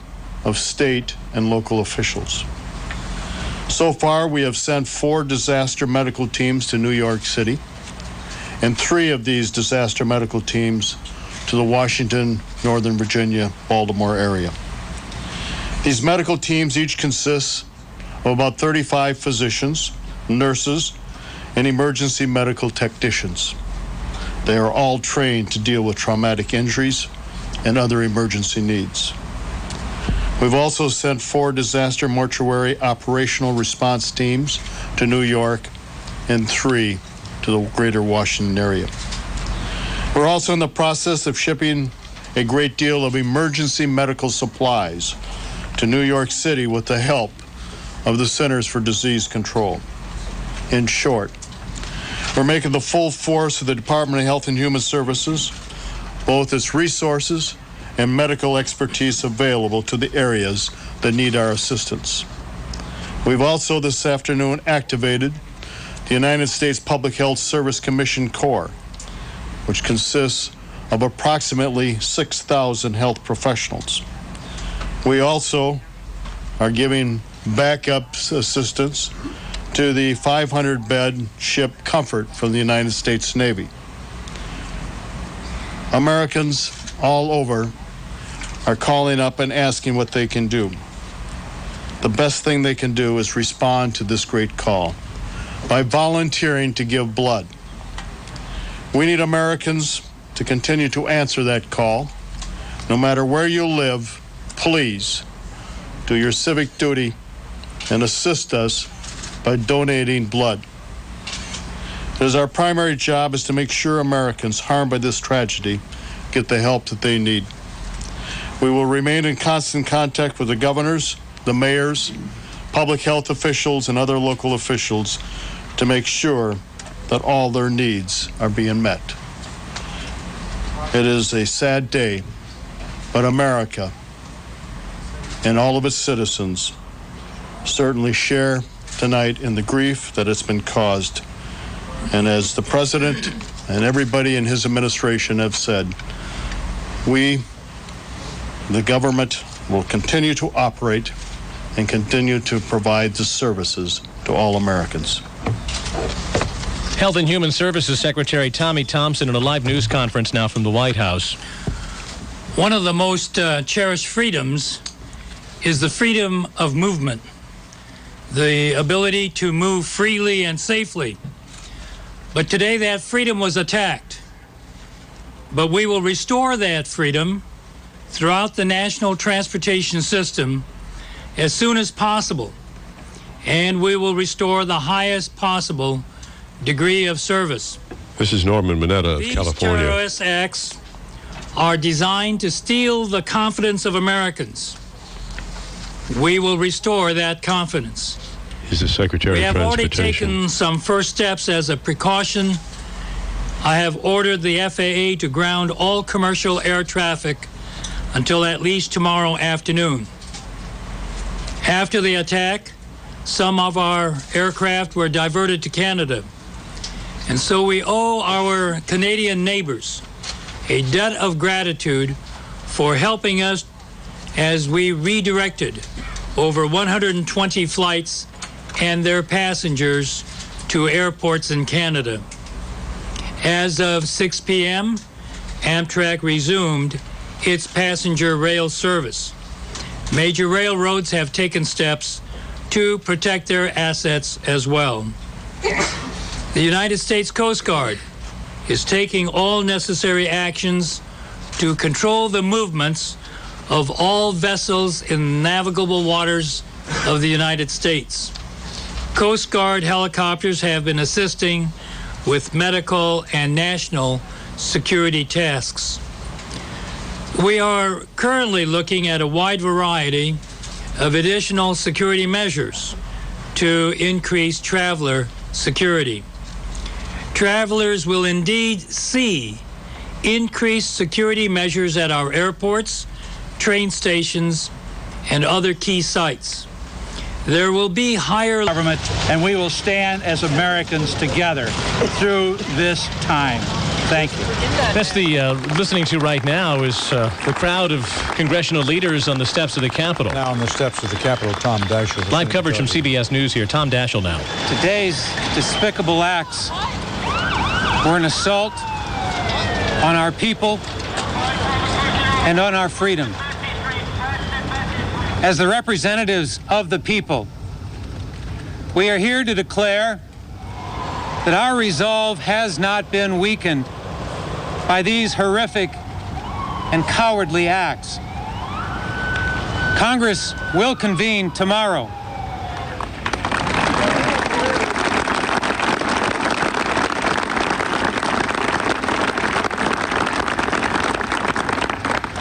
of state and local officials. So far, we have sent four disaster medical teams to New York City and three of these disaster medical teams to the Washington, Northern Virginia, Baltimore area. These medical teams each consist of about 35 physicians, nurses, and emergency medical technicians. They are all trained to deal with traumatic injuries and other emergency needs. We've also sent four disaster mortuary operational response teams to New York and three to the greater Washington area. We're also in the process of shipping a great deal of emergency medical supplies to New York City with the help of the Centers for Disease Control. In short, we're making the full force of the Department of Health and Human Services, both its resources and medical expertise available to the areas that need our assistance. We've also this afternoon activated the United States Public Health Service Commission Corps, which consists of approximately 6,000 health professionals. We also are giving backup assistance to the 500 bed ship Comfort from the United States Navy. Americans all over are calling up and asking what they can do. The best thing they can do is respond to this great call by volunteering to give blood. We need Americans to continue to answer that call. No matter where you live, please do your civic duty and assist us by donating blood. It is our primary job is to make sure Americans harmed by this tragedy get the help that they need. We will remain in constant contact with the governors, the mayors, public health officials, and other local officials to make sure that all their needs are being met. It is a sad day, but America and all of its citizens certainly share tonight in the grief that has been caused. And as the president and everybody in his administration have said, we, the government, will continue to operate and continue to provide the services to all Americans. Health and Human Services Secretary Tommy Thompson in a live news conference now from the White House. One of the most uh, cherished freedoms is the freedom of movement, the ability to move freely and safely. But today that freedom was attacked. But we will restore that freedom throughout the national transportation system as soon as possible. And we will restore the highest possible degree of service. This is Norman Mineta of These California. terrorist acts are designed to steal the confidence of Americans. We will restore that confidence. He's the Secretary We of have already taken some first steps as a precaution. I have ordered the FAA to ground all commercial air traffic until at least tomorrow afternoon. After the attack, some of our aircraft were diverted to Canada. And so we owe our Canadian neighbors a debt of gratitude for helping us as we redirected over 120 flights and their passengers to airports in Canada. As of 6 p.m., Amtrak resumed its passenger rail service. Major railroads have taken steps to protect their assets as well. The United States Coast Guard is taking all necessary actions to control the movements of all vessels in navigable waters of the United States. Coast Guard helicopters have been assisting with medical and national security tasks. We are currently looking at a wide variety of additional security measures to increase traveler security. Travelers will indeed see increased security measures at our airports, train stations, and other key sites. There will be higher government, and we will stand as Americans together through this time. Thank you. That's the uh, listening to right now is uh, the crowd of congressional leaders on the steps of the Capitol. Now on the steps of the Capitol, Tom Daschle. Live coverage from CBS News here. Tom Daschle now. Today's despicable acts were an assault on our people and on our freedom. As the representatives of the people, we are here to declare that our resolve has not been weakened by these horrific and cowardly acts. Congress will convene tomorrow.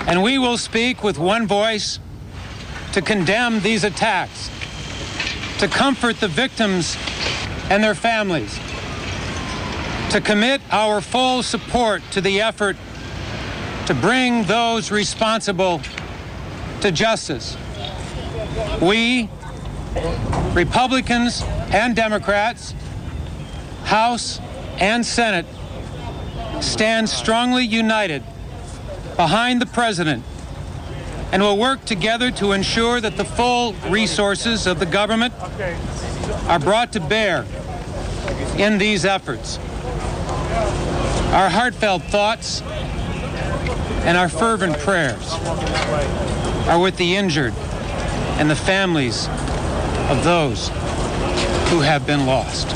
And we will speak with one voice to condemn these attacks, to comfort the victims and their families, to commit our full support to the effort to bring those responsible to justice. We, Republicans and Democrats, House and Senate, stand strongly united behind the President and will work together to ensure that the full resources of the government are brought to bear in these efforts. Our heartfelt thoughts and our fervent prayers are with the injured and the families of those who have been lost.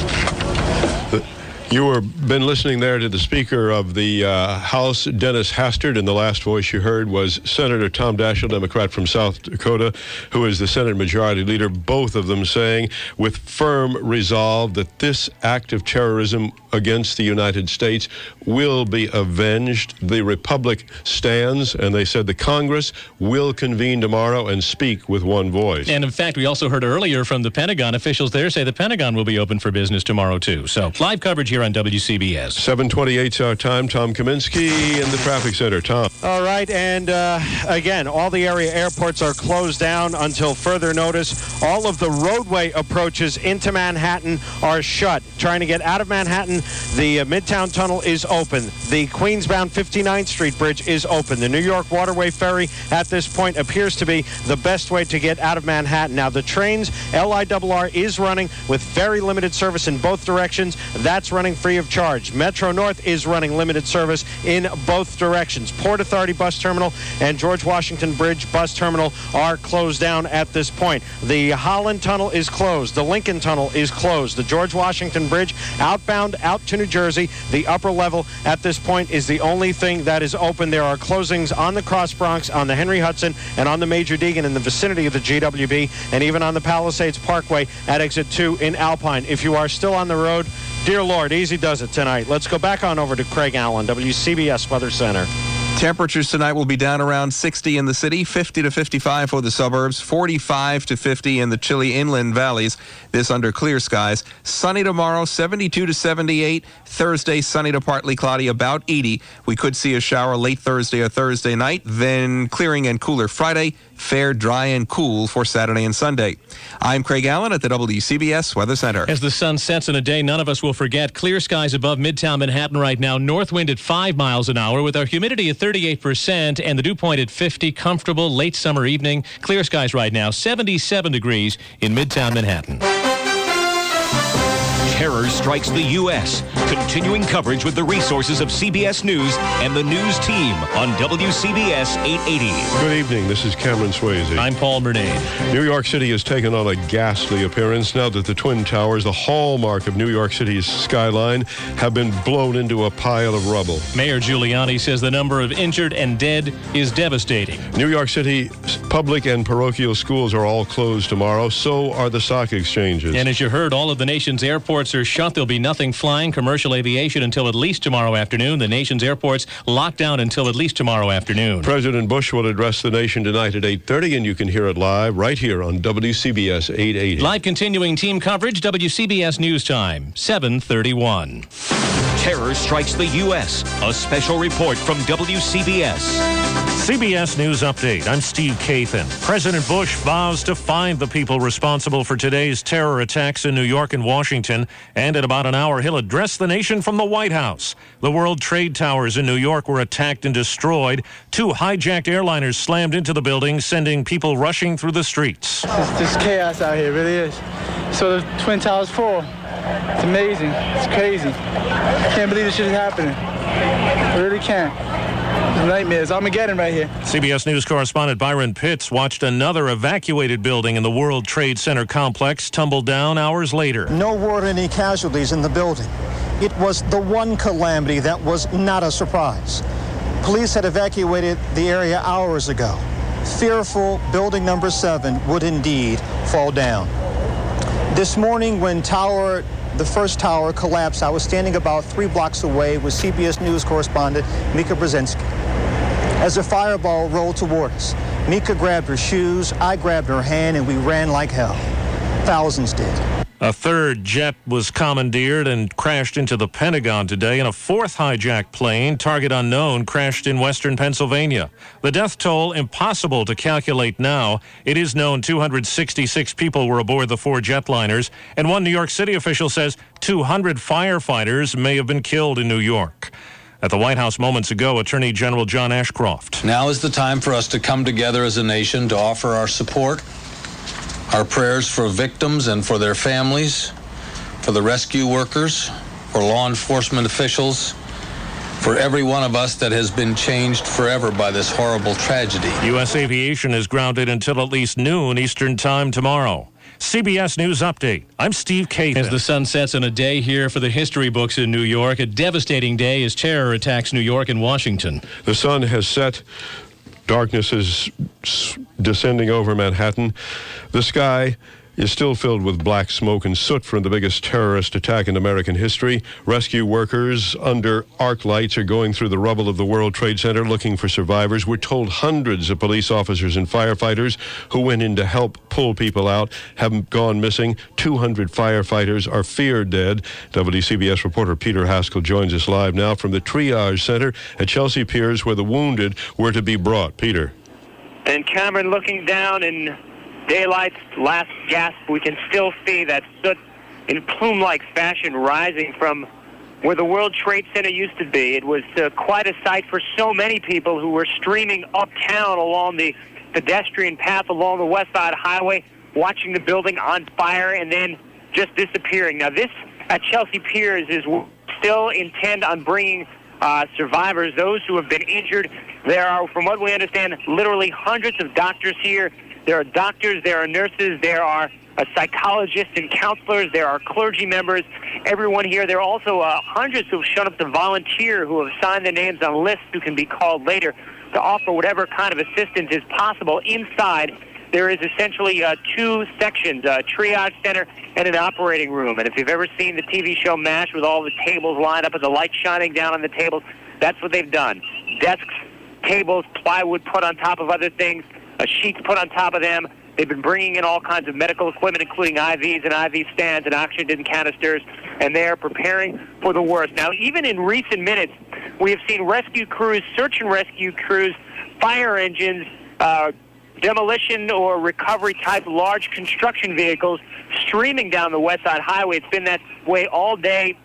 You were been listening there to the Speaker of the uh, House, Dennis Hastert, and the last voice you heard was Senator Tom Daschle, Democrat from South Dakota, who is the Senate Majority Leader. Both of them saying, with firm resolve, that this act of terrorism against the United States will be avenged. The Republic stands, and they said the Congress will convene tomorrow and speak with one voice. And in fact, we also heard earlier from the Pentagon officials there say the Pentagon will be open for business tomorrow too. So live coverage here on WCBS. 728 our time. Tom Kaminski in the traffic center. Tom. All right, and uh, again, all the area airports are closed down until further notice. All of the roadway approaches into Manhattan are shut. Trying to get out of Manhattan, the uh, Midtown Tunnel is open. The Queensbound 59th Street Bridge is open. The New York Waterway Ferry at this point appears to be the best way to get out of Manhattan. Now, the trains, LIRR is running with very limited service in both directions. That's running free of charge. Metro North is running limited service in both directions. Port Authority Bus Terminal and George Washington Bridge Bus Terminal are closed down at this point. The Holland Tunnel is closed. The Lincoln Tunnel is closed. The George Washington Bridge outbound out to New Jersey, the upper level at this point is the only thing that is open. There are closings on the Cross Bronx, on the Henry Hudson, and on the Major Deegan in the vicinity of the GWB, and even on the Palisades Parkway at exit 2 in Alpine. If you are still on the road, dear Lord, easy does it tonight. Let's go back on over to Craig Allen, WCBS Weather Center. Temperatures tonight will be down around 60 in the city, 50 to 55 for the suburbs, 45 to 50 in the chilly inland valleys. This under clear skies. Sunny tomorrow, 72 to 78. Thursday, sunny to partly cloudy, about 80. We could see a shower late Thursday or Thursday night, then clearing and cooler Friday. Fair, dry, and cool for Saturday and Sunday. I'm Craig Allen at the WCBS Weather Center. As the sun sets in a day none of us will forget, clear skies above Midtown Manhattan right now. North wind at 5 miles an hour with our humidity at 38% and the dew point at 50. Comfortable late summer evening. Clear skies right now, 77 degrees in Midtown Manhattan. Terror strikes the U.S. Continuing coverage with the resources of CBS News and the news team on WCBS 880. Good evening. This is Cameron Swayze. I'm Paul Bernard. New York City has taken on a ghastly appearance now that the Twin Towers, the hallmark of New York City's skyline, have been blown into a pile of rubble. Mayor Giuliani says the number of injured and dead is devastating. New York City public and parochial schools are all closed tomorrow. So are the stock exchanges. And as you heard, all of the nation's airports are shut. There'll be nothing flying commercial aviation until at least tomorrow afternoon. The nation's airports locked down until at least tomorrow afternoon. President Bush will address the nation tonight at 8:30 and you can hear it live right here on WCBS 880. Live continuing team coverage WCBS News Time 731. Terror strikes the U.S. A special report from WCBS. CBS News Update. I'm Steve Kathan. President Bush vows to find the people responsible for today's terror attacks in New York and Washington. And in about an hour, he'll address the nation from the White House. The World Trade Towers in New York were attacked and destroyed. Two hijacked airliners slammed into the building, sending people rushing through the streets. There's, there's chaos out here, really is. So the Twin Towers fall. It's amazing. It's crazy. I can't believe this shit is happening. I really can't. It's a nightmare. It's Armageddon right here. CBS News correspondent Byron Pitts watched another evacuated building in the World Trade Center complex tumble down hours later. No word any casualties in the building. It was the one calamity that was not a surprise. Police had evacuated the area hours ago. Fearful building number seven would indeed fall down. This morning, when tower, the first tower collapsed, I was standing about three blocks away with CBS News correspondent Mika Brzezinski. As a fireball rolled toward us, Mika grabbed her shoes, I grabbed her hand, and we ran like hell. Thousands did. A third jet was commandeered and crashed into the Pentagon today, and a fourth hijacked plane, target unknown, crashed in western Pennsylvania. The death toll impossible to calculate now. It is known 266 people were aboard the four jetliners, and one New York City official says 200 firefighters may have been killed in New York. At the White House moments ago, Attorney General John Ashcroft. Now is the time for us to come together as a nation to offer our support our prayers for victims and for their families, for the rescue workers, for law enforcement officials, for every one of us that has been changed forever by this horrible tragedy. U.S. aviation is grounded until at least noon Eastern Time tomorrow. CBS News Update. I'm Steve Kathan. As the sun sets on a day here for the history books in New York, a devastating day as terror attacks New York and Washington. The sun has set. Darkness is descending over Manhattan. The sky is still filled with black smoke and soot from the biggest terrorist attack in American history. Rescue workers under arc lights are going through the rubble of the World Trade Center looking for survivors. We're told hundreds of police officers and firefighters who went in to help pull people out have gone missing. 200 firefighters are feared dead. WCBS reporter Peter Haskell joins us live now from the triage center at Chelsea Piers where the wounded were to be brought. Peter. And Cameron looking down and daylight's last gasp, we can still see that soot in plume-like fashion rising from where the World Trade Center used to be. It was uh, quite a sight for so many people who were streaming uptown along the pedestrian path along the West Side Highway, watching the building on fire and then just disappearing. Now, this at Chelsea Piers is still intent on bringing uh, survivors, those who have been injured. There are, from what we understand, literally hundreds of doctors here there are doctors, there are nurses, there are uh, psychologists and counselors, there are clergy members, everyone here. There are also uh, hundreds who have shown up to volunteer who have signed their names on lists who can be called later to offer whatever kind of assistance is possible. Inside, there is essentially uh, two sections, a triage center and an operating room. And if you've ever seen the TV show MASH with all the tables lined up and the light shining down on the tables, that's what they've done. Desks, tables, plywood put on top of other things a sheets put on top of them. They've been bringing in all kinds of medical equipment, including IVs and IV stands and oxygen canisters, and they are preparing for the worst. Now, even in recent minutes, we have seen rescue crews, search and rescue crews, fire engines, uh, demolition or recovery type large construction vehicles streaming down the West Side Highway. It's been that way all day.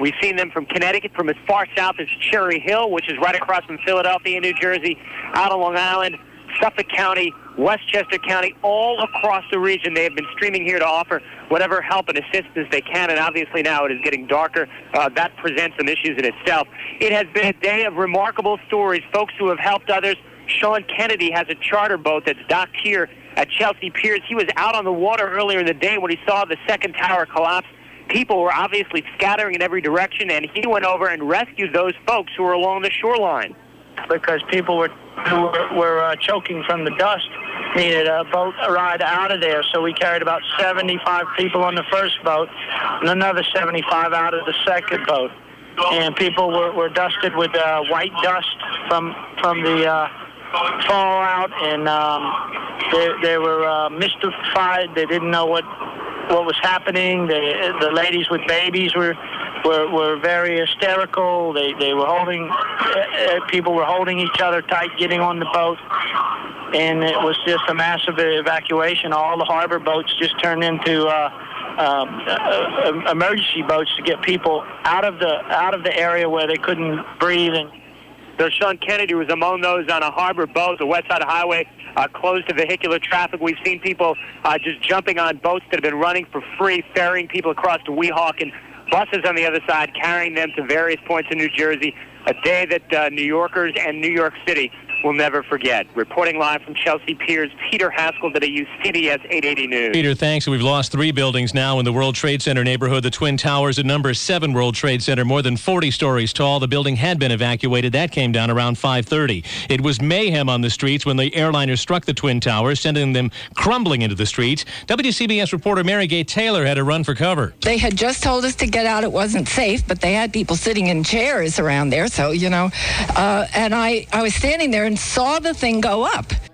We've seen them from Connecticut, from as far south as Cherry Hill, which is right across from Philadelphia, New Jersey, out on Long Island. Suffolk County, Westchester County, all across the region. They have been streaming here to offer whatever help and assistance they can, and obviously now it is getting darker. Uh, that presents some issues in itself. It has been a day of remarkable stories, folks who have helped others. Sean Kennedy has a charter boat that's docked here at Chelsea Piers. He was out on the water earlier in the day when he saw the second tower collapse. People were obviously scattering in every direction, and he went over and rescued those folks who were along the shoreline because people were were, were uh, choking from the dust needed a boat ride out of there. So we carried about 75 people on the first boat and another 75 out of the second boat. And people were, were dusted with uh, white dust from from the uh, fallout, and um, they, they were uh, mystified. They didn't know what what was happening. They, the ladies with babies were were, were very hysterical. They, they were holding, uh, people were holding each other tight getting on the boat. And it was just a massive evacuation. All the harbor boats just turned into uh, um, uh, emergency boats to get people out of the out of the area where they couldn't breathe. And so Sean Kennedy was among those on a harbor boat, the West Side Highway, uh, closed to vehicular traffic. We've seen people uh, just jumping on boats that have been running for free, ferrying people across to Weehawken, buses on the other side carrying them to various points in New Jersey. A day that uh, New Yorkers and New York City will never forget. Reporting live from Chelsea Piers, Peter Haskell, WCBS 880 News. Peter, thanks. We've lost three buildings now in the World Trade Center neighborhood. The Twin Towers at number seven World Trade Center, more than 40 stories tall. The building had been evacuated. That came down around 5:30. It was mayhem on the streets when the airliner struck the Twin Towers, sending them crumbling into the streets. WCBS reporter Mary Gay Taylor had to run for cover. They had just told us to get out. It wasn't safe, but they had people sitting in chairs around there. So you know, uh, and I I was standing there and saw the thing go up.